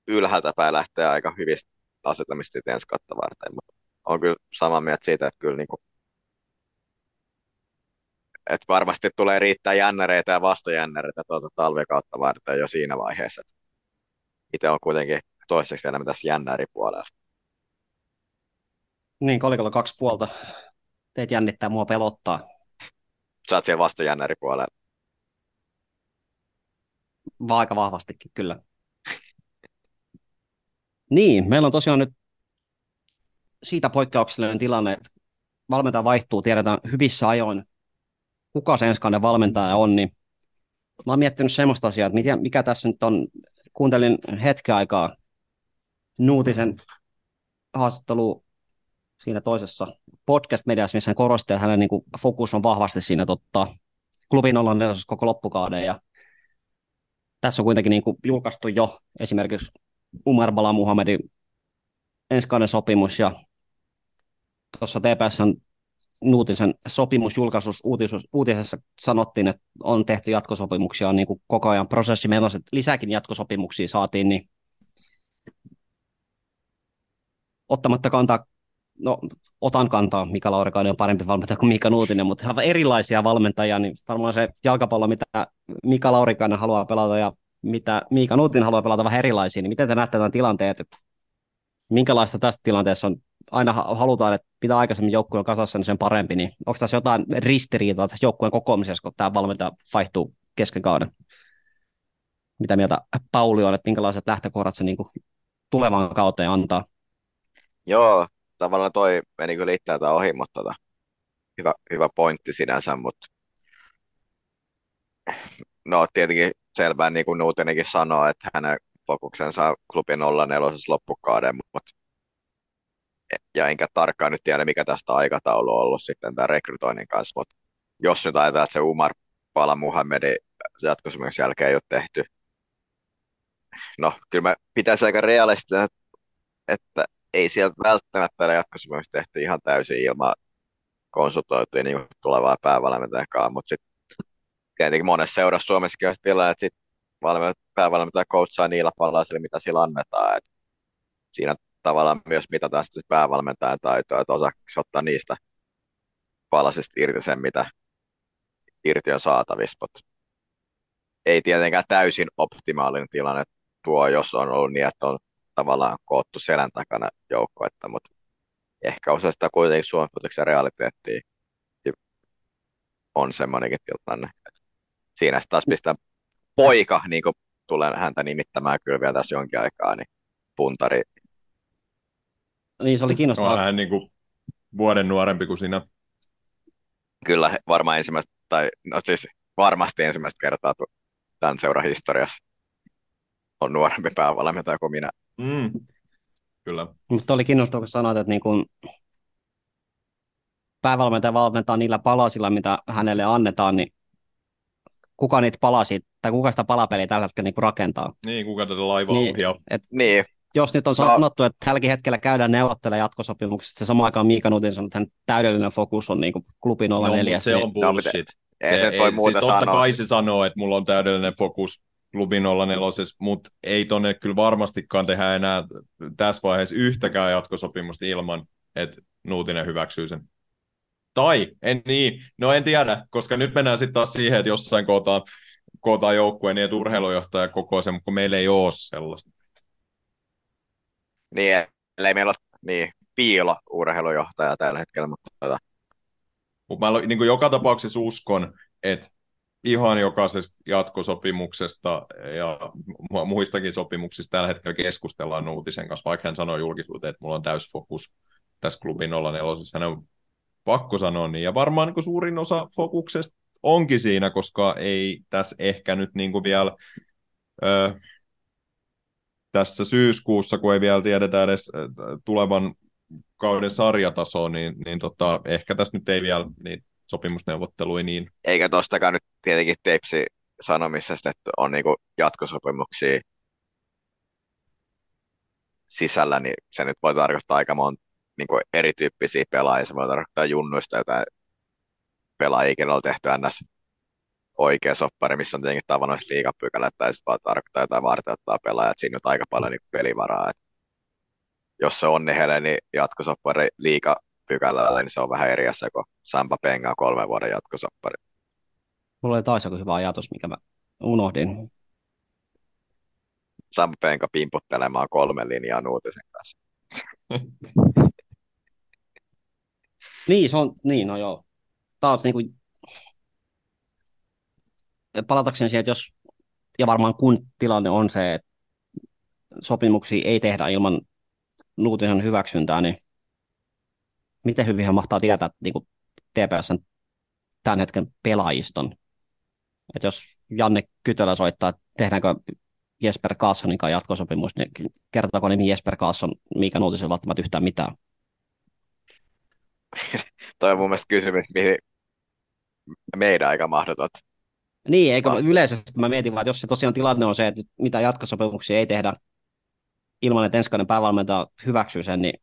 ylhäältä päin lähtee aika hyvistä asetamista ensi kautta varten, mutta on kyllä samaa mieltä siitä, että kyllä niin kuin, että varmasti tulee riittää jännereitä ja vastajännereitä tuota talvikautta varten jo siinä vaiheessa. Itse on kuitenkin toiseksi enemmän tässä jännäripuolella. Niin, kolikolla kaksi puolta. Teet jännittää, mua pelottaa. Sä oot siellä vastajännäripuolella. Vaan aika vahvastikin, kyllä. Niin, meillä on tosiaan nyt siitä poikkeuksellinen tilanne, että valmentaja vaihtuu, tiedetään hyvissä ajoin, kuka se enskainen valmentaja on, niin mä oon miettinyt semmoista asiaa, että mikä, tässä nyt on, kuuntelin hetken aikaa Nuutisen haastattelu siinä toisessa podcast-mediassa, missä hän korosti, että hänen niin kuin, fokus on vahvasti siinä totta, klubin olla nelosos koko loppukauden ja tässä on kuitenkin niin kuin julkaistu jo esimerkiksi Umar Bala Muhammedin ensi kauden sopimus ja tuossa TPSn Nuutisen sopimusjulkaisuus uutisessa, sanottiin, että on tehty jatkosopimuksia, on niin kuin koko ajan prosessi menossa, että lisääkin jatkosopimuksia saatiin, niin ottamatta kantaa, no otan kantaa, Mika Laurikainen on parempi valmentaja kuin Mika Nuutinen, mutta aivan erilaisia valmentajia, niin varmaan se jalkapallo, mitä Mika Laurikainen haluaa pelata ja mitä Miika Nuutinen haluaa pelata vähän erilaisia, niin miten te näette tämän tilanteen, että minkälaista tästä tilanteessa on, aina ha- halutaan, että pitää aikaisemmin joukkueen kasassa, niin sen parempi, niin onko tässä jotain ristiriitaa tässä joukkueen kokoamisessa, kun tämä valmentaja vaihtuu kesken kauden? Mitä mieltä Pauli on, että minkälaiset lähtökohdat se niin kuin tulevaan kauteen antaa? Joo, tavallaan toi meni kyllä itseltä ohi, mutta tota, hyvä, hyvä pointti sinänsä, mutta no tietenkin selvää, niin kuin Nuutinenkin sanoo, että hänen fokuksensa klubin olla nelosessa loppukauden, mutta ja enkä tarkkaan nyt tiedä, mikä tästä aikataulu on ollut sitten tämän rekrytoinnin kanssa, mutta jos nyt ajatellaan, että se Umar Pala Muhammedin jatkosopimuksen jälkeen ei ole tehty, no kyllä mä pitäisi aika realistisena, että ei sieltä välttämättä ole jatkosopimus tehty ihan täysin ilman konsultoitiin niin tulevaa päävalmentajan kanssa, mutta sitten tietenkin monessa seurassa Suomessakin on tilanne, että sit päävalmentaja coachaa niillä palasilla, mitä sillä annetaan. Et siinä tavallaan myös mitataan sitten päävalmentajan taitoa, että osaako ottaa niistä palasista irti sen, mitä irti on saatavissa. Mutta ei tietenkään täysin optimaalinen tilanne tuo, jos on ollut niin, että on tavallaan koottu selän takana joukkoetta, mutta ehkä osa sitä kuitenkin suomalaisen realiteettia on semmoinenkin tilanne. Siinä taas pistää poika, niin kuin tulen häntä nimittämään kyllä vielä tässä jonkin aikaa, niin puntari. Niin, se oli kiinnostavaa. On hän niin kuin vuoden nuorempi kuin sinä. Kyllä varmaan ensimmäistä, tai no siis varmasti ensimmäistä kertaa tämän seuran historiassa on nuorempi päävalmentaja kuin minä. Mm. Kyllä. Mutta oli kiinnostavaa, kun sanoit, että niin kun päävalmentaja valmentaa niillä palasilla, mitä hänelle annetaan, niin kuka niitä palasi, tai kuka sitä palapeliä tällä hetkellä niin rakentaa. Niin, kuka tätä laivaa Niin. ohjaa. Et Niin, jos nyt on No. sanottu, että tälläkin hetkellä käydään neuvottelemaan jatkosopimuksesta, se samaan aikaan Miika Nutin sanoi, että hän täydellinen fokus on niin kuin klubi 04. No, se on No, bullshit. ei se voi muuta siis totta sanoa. kai se sanoo, että mulla on täydellinen fokus klubi 04, mutta ei tonne kyllä varmastikaan tehdä enää tässä vaiheessa yhtäkään jatkosopimusta ilman, että Nuutinen hyväksyy sen. Tai, en niin, no en tiedä, koska nyt mennään sitten taas siihen, että jossain kootaan, kootaan joukkueen niin, että urheilujohtaja koko sen, mutta kun meillä ei ole sellaista. Niin ellei meillä ole niin, piilo urheilujohtaja tällä hetkellä, mutta tota, Mutta mä niin joka tapauksessa uskon, että ihan jokaisesta jatkosopimuksesta ja mu- muistakin sopimuksista tällä hetkellä keskustellaan Nuutisen kanssa, vaikka hän sanoi julkisuuteen, että mulla on täysfokus tässä klubin 04. Hän on pakko sanoa niin. Ja varmaan niin suurin osa fokuksesta onkin siinä, koska ei tässä ehkä nyt niin kuin vielä ö, tässä syyskuussa, kun ei vielä tiedetä edes ö, tulevan kauden sarjatasoa, niin, niin tota, ehkä tässä nyt ei vielä niin sopimusneuvotteluja niin eikä tostakaan nyt tietenkin Tepsi sanomisesta, että on niinku jatkosopimuksia sisällä, niin se nyt voi tarkoittaa aika monta niinku erityyppisiä pelaajia. Se voi tarkoittaa junnuista jotain pelaajia, kenellä on tehty ns. Oikea soppari, missä on tietenkin tavanomaisesti liigapykälät, tai sitten vaan tarkoittaa jotain varteuttaa pelaajat. Siinä on aika paljon niinku pelivaraa. Et jos se on niin niin jatkosoppari liigapykälällä, niin se on vähän eri asia kuin Sampa Pengaa kolmen vuoden jatkosoppari. Mulla oli taas joku hyvä ajatus, mikä mä unohdin. Sampo Penka pimputtelemaan kolme linjaa Nuutisen kanssa. Niin, se on, niin, no joo. Taas niin kuin, palatakseni siihen, että jos, ja varmaan kun tilanne on se, että sopimuksia ei tehdä ilman Nuutisen hyväksyntää, niin miten hyvin hän mahtaa tietää niin kuin TPSn tämän hetken pelaajiston? Että jos Janne Kytölä soittaa, että tehdäänkö Jesper Kaassonin kanssa jatkosopimus, niin kertooko nimi Jesper Kaasson Miika Nuutisen välttämättä yhtään mitään? Toi on mun mielestä kysymys, mihin meidän aika mahdotot. Niin, eikö Vasta- yleisesti mä mietin vaan, että jos se tosiaan tilanne on se, että mitä jatkosopimuksia ei tehdä ilman, että ensi kauden päävalmentaja hyväksyy sen, niin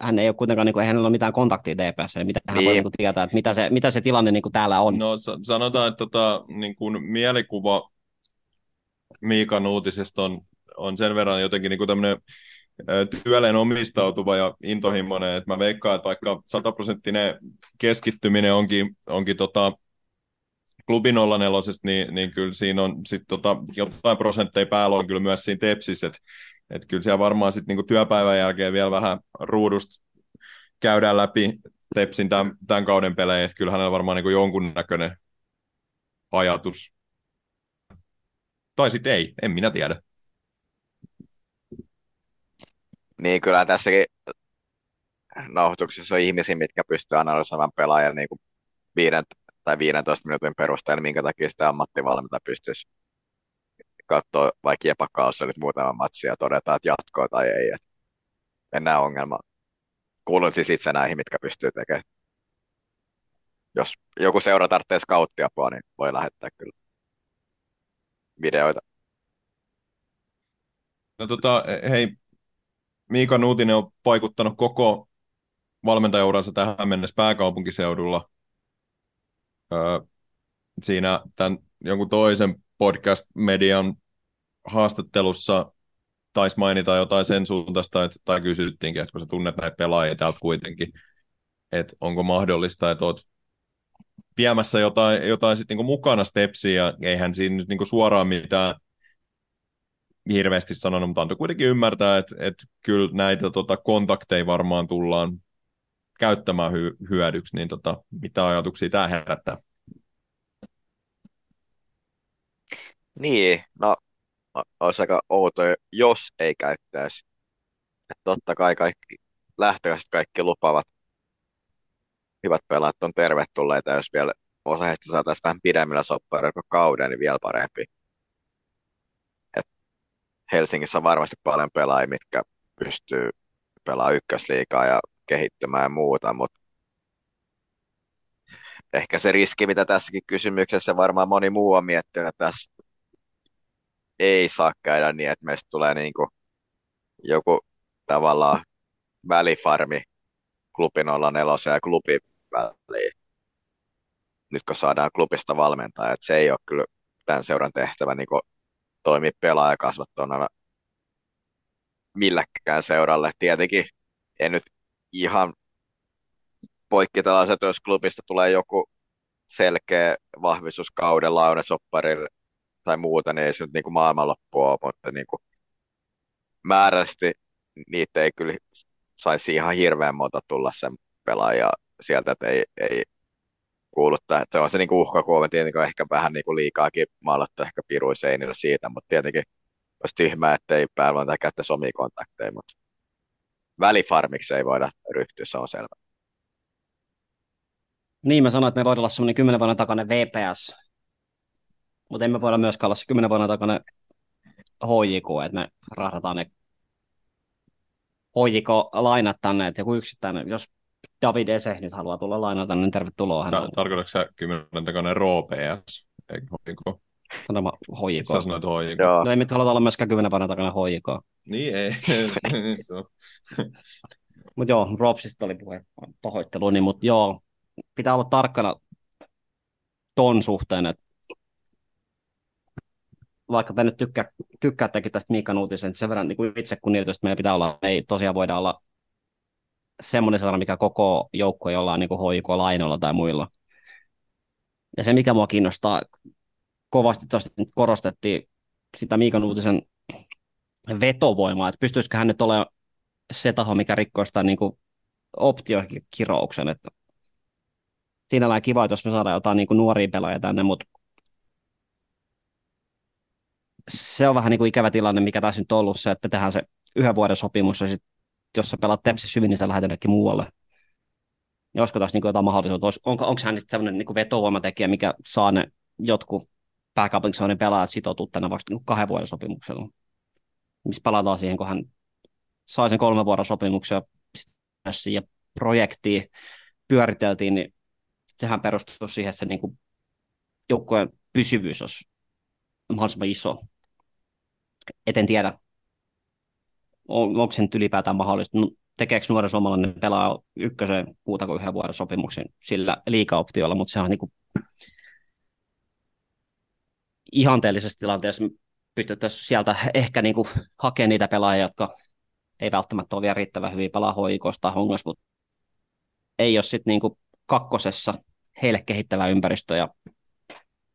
hän ei ole kuitenkaan, niin kuin, hänellä ole mitään kontaktia TPS, niin mitä hän Niin. voi niin kuin, tietää, että mitä se, mitä se tilanne niin kuin täällä on. No sa- sanotaan, että tota, niin kuin mielikuva Miikan uutisesta on, on sen verran jotenkin niin tämmöinen työlleen omistautuva ja intohimoinen, että mä veikkaan, että vaikka sataprosenttinen keskittyminen onkin, onkin tota, klubin 04, niin, niin kyllä siinä on sit tota, jotain prosentteja päällä on kyllä myös siinä tepsissä, että et kyllä siellä varmaan sitten niinku työpäivän jälkeen vielä vähän ruudusta käydään läpi Tepsin tämän, tämän kauden pelejä, että kyllä hänellä varmaan niinku jonkunnäköinen ajatus. Tai sitten ei, en minä tiedä. Niin kyllä tässäkin nauhoituksessa on ihmisiä, mitkä pystyy analysoimaan pelaajan niin kuin viiden tai 15 minuutin perusteella, minkä takia sitä ammattivalmentaja pystyisi katsoa vaikka Jepakkaassa nyt muutama matsi ja todeta, että jatkoa tai ei. Et en näe ongelmaa. Kuulun siis itse näihin, mitkä pystyy tekemään. Jos joku seura tarvitsee skauttiapua, niin voi lähettää kyllä videoita. No tota, hei, Miika Nuutinen on vaikuttanut koko valmentajauransa tähän mennessä pääkaupunkiseudulla. Öö, siinä tämän jonkun toisen podcast-median haastattelussa taisi mainita jotain sen suuntaista, että, tai kysyttiinkin, että kun sä tunnet näitä pelaajia täältä kuitenkin, että onko mahdollista, että oot viemässä jotain, jotain sit niinku mukana stepsiä, ja eihän siinä nyt niinku suoraan mitään hirveästi sanonut, mutta antoi kuitenkin ymmärtää, että, että kyllä näitä tota, kontakteja varmaan tullaan käyttämään hy- hyödyksi, niin tota, mitä ajatuksia tämä herättää? Niin, no olisi aika outo, jos ei käyttäisi. Että totta kai kaikki, lähtökohtaisesti kaikki lupavat hyvät pelaajat on tervetulleita, jos vielä osa heistä saataisiin vähän pidemmillä soppareilla kauden, niin vielä parempi. Et Helsingissä on varmasti paljon pelaajia, mitkä pystyy pelaamaan ykkösliikaa ja kehittymään ja muuta, mutta ehkä se riski, mitä tässäkin kysymyksessä varmaan moni muu on miettinyt tästä, ei saa käydä niin, että meistä tulee niin kuin joku tavallaan välifarmi klubin olla ja klubi väliin. Nyt kun saadaan klubista valmentaa, että se ei ole kyllä tämän seuran tehtävä niin toimia pelaajakasvattajana milläkään seuralle. Tietenkin en nyt ihan poikki tällaiset, jos klubista tulee joku selkeä vahvistus kauden launasopparille tai muuta, niin ei se nyt niin kuin maailmanloppu ole, mutta niin kuin määrällisesti niitä ei kyllä saisi ihan hirveän monta tulla sen pelaaja sieltä, että ei, ei kuuluttaa, että se on se niin uhkakuva, tietenkin on ehkä vähän niin liikaakin maalattu ehkä piruiseinillä siitä, mutta tietenkin olisi tyhmää, että ei päällä käyttäisi omia kontakteja, mutta välifarmiksi ei voida ryhtyä, se on selvä. Niin, mä sanoin, että me voidaan olla semmoinen kymmenen vuoden takainen VPS, mutta emme voida myöskään olla se kymmenen vuoden takainen HJK, että me rahdataan ne HJK-lainat tänne, että joku yksittäinen, jos David Ese nyt haluaa tulla lainalta, niin tervetuloa hänelle. Tarkoitatko sä kymmenen takainen Roo PS? Eikö HJK? Sanoma HJK. Sä sanoit HJK. Joo. No ei nyt haluta olla myöskään kymmenen vuoden takana HJK. Niin ei. Mutta joo, Robsista oli puhe pahoittelu, niin mutta joo, pitää olla tarkkana ton suhteen, että vaikka te nyt tykkää, tykkäättekin tästä Miikan uutisen, sen verran niin kuin itse kunnioitusta meidän pitää olla, me ei tosiaan voida olla semmoinen seura, mikä koko joukko ei olla niin HIK lainoilla tai muilla. Ja se, mikä mua kiinnostaa kovasti, korostettiin sitä Miikan uutisen vetovoimaa, että pystyisikö hän nyt olemaan se taho, mikä rikkoo sitä niin optiokirouksen, että sinällään kiva, että jos me saadaan jotain niin kuin nuoria pelaajia tänne, mutta se on vähän niin kuin ikävä tilanne, mikä tässä nyt on ollut se, että me tehdään se yhden vuoden sopimus, ja sit, jos sä pelaat Tepsissä hyvin, niin sä lähdet jonnekin muualle. Ja olisiko tässä niin kuin jotain mahdollisuutta, onko, onko hän sitten sellainen niin vetovoimatekijä, mikä saa ne jotkut pääkaupunkiseudun pelaajat sitoutua tänne vasta niin kahden vuoden sopimuksella. Missä palataan siihen, kun hän sai sen kolmen vuoden sopimuksen ja projektiin pyöriteltiin, niin sehän perustuu siihen, että se niin kuin pysyvyys olisi mahdollisimman iso. Et en tiedä, on, onko se nyt ylipäätään mahdollista. No, tekeekö nuori suomalainen pelaa ykkösen muuta kuin yhden vuoden sopimuksen sillä liikaoptiolla, mutta se on niin kuin ihanteellisessa tilanteessa pystyttäisiin sieltä ehkä niin kuin hakemaan niitä pelaajia, jotka ei välttämättä ole vielä riittävän hyvin pelaa hoikosta hongas, mutta ei ole sitten niin kakkosessa heille kehittävää ympäristöä ja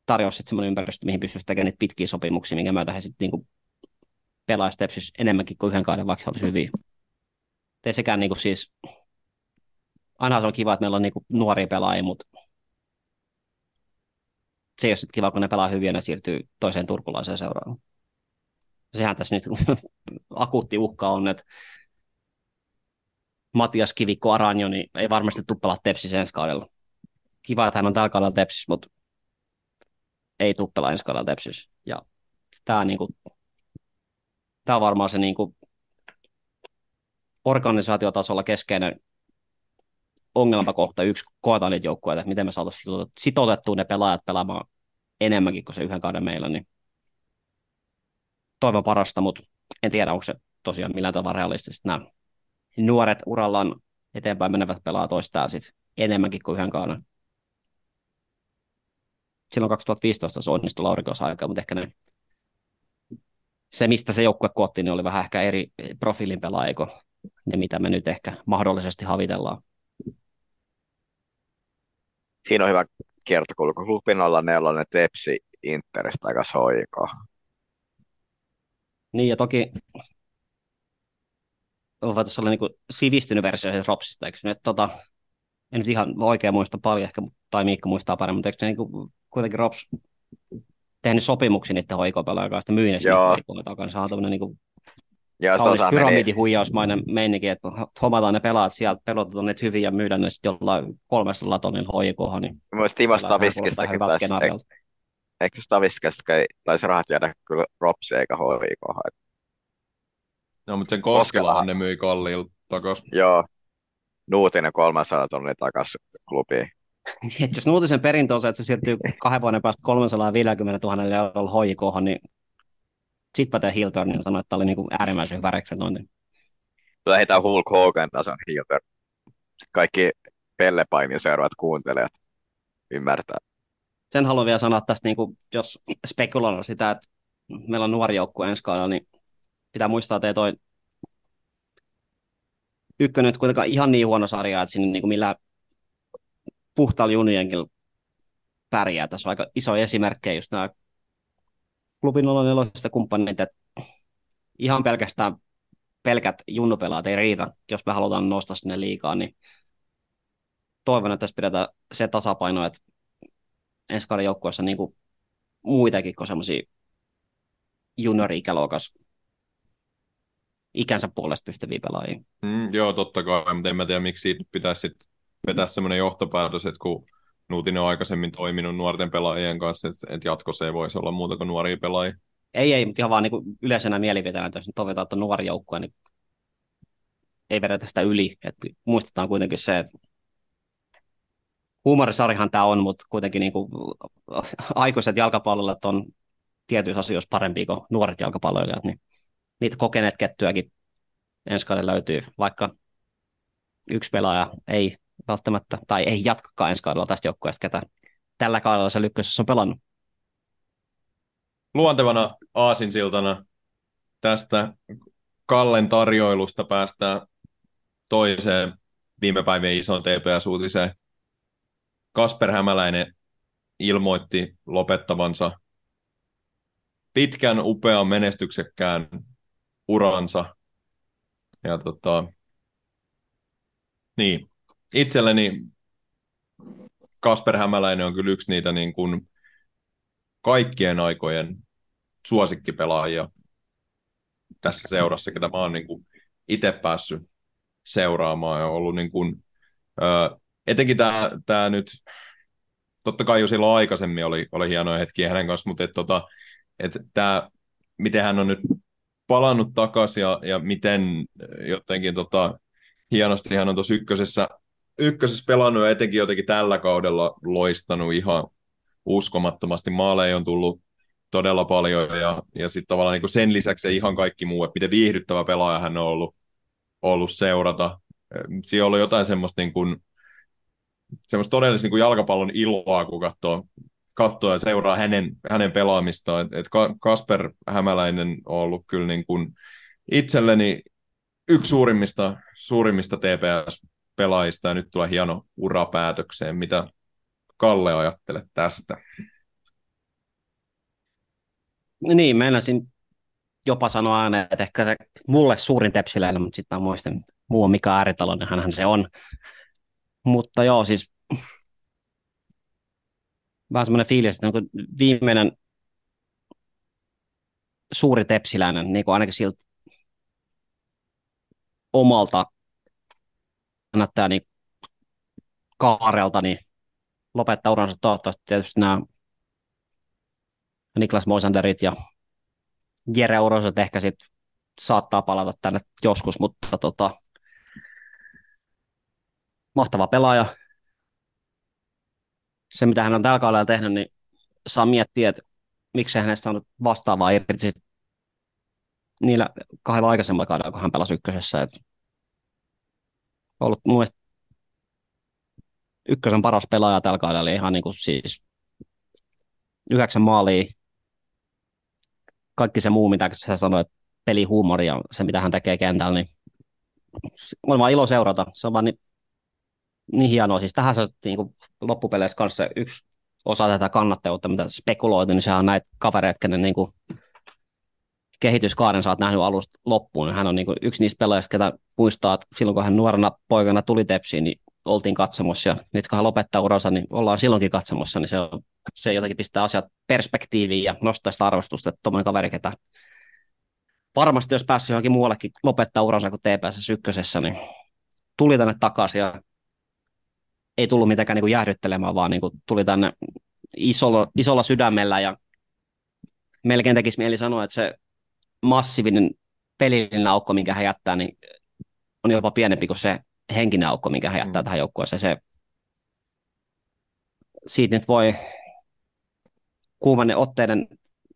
tarjoa sitten semmoinen ympäristö, mihin pystyisi tekemään niitä pitkiä sopimuksia, minkä myötä he sitten niin pelaisi Tepsissä enemmänkin kuin yhden kauden, vaikka olisi hyviä. Ei sekään niin kuin siis, aina se on kiva, että meillä on niin kuin nuoria pelaajia, mutta se ei ole sitten kiva, kun ne pelaa hyvin ja siirtyy toiseen turkulaiseen seuraan. Sehän tässä nyt akuutti uhka on, että Matias Kivikko Aranjo niin ei varmasti tule pelaa Tepsissä ensi kaudella. Kiva, että hän on tällä kaudella Tepsissä, mutta ei tule pelaa ensi kaudella Tepsissä. Ja tämä, niin kuin, tämä on varmaan se niin kuin, organisaatiotasolla keskeinen ongelmakohta. Yksi koetaan niitä joukkueita, että miten me saataisiin sitoutettua ne pelaajat pelaamaan enemmänkin kuin se yhden kauden meillä, niin toivon parasta, mutta en tiedä, onko se tosiaan millään tavalla realistisesti nämä nuoret urallaan eteenpäin menevät pelaa toistaan sit enemmänkin kuin yhden kauden. Silloin 2015 se onnistui Laurikos aikaa, mutta ehkä ne, se, mistä se joukkue kootti, niin oli vähän ehkä eri profiilin pelaajia ne, mitä me nyt ehkä mahdollisesti havitellaan. Siinä on hyvä kiertokulku. Olla nelonen Tepsi Interistä aika soiko. Niin ja toki voitaisiin olla niin sivistynyt versio Ropsista, eikö nyt tota, en nyt ihan oikein muista paljon ehkä, tai Miikka muistaa paremmin, mutta eikö se niin kuin, kuitenkin Rops tehnyt sopimuksia niiden hoikopelaajan kanssa, myy ne sinne hoikoille takana, se on tämmöinen niin kuin ja kaunis pyramidihuijausmainen meininki, että hommataan ne pelaat sieltä, pelotetaan ne hyvin ja myydään ne sitten jollain 300 tonnin hoikohan. Niin Mielestäni Timo Staviskistakin taisi, eikö Staviskistakin taisi rahat jäädä kyllä Ropsi eikä hoikohan. No, mutta sen Koskelahan ne myi kalliilla takaisin. Joo, Nuutinen 300 tonnia takaisin klubiin. Et jos Nuutisen perintö on että se siirtyy kahden vuoden päästä 350 000 eurolla hoikohan, niin sitten teen Hilton ja sanoi, että tämä oli niin kuin äärimmäisen hyvä rekrytointi. Kyllä heitä Hulk Hogan tason Hilton. Kaikki pellepainin seuraavat kuuntelijat ymmärtää. Sen haluan vielä sanoa tästä, niin kuin, jos spekuloidaan sitä, että meillä on nuori joukkue ensi kaudella, niin pitää muistaa, että toi ykkönen nyt kuitenkaan ihan niin huono sarja, että sinne niin kuin millä puhtaalla junienkin pärjää. Tässä on aika iso esimerkkejä just nämä klubin 04 kumppanit, että ihan pelkästään pelkät junnupelaat ei riitä, jos me halutaan nostaa sinne liikaa, niin toivon, että tässä pidetään se tasapaino, että ensi kauden joukkueessa niin kuin muitakin kuin semmoisia juniori-ikäluokas ikänsä puolesta pystyviä pelaajia. Mm, joo, totta kai, mutta en mä tiedä, miksi siitä pitäisi sit vetää semmoinen johtopäätös, että kun Nuutinen on aikaisemmin toiminut nuorten pelaajien kanssa, että, että jatkossa ei voisi olla muuta kuin nuoria pelaajia. Ei, ei, mutta ihan vaan niin yleisenä mielipiteenä, että jos toivotaan, että nuori joukkue, niin ei vedetä sitä yli. Että muistetaan kuitenkin se, että huumorisarihan tämä on, mutta kuitenkin niin kuin aikuiset jalkapalloilijat on tietyissä asioissa parempi kuin nuoret jalkapalloilijat, niin niitä kokeneet kettyäkin ensi löytyy, vaikka yksi pelaaja ei välttämättä, tai ei jatkakaan ensi kaudella tästä joukkueesta, ketä tällä kaudella se lykkösessä on pelannut. Luontevana aasinsiltana tästä Kallen tarjoilusta päästään toiseen viime päivien isoon TPS-uutiseen. Kasper Hämäläinen ilmoitti lopettavansa pitkän, upean, menestyksekkään uransa. Ja tota, niin, itselleni Kasper Hämäläinen on kyllä yksi niitä niin kuin kaikkien aikojen suosikkipelaajia tässä seurassa, ketä mä oon niin kuin itse päässyt seuraamaan ja ollut niin kuin, ö, etenkin tämä, tämä nyt, totta kai jo silloin aikaisemmin oli, oli hienoja hetkiä hänen kanssa, mutta tota, et tämä, miten hän on nyt palannut takaisin ja, ja miten jotenkin tota, hienosti hän on tuossa ykkösessä ykkösessä pelannut ja etenkin jotenkin tällä kaudella loistanut ihan uskomattomasti. Maaleja on tullut todella paljon ja, ja sitten tavallaan niin sen lisäksi ihan kaikki muu, että miten viihdyttävä pelaaja hän on ollut, ollut seurata. Siinä on ollut jotain semmoista, niin kuin, semmoista todellista niin kuin jalkapallon iloa, kun katsoo, katsoo ja seuraa hänen, hänen pelaamistaan. Et, Kasper Hämäläinen on ollut kyllä niin kuin itselleni yksi suurimmista, suurimmista TPS pelaajista ja nyt tulee hieno ura päätökseen. Mitä Kalle ajattelet tästä? Niin, meinasin jopa sanoa aina, että ehkä se mulle suurin tepsiläinen, mutta sitten mä muistan, että muu on Mika Ääritalo, niin hänhän se on. Mutta joo, siis vähän semmoinen fiilis, että niin viimeinen suuri tepsiläinen, niin kuin ainakin siltä omalta näyttää niin kaarelta, niin lopettaa uransa toivottavasti tietysti nämä Niklas Moisanderit ja Jere Uroset ehkä sitten saattaa palata tänne joskus, mutta tota, mahtava pelaaja. Se, mitä hän on tällä kaudella tehnyt, niin saa miettiä, että miksei hänestä on vastaavaa irti niillä kahdella aikaisemmalla kaudella, kun hän pelasi ykkösessä. Että ollut mun mielestä ykkösen paras pelaaja tällä kaudella, ihan niin kuin siis yhdeksän maalia, kaikki se muu, mitä sä sanoit, pelihuumori ja se, mitä hän tekee kentällä, niin on vaan ilo seurata. Se on vaan niin, niin hienoa. Siis tähän se niin kuin loppupeleissä kanssa yksi osa tätä kannattavuutta, mitä spekuloitu, niin sehän on näitä kavereita, kenen niin kuin kehityskaaren sä oot nähnyt alusta loppuun. Hän on niin kuin yksi niistä pelaajista, ketä muistaa, että silloin kun hän nuorena poikana tuli Tepsiin, niin oltiin katsomassa ja nyt kun hän lopettaa uransa, niin ollaan silloinkin katsomassa, niin se, on, se jotenkin pistää asiat perspektiiviin ja nostaa sitä arvostusta, että tuommoinen kaveri, ketä varmasti jos päässyt johonkin muuallekin lopettaa uransa kuin TPS ykkösessä, niin tuli tänne takaisin ja ei tullut mitenkään niin kuin jäähdyttelemään, vaan niin kuin tuli tänne isolla, isolla sydämellä ja melkein tekisi mieli sanoa, että se massiivinen pelillinen aukko, minkä hän jättää, niin on jopa pienempi kuin se henkinen aukko, minkä hän jättää mm. tähän joukkueeseen. Se, siitä nyt voi kuumannen otteiden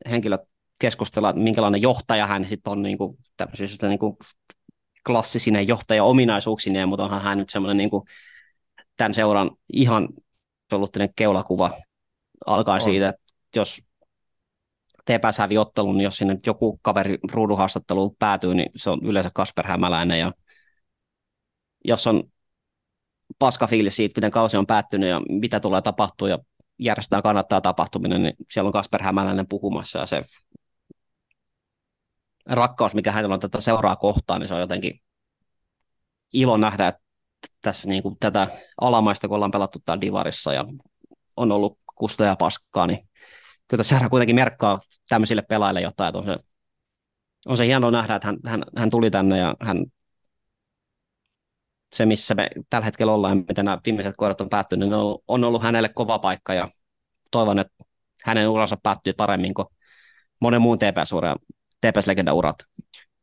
henkilöt keskustella, että minkälainen johtaja hän sitten on niin kuin, niin kuin klassisinen johtaja ominaisuuksineen, mutta onhan hän nyt semmoinen niin kuin, tämän seuran ihan absoluuttinen keulakuva alkaa on. siitä, että jos TPS hävi ottelun, niin jos sinne joku kaveri ruuduhaastatteluun päätyy, niin se on yleensä Kasper Hämäläinen. Ja jos on paska fiilis siitä, miten kausi on päättynyt ja mitä tulee tapahtua ja järjestetään kannattaa tapahtuminen, niin siellä on Kasper Hämäläinen puhumassa ja se rakkaus, mikä hänellä on tätä seuraa kohtaan, niin se on jotenkin ilo nähdä, että tässä niin kuin tätä alamaista, kun ollaan pelattu täällä Divarissa ja on ollut kusta ja paskaa, niin kyllä tässä kuitenkin merkkaa tämmöisille pelaajille jotain, että on se, on se hienoa nähdä, että hän, hän, hän tuli tänne ja hän, se, missä me tällä hetkellä ollaan miten nämä viimeiset kohdat on päättynyt, niin on, on ollut hänelle kova paikka ja toivon, että hänen uransa päättyy paremmin kuin monen muun TPS-uran TPS-legenda urat.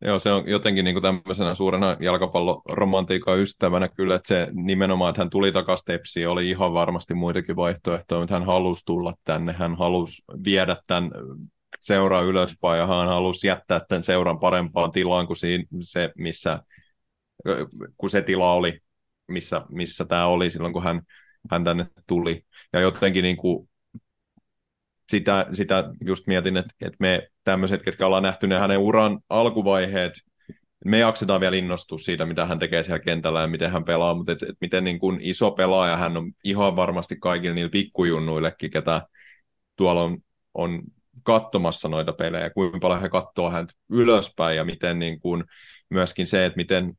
Joo, se on jotenkin niin kuin tämmöisenä suurena jalkapalloromantiikan ystävänä kyllä, että se nimenomaan, että hän tuli takaisin Tepsiin, oli ihan varmasti muitakin vaihtoehtoja, mutta hän halusi tulla tänne, hän halusi viedä tämän seuraa ylöspäin ja hän halusi jättää tämän seuran parempaan tilaan kuin siinä, se, missä, kun se tila oli, missä, missä tämä oli silloin, kun hän, hän tänne tuli. Ja jotenkin niin kuin sitä, sitä just mietin, että, että me tämmöiset, ketkä ollaan nähty ne hänen uran alkuvaiheet, me jaksetaan vielä innostua siitä, mitä hän tekee siellä kentällä ja miten hän pelaa, mutta et, et miten niin kuin iso pelaaja hän on ihan varmasti kaikille niillä pikkujunnuillekin, ketä tuolla on, on katsomassa noita pelejä, kuinka paljon he katsoo häntä ylöspäin ja miten niin kuin myöskin se, että miten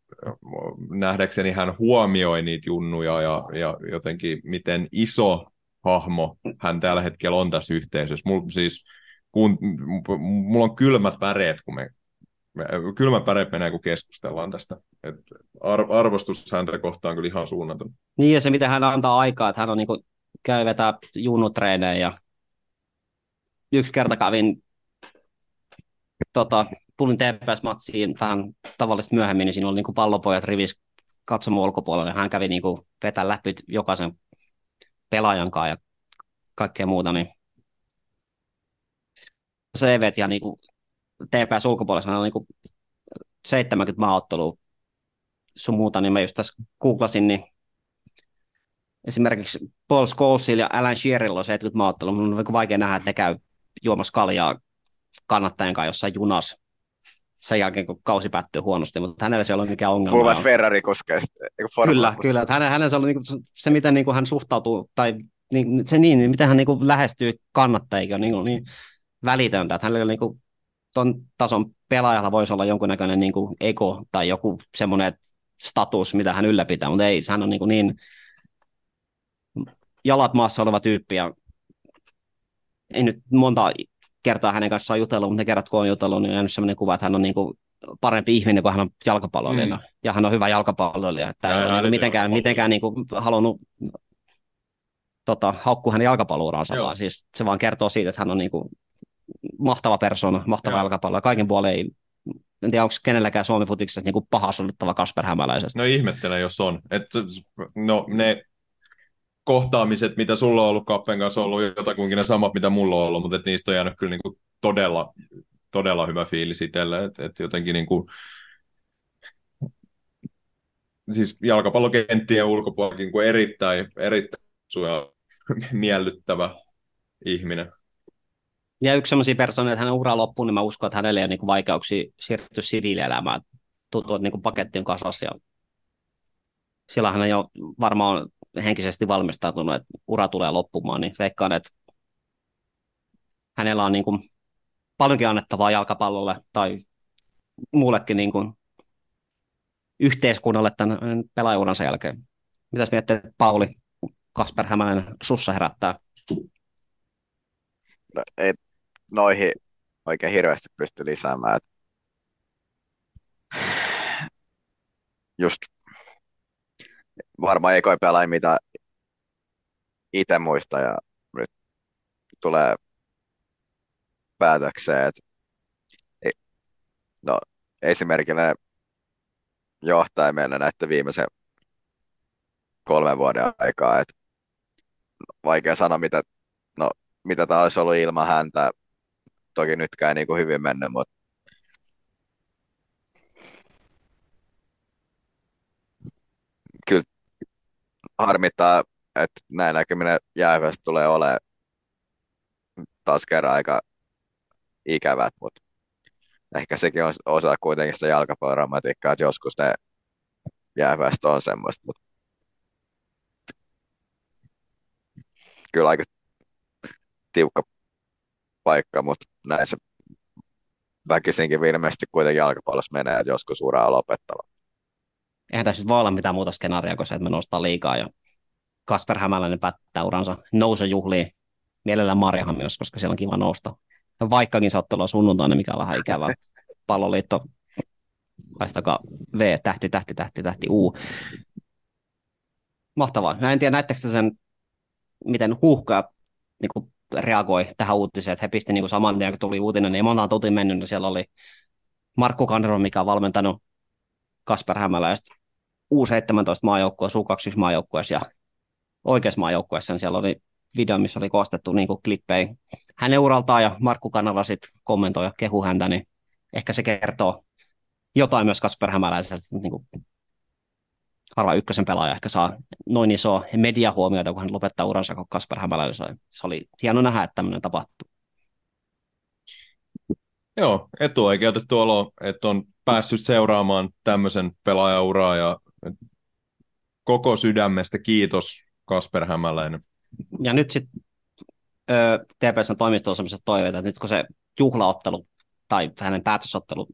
nähdäkseni hän huomioi niitä junnuja ja, ja jotenkin miten iso hahmo hän tällä hetkellä on tässä yhteisössä. Mulla, siis, kun, mulla on kylmät väreet, kun me, me kylmät väreet menee, kun keskustellaan tästä. Et ar, arvostus häntä kohtaan kyllä ihan suunnaton. Niin, ja se mitä hän antaa aikaa, että hän on niin kuin, käy vetää junnutreenejä ja yksi kerta kävin tota, tulin TPS-matsiin vähän tavallisesti myöhemmin, niin siinä oli niin pallopojat rivis katsomaan ulkopuolella, ja hän kävi niin vetää läpi jokaisen pelaajan kanssa ja kaikkea muuta, niin CV ja niin kuin TPS ulkopuolella on niin kuin 70 maaottelua sun muuta, niin mä just tässä googlasin, niin esimerkiksi Paul Scholesilla ja Alan Shearilla on 70 maaottelua, mun on vaikea nähdä, että ne käy juomassa kaljaa kannattajien kanssa jossain junassa sen jälkeen, kun kausi päättyy huonosti, mutta hänellä se ei ole mikään ongelma. Muun Ferrari koskee Kyllä, kyllä. Että hänen, hänen se, oli, niin kuin, se, miten niin kuin hän suhtautuu, tai niin, se niin, miten hän niin lähestyy kannattajia, niin, niin välitöntä, että hänellä niin kuin, ton tason pelaajalla voisi olla jonkunnäköinen niin kuin ego tai joku semmoinen status, mitä hän ylläpitää, mutta ei, hän on niin, kuin niin jalat maassa oleva tyyppi ja ei nyt monta kertaa hänen kanssaan jutellut, mutta ne kerrat kun on jutellut, niin on jäänyt sellainen kuva, että hän on niin kuin parempi ihminen kuin hän on jalkapalloilijana. Mm. Ja hän on hyvä jalkapalloilija. Että ja, ei ole niin mitenkään, mitenkään niin kuin halunnut tota, haukkua hänen jalkapallouransa, vaan siis se vaan kertoo siitä, että hän on niin kuin mahtava persona, mahtava jalkapallo. Kaiken puolen ei, en tiedä, onko kenelläkään Suomi futiksessa niin paha sanottava Kasper Hämäläisestä. No ihmettelen, jos on. Et, no ne kohtaamiset, mitä sulla on ollut Kappen kanssa, on ollut jotakuinkin ne samat, mitä mulla on ollut, mutta niistä on jäänyt kyllä niin kuin todella, todella hyvä fiilis itselle, että et jotenkin niin kuin, siis jalkapallokenttien ulkopuolellakin kuin erittäin, erittäin ja miellyttävä ihminen. Ja yksi sellaisia persoonia, että hänen ura loppuu, niin mä uskon, että hänelle ei ole niin vaikeuksia siirtyä siviilielämään. Tuntuu, että niin paketti on kasassa ja sillä hän jo varmaan henkisesti valmistautunut, että ura tulee loppumaan, niin veikkaan, että hänellä on niin kuin paljonkin annettavaa jalkapallolle tai muullekin niin kuin yhteiskunnalle tämän pelaajuuransa jälkeen. Mitäs miettii, Pauli, Kasper Hämänen, sussa herättää? No, ei noihin oikein hirveästi pysty lisäämään. Just varmaan ekoi pelaaja, mitä itse muista ja nyt tulee päätökseen, että no, esimerkillä johtaja meillä näette viimeisen kolmen vuoden aikaa, että vaikea sanoa, mitä, no, mitä tämä olisi ollut ilman häntä. Toki nytkään niin kuin hyvin mennyt, mutta kyllä harmittaa, että näin näkyminen jäähyvästä tulee olemaan taas kerran aika ikävät, mutta ehkä sekin on osa kuitenkin sitä jalkapalloromatiikkaa, että joskus ne jäähyvästä on semmoista, mutta kyllä aika tiukka paikka, mutta näin se väkisinkin ilmeisesti kuitenkin jalkapallossa menee, että joskus uraa lopettava. Eihän tässä voi olla mitään muuta skenaaria kuin se, että me nostaa liikaa ja Kasper Hämäläinen päättää uransa nousujuhliin mielellään Marjahaminassa, koska siellä on kiva nousta. Vaikkakin on sunnuntaina, mikä on vähän ikävää. Palloliitto, paistakaa V, tähti, tähti, tähti, tähti, U. Mahtavaa. Mä en tiedä, näettekö sen, miten huuhkaa niin reagoi tähän uutiseen, että he pisti niin saman tien, kun tuli uutinen, niin monta tuntia mennyt, niin siellä oli Markku Kanero, mikä on valmentanut Kasper Hämäläistä U17 maajoukkueessa, U21 maajoukkueessa ja oikeassa maajoukkueessa, niin siellä oli video, missä oli koostettu niin kuin klippejä hänen uraltaan ja Markku Kanava sitten kommentoi ja kehu häntä, niin ehkä se kertoo jotain myös Kasper Hämäläiseltä, niin kuin harva ykkösen pelaaja ehkä saa noin iso mediahuomiota, kun hän lopettaa uransa, kun Kasper Hämäläinen sai. Se oli hieno nähdä, että tämmöinen tapahtuu. Joo, etuoikeutettu olo, että on päässyt seuraamaan tämmöisen pelaajauraa ja koko sydämestä kiitos Kasper Hämäläinen. Ja nyt sitten TPSn toimisto on sellaisia toiveita, että nyt kun se juhlaottelu tai hänen päätösottelu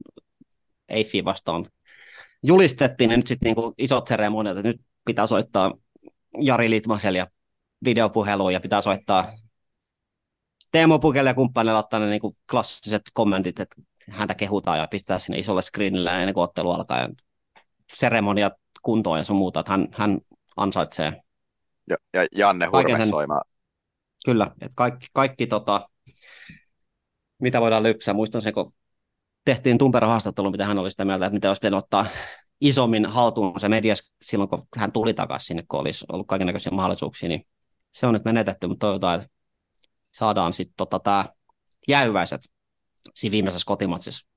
Eiffi vastaan julistettiin, niin nyt sitten niinku isot seremoniat, että nyt pitää soittaa Jari Litmasel ja videopuheluun ja pitää soittaa Teemu Pukelle ja kumppanille ottaa ne niinku klassiset kommentit, että häntä kehutaan ja pistää sinne isolle screenille ennen kuin ottelu alkaa ja seremoniat kuntoon ja sun muuta, että hän, hän ansaitsee. Ja, ja Janne Hurme sen, soimaan. Kyllä, että kaikki, kaikki tota, mitä voidaan lypsää. Muistan se, kun tehtiin Tumpero haastattelu, mitä hän oli sitä mieltä, että mitä olisi pitänyt ottaa isommin haltuun se medias silloin, kun hän tuli takaisin sinne, kun olisi ollut kaikenlaisia mahdollisuuksia, niin se on nyt menetetty, mutta toivotaan, että saadaan sitten tota, tämä jäyväiset siinä viimeisessä kotimatsissa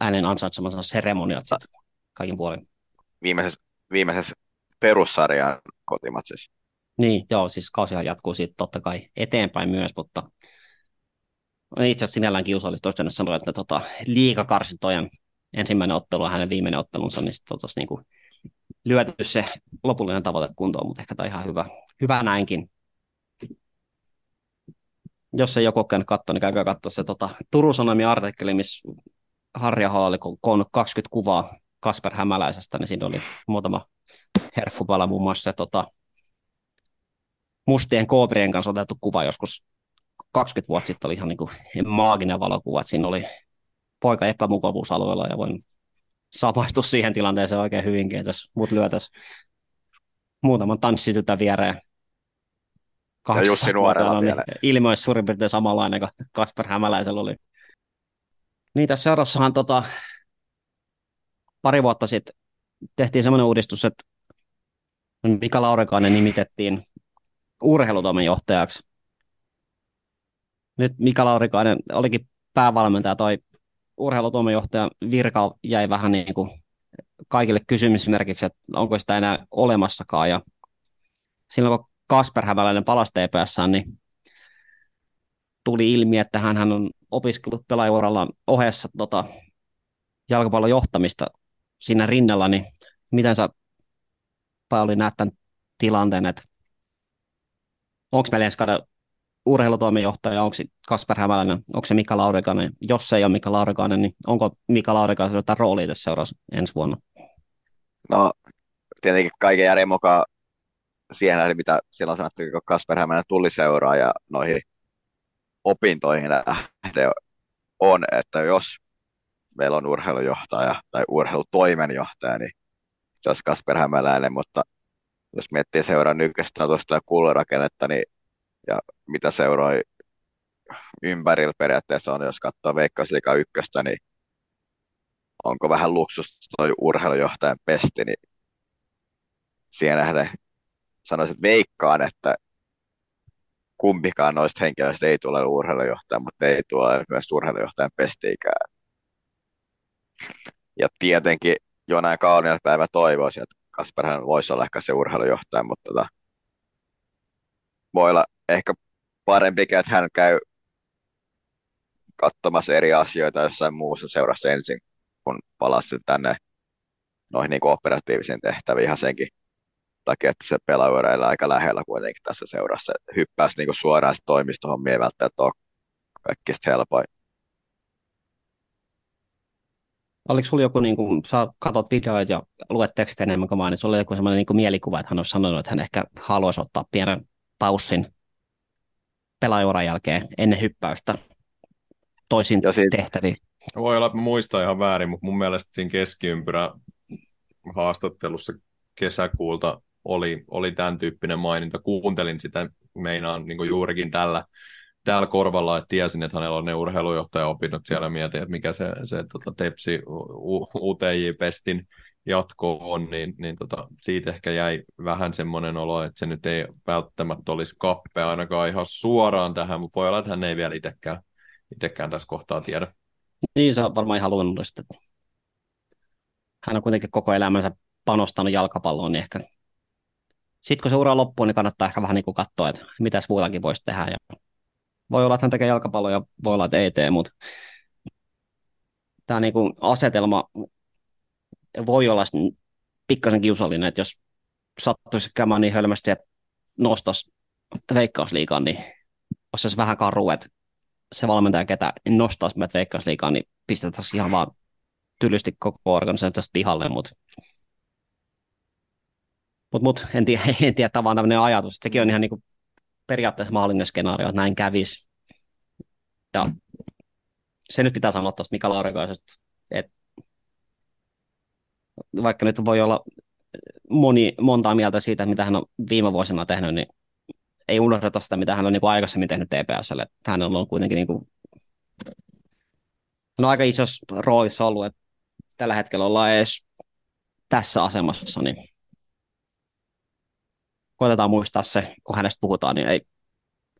äänen ansaitsemansa seremoniat sitten kaikin puolin. Viimeisessä, viimeisessä perussarjan kotimatsissa. Niin, joo, siis kausihan jatkuu siitä totta kai eteenpäin myös, mutta itse asiassa sinällään kiusallista olisi sanoa, että tota, liikakarsintojen ensimmäinen ottelu ja hänen viimeinen ottelunsa, niin sitten oltaisiin niin kuin lyöty se lopullinen tavoite kuntoon, mutta ehkä tämä ihan hyvä, hyvä näinkin. Jos ei joku käynyt katsoa, niin käykää katsoa se tota, Turun Sanomien artikkeli, missä Harja oli koonnut 20 kuvaa Kasper Hämäläisestä, niin siinä oli muutama herkkupala muun muassa se tota, mustien koobrien kanssa otettu kuva joskus 20 vuotta sitten oli ihan niin kuin maaginen valokuva, että siinä oli poika epämukavuusalueella ja voin samaistua siihen tilanteeseen oikein hyvinkin, että jos mut lyötäisiin muutaman tanssitytä viereen. Ja Jussi Nuorella niin. Ilme olisi suurin piirtein samanlainen kuin Kasper Hämäläisellä oli. Niin tässä seurassahan tota, pari vuotta sitten tehtiin semmoinen uudistus, että Mika Laurikainen nimitettiin urheilutoimen johtajaksi. Nyt Mika Laurikainen olikin päävalmentaja, toi urheilutoimenjohtajan virka jäi vähän niin kuin kaikille kysymysmerkiksi, että onko sitä enää olemassakaan. Ja silloin kun Kasper Hämäläinen palasi TPS, niin tuli ilmi, että hän on opiskellut pelaajaurallaan ohessa tota, jalkapallon johtamista siinä rinnalla, niin miten sä Pauli näet tämän tilanteen, että onko meillä ensi urheilutoimenjohtaja, onko se Kasper Hämäläinen, onko se Mika Laurikainen, jos se ei ole Mika Laurikainen, niin onko Mika Laurikainen jotain roolia tässä seuraavassa ensi vuonna? No, tietenkin kaiken järjen mukaan siihen nähden, mitä silloin sanottiin, kun Kasper Hämäläinen tuli seuraa ja noihin opintoihin nähden on, että jos meillä on urheilujohtaja tai urheilutoimenjohtaja, niin se olisi Kasper Hämäläinen, mutta jos miettii seuraa nykyistä tuosta ja kullerakennetta, niin ja mitä seuroi ympärillä periaatteessa on, jos katsoo Veikkausliiga ykköstä, niin onko vähän luksus toi urheilujohtajan pesti, niin siihen nähden sanoisin, että veikkaan, että kumpikaan noista henkilöistä ei tule urheilujohtaja, mutta ei tule myös urheilujohtajan pestiikään. Ja tietenkin jonain kauniilla päivä toivoisin, että Kasperhan voisi olla ehkä se urheilujohtaja, mutta tota, voi olla ehkä parempikin, että hän käy katsomassa eri asioita jossain muussa seurassa ensin, kun palasi tänne noihin niin operatiivisiin tehtäviin ihan senkin takia, että se pelaajureilla aika lähellä kuitenkin tässä seurassa. Että hyppäisi niin suoraan toimistohommia ei välttämättä ole kaikista helpoin. Oliko sulla joku, niin kuin, sä katsot videoita ja luet tekstejä enemmän kuin mä, niin sulla oli joku sellainen niin mielikuva, että hän olisi sanonut, että hän ehkä haluaisi ottaa pienen paussin pelaajuran jälkeen ennen hyppäystä toisin siitä... tehtäviin. Voi olla, että muista ihan väärin, mutta mun mielestä siinä keskiympyrä haastattelussa kesäkuulta oli, oli tämän tyyppinen maininta. Kuuntelin sitä meinaan niin juurikin tällä, tällä korvalla, että tiesin, että hänellä on ne urheilujohtaja-opinnot siellä. Mietin, että mikä se, se tota, Tepsi UTJ-pestin jatko on, niin, niin tota, siitä ehkä jäi vähän semmoinen olo, että se nyt ei välttämättä olisi kappe ainakaan ihan suoraan tähän, mutta voi olla, että hän ei vielä itsekään, itsekään tässä kohtaa tiedä. Niin, se on varmaan ihan luonnollista. Hän on kuitenkin koko elämänsä panostanut jalkapalloon, niin ehkä sitten kun se ura loppuu, niin kannattaa ehkä vähän niin kuin katsoa, että mitä muutakin voisi tehdä. Ja voi olla, että hän tekee jalkapalloa ja voi olla, että ei tee, mutta tämä niin kuin asetelma voi olla pikkasen kiusallinen, että jos sattuisi käymään niin hölmästi, että nostaisi veikkausliikaan, niin olisi se vähän karu, että se valmentaja, ketä nostaisi meidät veikkausliikaan, niin pistetään ihan vaan tylysti koko organisaatiosta pihalle, mutta mut, mut, en tiedä, en tiedä tavallaan tämmöinen ajatus. Sekin on ihan niin periaatteessa mahdollinen skenaario, että näin kävisi. Ja se nyt pitää sanoa tuosta Mika Laurikaisesta, että vaikka nyt voi olla moni, montaa mieltä siitä, mitä hän on viime vuosina tehnyt, niin ei unohdeta sitä, mitä hän on niin aikaisemmin tehnyt TPSlle. Hän on ollut kuitenkin niin kuin, on aika isossa roolissa ollut, että tällä hetkellä ollaan edes tässä asemassa, niin koitetaan muistaa se, kun hänestä puhutaan, niin ei,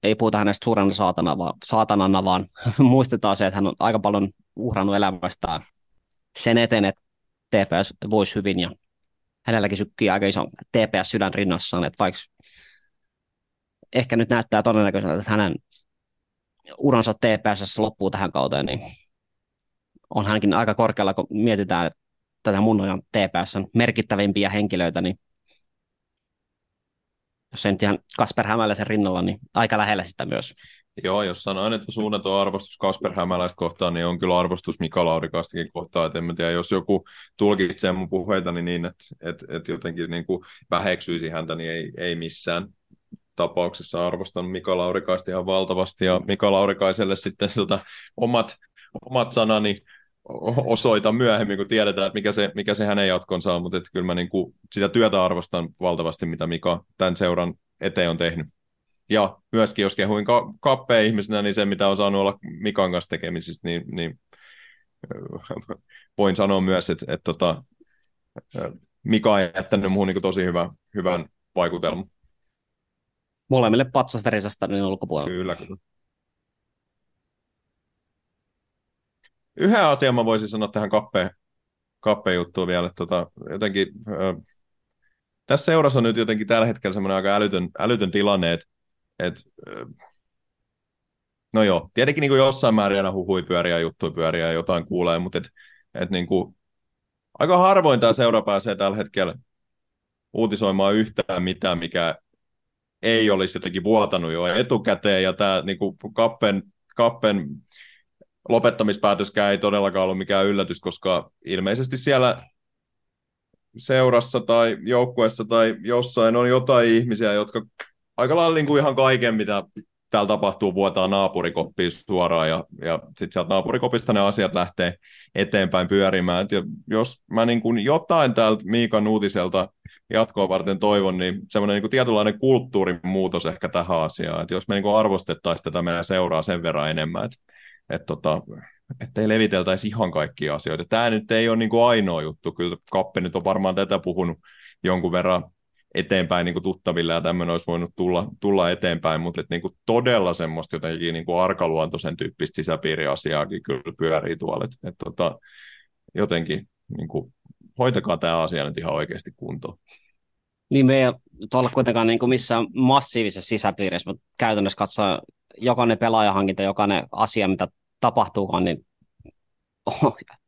ei puhuta hänestä suurena saatana, vaan, saatanana, vaan muistetaan se, että hän on aika paljon uhrannut elämästään sen eteen, että TPS voisi hyvin ja hänelläkin sykkii aika iso TPS sydän rinnassaan, että vaikka ehkä nyt näyttää todennäköiseltä, että hänen uransa TPS loppuu tähän kauteen, niin on hänkin aika korkealla, kun mietitään, että tätä mun ajan TPS on merkittävimpiä henkilöitä, niin jos en ihan Kasper Hämäläisen rinnalla, niin aika lähellä sitä myös. Joo, jos sanoin, että suunnaton arvostus Kasper Hämäläistä kohtaan, niin on kyllä arvostus Mika Laurikastakin kohtaan. Et en mä tiedä, jos joku tulkitsee mun puheitani niin, että et, et jotenkin niin kuin väheksyisi häntä, niin ei, ei missään tapauksessa arvostan Mika Laurikaista ihan valtavasti. Ja Mika Laurikaiselle sitten tota, omat, omat sanani osoita myöhemmin, kun tiedetään, että mikä se, mikä se hänen jatkonsa on, mutta kyllä mä niin kuin sitä työtä arvostan valtavasti, mitä Mika tämän seuran eteen on tehnyt. Ja myöskin, jos kehuin ka- kappeen ihmisenä, niin se, mitä on saanut olla Mikan kanssa tekemisissä, niin, niin voin sanoa myös, että, että tota, Mika on jättänyt muuhun niin tosi hyvä, hyvän vaikutelman. Molemmille patsasverisasta niin ulkopuolella. Kyllä, kyllä. Yhden asian mä voisin sanoa tähän kappeen kappe-juttua vielä. Tota, jotenkin, ö, tässä seurassa on nyt jotenkin tällä hetkellä semmoinen aika älytön, älytön tilanne, että et, no joo, tietenkin niin kuin jossain määrin aina huhui pyöriä, juttuja pyöriä ja jotain kuulee, mutta et, et niin kuin, aika harvoin tämä seura pääsee tällä hetkellä uutisoimaan yhtään mitään, mikä ei olisi jotenkin vuotanut jo etukäteen, ja tämä niin kuin kappen, kappen lopettamispäätöskään ei todellakaan ollut mikään yllätys, koska ilmeisesti siellä seurassa tai joukkueessa tai jossain on jotain ihmisiä, jotka aika lailla niin kuin ihan kaiken, mitä täällä tapahtuu, vuotaa naapurikoppiin suoraan ja, ja sitten sieltä naapurikopista ne asiat lähtee eteenpäin pyörimään. Et jos mä niin kuin jotain täältä Miikan uutiselta jatkoa varten toivon, niin semmoinen niin kuin tietynlainen kulttuurin muutos ehkä tähän asiaan. Et jos me niin kuin arvostettaisiin tätä meidän seuraa sen verran enemmän, että et tota, ei leviteltäisi ihan kaikkia asioita. Tämä nyt ei ole niin kuin ainoa juttu. Kyllä Kappe nyt on varmaan tätä puhunut jonkun verran eteenpäin niin kuin tuttaville ja tämmöinen olisi voinut tulla, tulla eteenpäin, mutta et, niin kuin todella semmoista jotenkin niin kuin arkaluontoisen tyyppistä sisäpiiriasiaakin kyllä pyörii tuolla. Et, et, tota, jotenkin niin kuin, hoitakaa tämä asia nyt ihan oikeasti kuntoon. Niin me ei tuolla kuitenkaan niin kuin missään massiivisessa sisäpiirissä, mutta käytännössä katsoa jokainen pelaajahankinta, jokainen asia, mitä tapahtuukaan, niin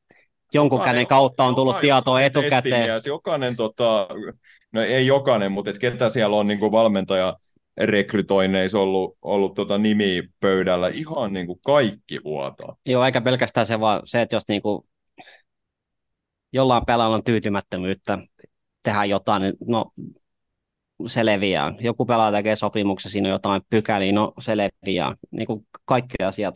jonkun jokainen, käden kautta on tullut tietoa etukäteen. Testimies, jokainen, tota, no ei jokainen, mutta et ketä siellä on niin kuin valmentaja rekrytoinneissa ollut, ollut tota nimi pöydällä, ihan niin kuin kaikki vuotaa. Joo, eikä pelkästään se, vaan se, että jos niin kuin jollain pelaajalla on tyytymättömyyttä tehdä jotain, niin no se leviää. Joku pelaaja tekee sopimuksen, siinä on jotain pykäliä, no se leviää. Niin kuin kaikki asiat,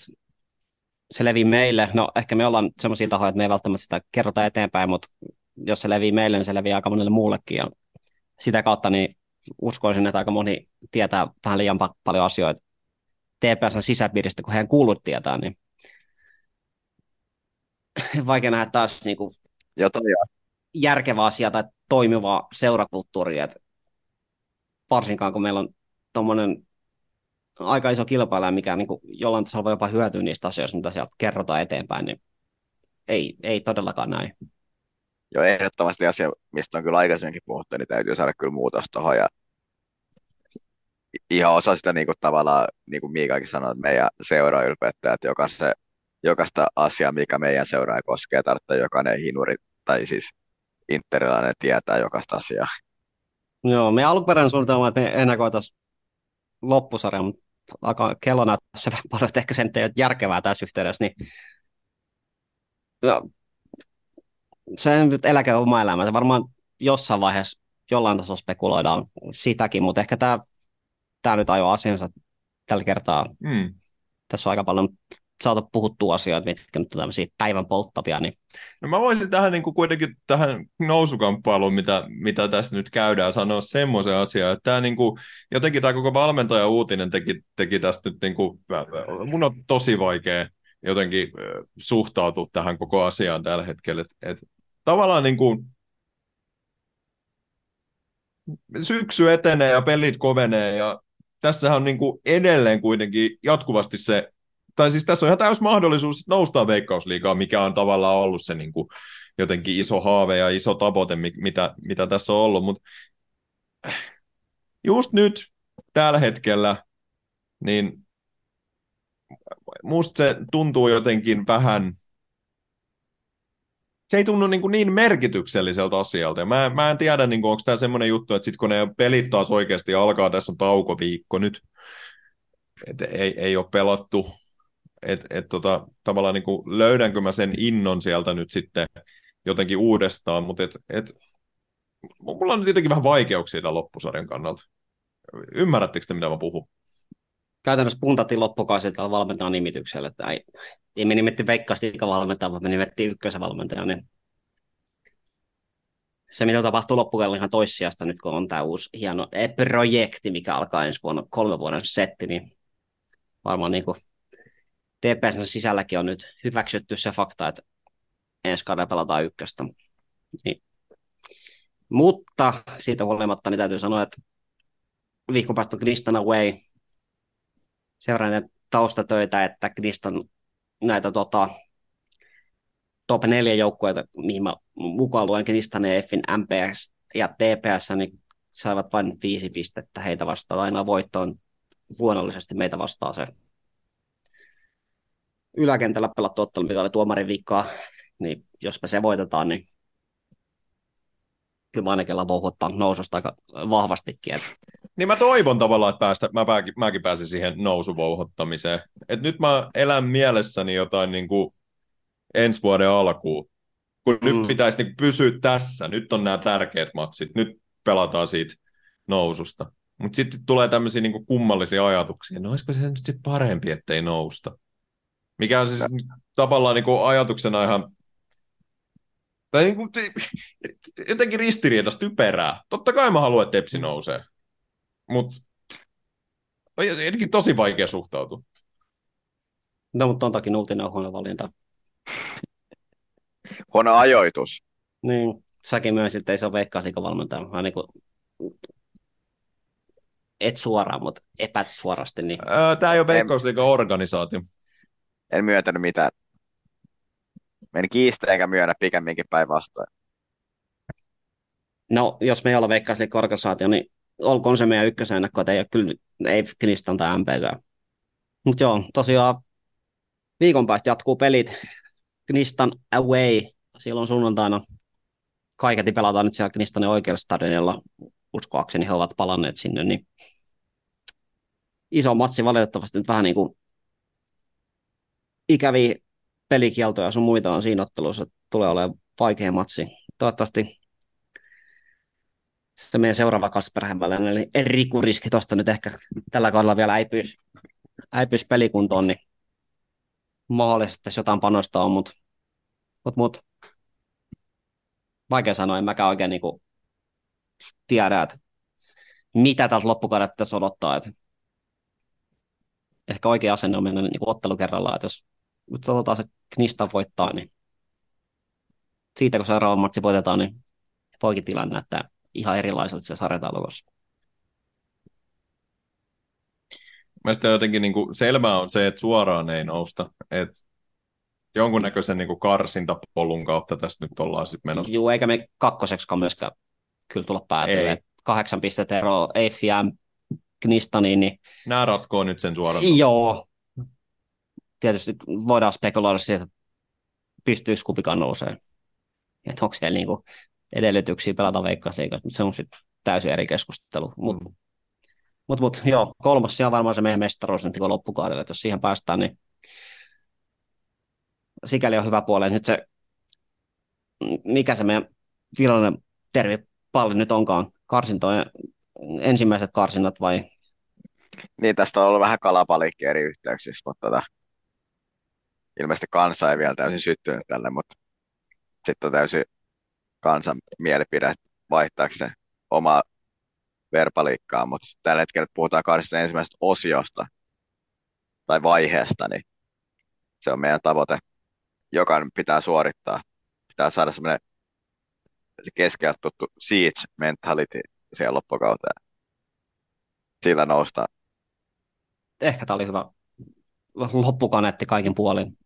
se levii meille. No ehkä me ollaan sellaisia tahoja, että me ei välttämättä sitä kerrota eteenpäin, mutta jos se levii meille, niin se leviää aika monelle muullekin. Ja sitä kautta niin uskoisin, että aika moni tietää vähän liian paljon asioita TPSn sisäpiiristä, kun heidän kuulut tietää, niin vaikea nähdä taas niin kuin järkevä asia tai toimiva seurakulttuuri, että varsinkaan kun meillä on tuommoinen aika iso kilpailija, mikä niin kuin jollain tasolla voi jopa hyötyä niistä asioista, mitä sieltä kerrotaan eteenpäin, niin ei, ei todellakaan näin. Joo, ehdottomasti asia, mistä on kyllä aikaisemminkin puhuttu, niin täytyy saada kyllä muutos tuohon. Ja ihan osa sitä niin kuin tavallaan, niin kuin Miikakin sanoi, että meidän seura ylpeyttä, että jokaista, jokaista asiaa, mikä meidän seuraa koskee, tarvitsee jokainen hinuri, tai siis interilainen tietää jokaista asiaa. Joo, me alkuperäinen suunnitelma, että me ennakoitaisiin loppusarja, mutta alkaa kello näyttää sen paljon, että ehkä sen ei ole järkevää tässä yhteydessä, niin ja, se nyt eläke oma elämä. Varmaan jossain vaiheessa jollain tasolla spekuloidaan sitäkin, mutta ehkä tämä, tämä nyt ajoi asiansa tällä kertaa. Mm. Tässä on aika paljon saatu puhuttua asioita, mitkä nyt on tämmöisiä päivän polttavia. Niin... No mä voisin tähän niin kuin kuitenkin tähän nousukamppailuun, mitä, mitä tässä nyt käydään, sanoa semmoisen asian, että tämä niin kuin, jotenkin tämä koko valmentaja uutinen teki, teki tästä nyt, niin kuin, mun on tosi vaikea jotenkin suhtautua tähän koko asiaan tällä hetkellä. Et, et, tavallaan niin kuin, syksy etenee ja pelit kovenee ja tässähän on niin kuin edelleen kuitenkin jatkuvasti se tai siis tässä on ihan täys mahdollisuus nousta veikkausliigaa, mikä on tavallaan ollut se niin kuin jotenkin iso haave ja iso tavoite, mitä, mitä tässä on ollut, mutta just nyt tällä hetkellä, niin musta se tuntuu jotenkin vähän, se ei tunnu niin, kuin niin merkitykselliseltä asialta. mä, mä en tiedä, niin kuin, onko tämä semmoinen juttu, että sitten kun ne pelit taas oikeasti alkaa, tässä on taukoviikko nyt, et ei, ei ole pelattu että et tota, tavallaan niin kuin löydänkö mä sen innon sieltä nyt sitten jotenkin uudestaan, mutta et, et, mulla on nyt jotenkin vähän vaikeuksia tämän loppusarjan kannalta. Ymmärrättekö te, mitä mä puhun? Käytännössä puntattiin loppukausi tällä valmentajan nimityksellä, että ei, ei me nimetti veikkaasti valmentaja, vaan me nimettiin ykkösen valmentaja, niin se, mitä tapahtuu loppukaudella ihan toissijasta nyt, kun on tämä uusi hieno projekti, mikä alkaa ensi vuonna kolme vuoden setti, niin varmaan niin kuin TPSn sisälläkin on nyt hyväksytty se fakta, että ensi kaudella pelataan ykköstä. Niin. Mutta siitä huolimatta niin täytyy sanoa, että viikon päästä on Gnistan Away. Seuraan taustatöitä, että Gnistan näitä tota, top 4 joukkueita, mihin mä mukaan luen Kristanen, Effin, MPS ja TPS, niin saivat vain viisi pistettä heitä vastaan. Aina voittoon luonnollisesti meitä vastaan se yläkentällä pelattu ottelu, mikä oli tuomarin viikkoa, niin jos me se voitetaan, niin kyllä mä ainakin vouhuttaa noususta aika vahvastikin. Että Niin mä toivon tavallaan, että päästä, mä mäkin, mäkin pääsin siihen nousuvouhottamiseen. Et nyt mä elän mielessäni jotain niin kuin ensi vuoden alkuun. Kun mm. nyt pitäisi niin pysyä tässä. Nyt on nämä tärkeät matsit. Nyt pelataan siitä noususta. Mutta sitten tulee tämmöisiä niin kummallisia ajatuksia. No olisiko se nyt sitten parempi, ettei nousta? Mikä on siis tavallaan niin kuin ajatuksena ihan tai niin kuin, jotenkin ristiriidasta typerää. Totta kai mä haluan, että Tepsi nousee. Mutta on jotenkin tosi vaikea suhtautua. No, mutta on toki Nuutinen on huono valinta. Huono ajoitus. Niin, säkin myös, että ei se ole veikkausliikavalmentaja. Vähän niin kuin, et suoraan, mutta epäsuorasti. Niin... Öö, Tämä ei ole veikkausliika-organisaatio. En myöntänyt mitään. En kiistä eikä myönnä pikemminkin päinvastoin. No, jos me ei olla veikkausliika-organisaatio, niin olkoon se meidän ykkösennakko, että ei ole kyllä, ei Knistan tai MPK. Mutta joo, tosiaan viikon päästä jatkuu pelit. Knistan away. Silloin sunnuntaina kaiketi pelataan nyt siellä Knistanin oikealla stadionilla. Uskoakseni he ovat palanneet sinne, niin iso matsi valitettavasti nyt vähän niin kuin ikäviä pelikieltoja sun muita on siinä ottelussa. Tulee olemaan vaikea matsi. Toivottavasti se meidän seuraava Kasper välinen, eli Riku Riski tuosta nyt ehkä tällä kaudella vielä äipyisi, äipyisi pelikuntoon, niin mahdollisesti jotain panosta on, mutta mut, mut, vaikea sanoa, en mäkään oikein niin kuin tiedä, että mitä tältä loppukaudelta tässä odottaa. Että ehkä oikea asenne on mennä niin ottelu kerrallaan, että jos nyt sanotaan se Knista voittaa, niin siitä kun seuraava matsi voitetaan, niin voikin tilanne näyttää ihan erilaiselta se sarjataulukossa. Mielestäni jotenkin niin kuin selvää on se, että suoraan ei nousta. Että jonkunnäköisen niin kuin karsintapolun kautta tästä nyt ollaan sitten menossa. Joo, eikä me kakkoseksikaan myöskään kyllä tulla päätyä. Kahdeksan pistettä eroa Eiffi ja Knistaniin. Niin... Nämä ratkoo nyt sen suoraan. Joo. Tietysti voidaan spekuloida siitä, että pystyykö kumpikaan nousee. Että onko siellä niinku edellytyksiä pelata veikkausliigassa, mutta se on sitten täysin eri keskustelu. Mutta mm. mut, mut, joo, kolmas siellä varmaan se meidän mestaruus nyt niin loppukaudelle, että jos siihen päästään, niin sikäli on hyvä puoli. Nyt se, mikä se meidän virallinen palli nyt onkaan, karsintojen ensimmäiset karsinnat vai? Niin, tästä on ollut vähän kalapalikki eri yhteyksissä, mutta tota, ilmeisesti kansa ei vielä täysin syttynyt tälle, mutta sitten on täysin kansan mielipide vaihtaakseen omaa verbaliikkaa, mutta tällä hetkellä puhutaan kahdesta ensimmäisestä osiosta tai vaiheesta, niin se on meidän tavoite. Jokainen pitää suorittaa. Pitää saada semmoinen se keskeltä tuttu siege mentality siellä loppukauteen. Sillä noustaan. Ehkä tämä oli hyvä loppukaneetti kaikin puolin.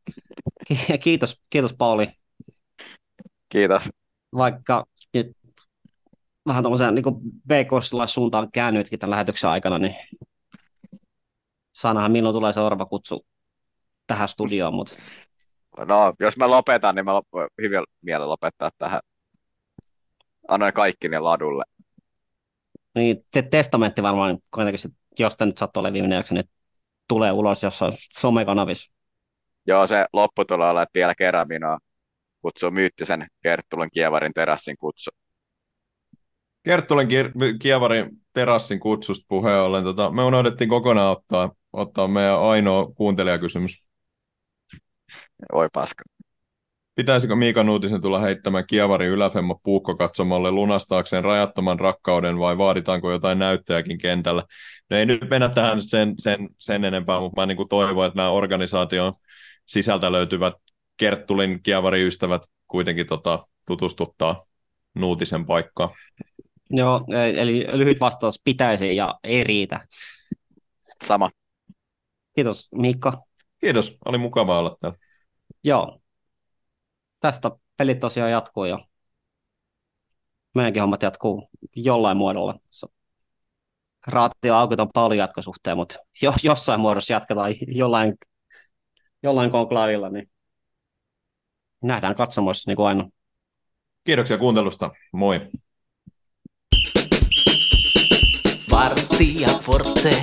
Kiitos, kiitos Pauli. Kiitos vaikka nyt vähän tuommoisen niin BK suuntaan käännytkin tämän lähetyksen aikana, niin saanahan milloin tulee seuraava kutsu tähän studioon, mutta... No, jos mä lopetan, niin mä lop- hyvin mielen lopettaa tähän. Annoin kaikki ne ladulle. Niin, te- testamentti varmaan kuitenkin, jos tämä nyt sattuu olemaan viimeinen jakso, niin tulee ulos jossain somekanavissa. Joo, se loppu tulee olla, että vielä kerran minua kutsuu myyttisen Kerttulen Kievarin terassin kutsu. Kerttulen Kievarin terassin kutsusta puheen ollen, tota, me unohdettiin kokonaan ottaa, ottaa meidän ainoa kuuntelijakysymys. Oi paska. Pitäisikö Miika Nuutisen tulla heittämään Kievarin yläfemmo puukkokatsomalle lunastaakseen rajattoman rakkauden vai vaaditaanko jotain näyttäjäkin kentällä? No ei nyt mennä tähän sen, sen, sen enempää, mutta mä niin toivon, että nämä organisaation sisältä löytyvät Kerttulin kievariystävät kuitenkin tota, tutustuttaa Nuutisen paikkaa. Joo, eli lyhyt vastaus pitäisi ja ei riitä. Sama. Kiitos Miikka. Kiitos, oli mukava olla täällä. Joo. tästä pelit tosiaan jatkuu ja meidänkin hommat jatkuu jollain muodolla. Raatio auki on paljon jatkosuhteen, mutta jo, jossain muodossa jatketaan jollain, jollain konklaavilla, niin nähdään katsomoissa niin kuin aina. Kiitoksia kuuntelusta. Moi. Vartija Forte.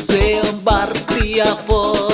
Se on Vartija Forte.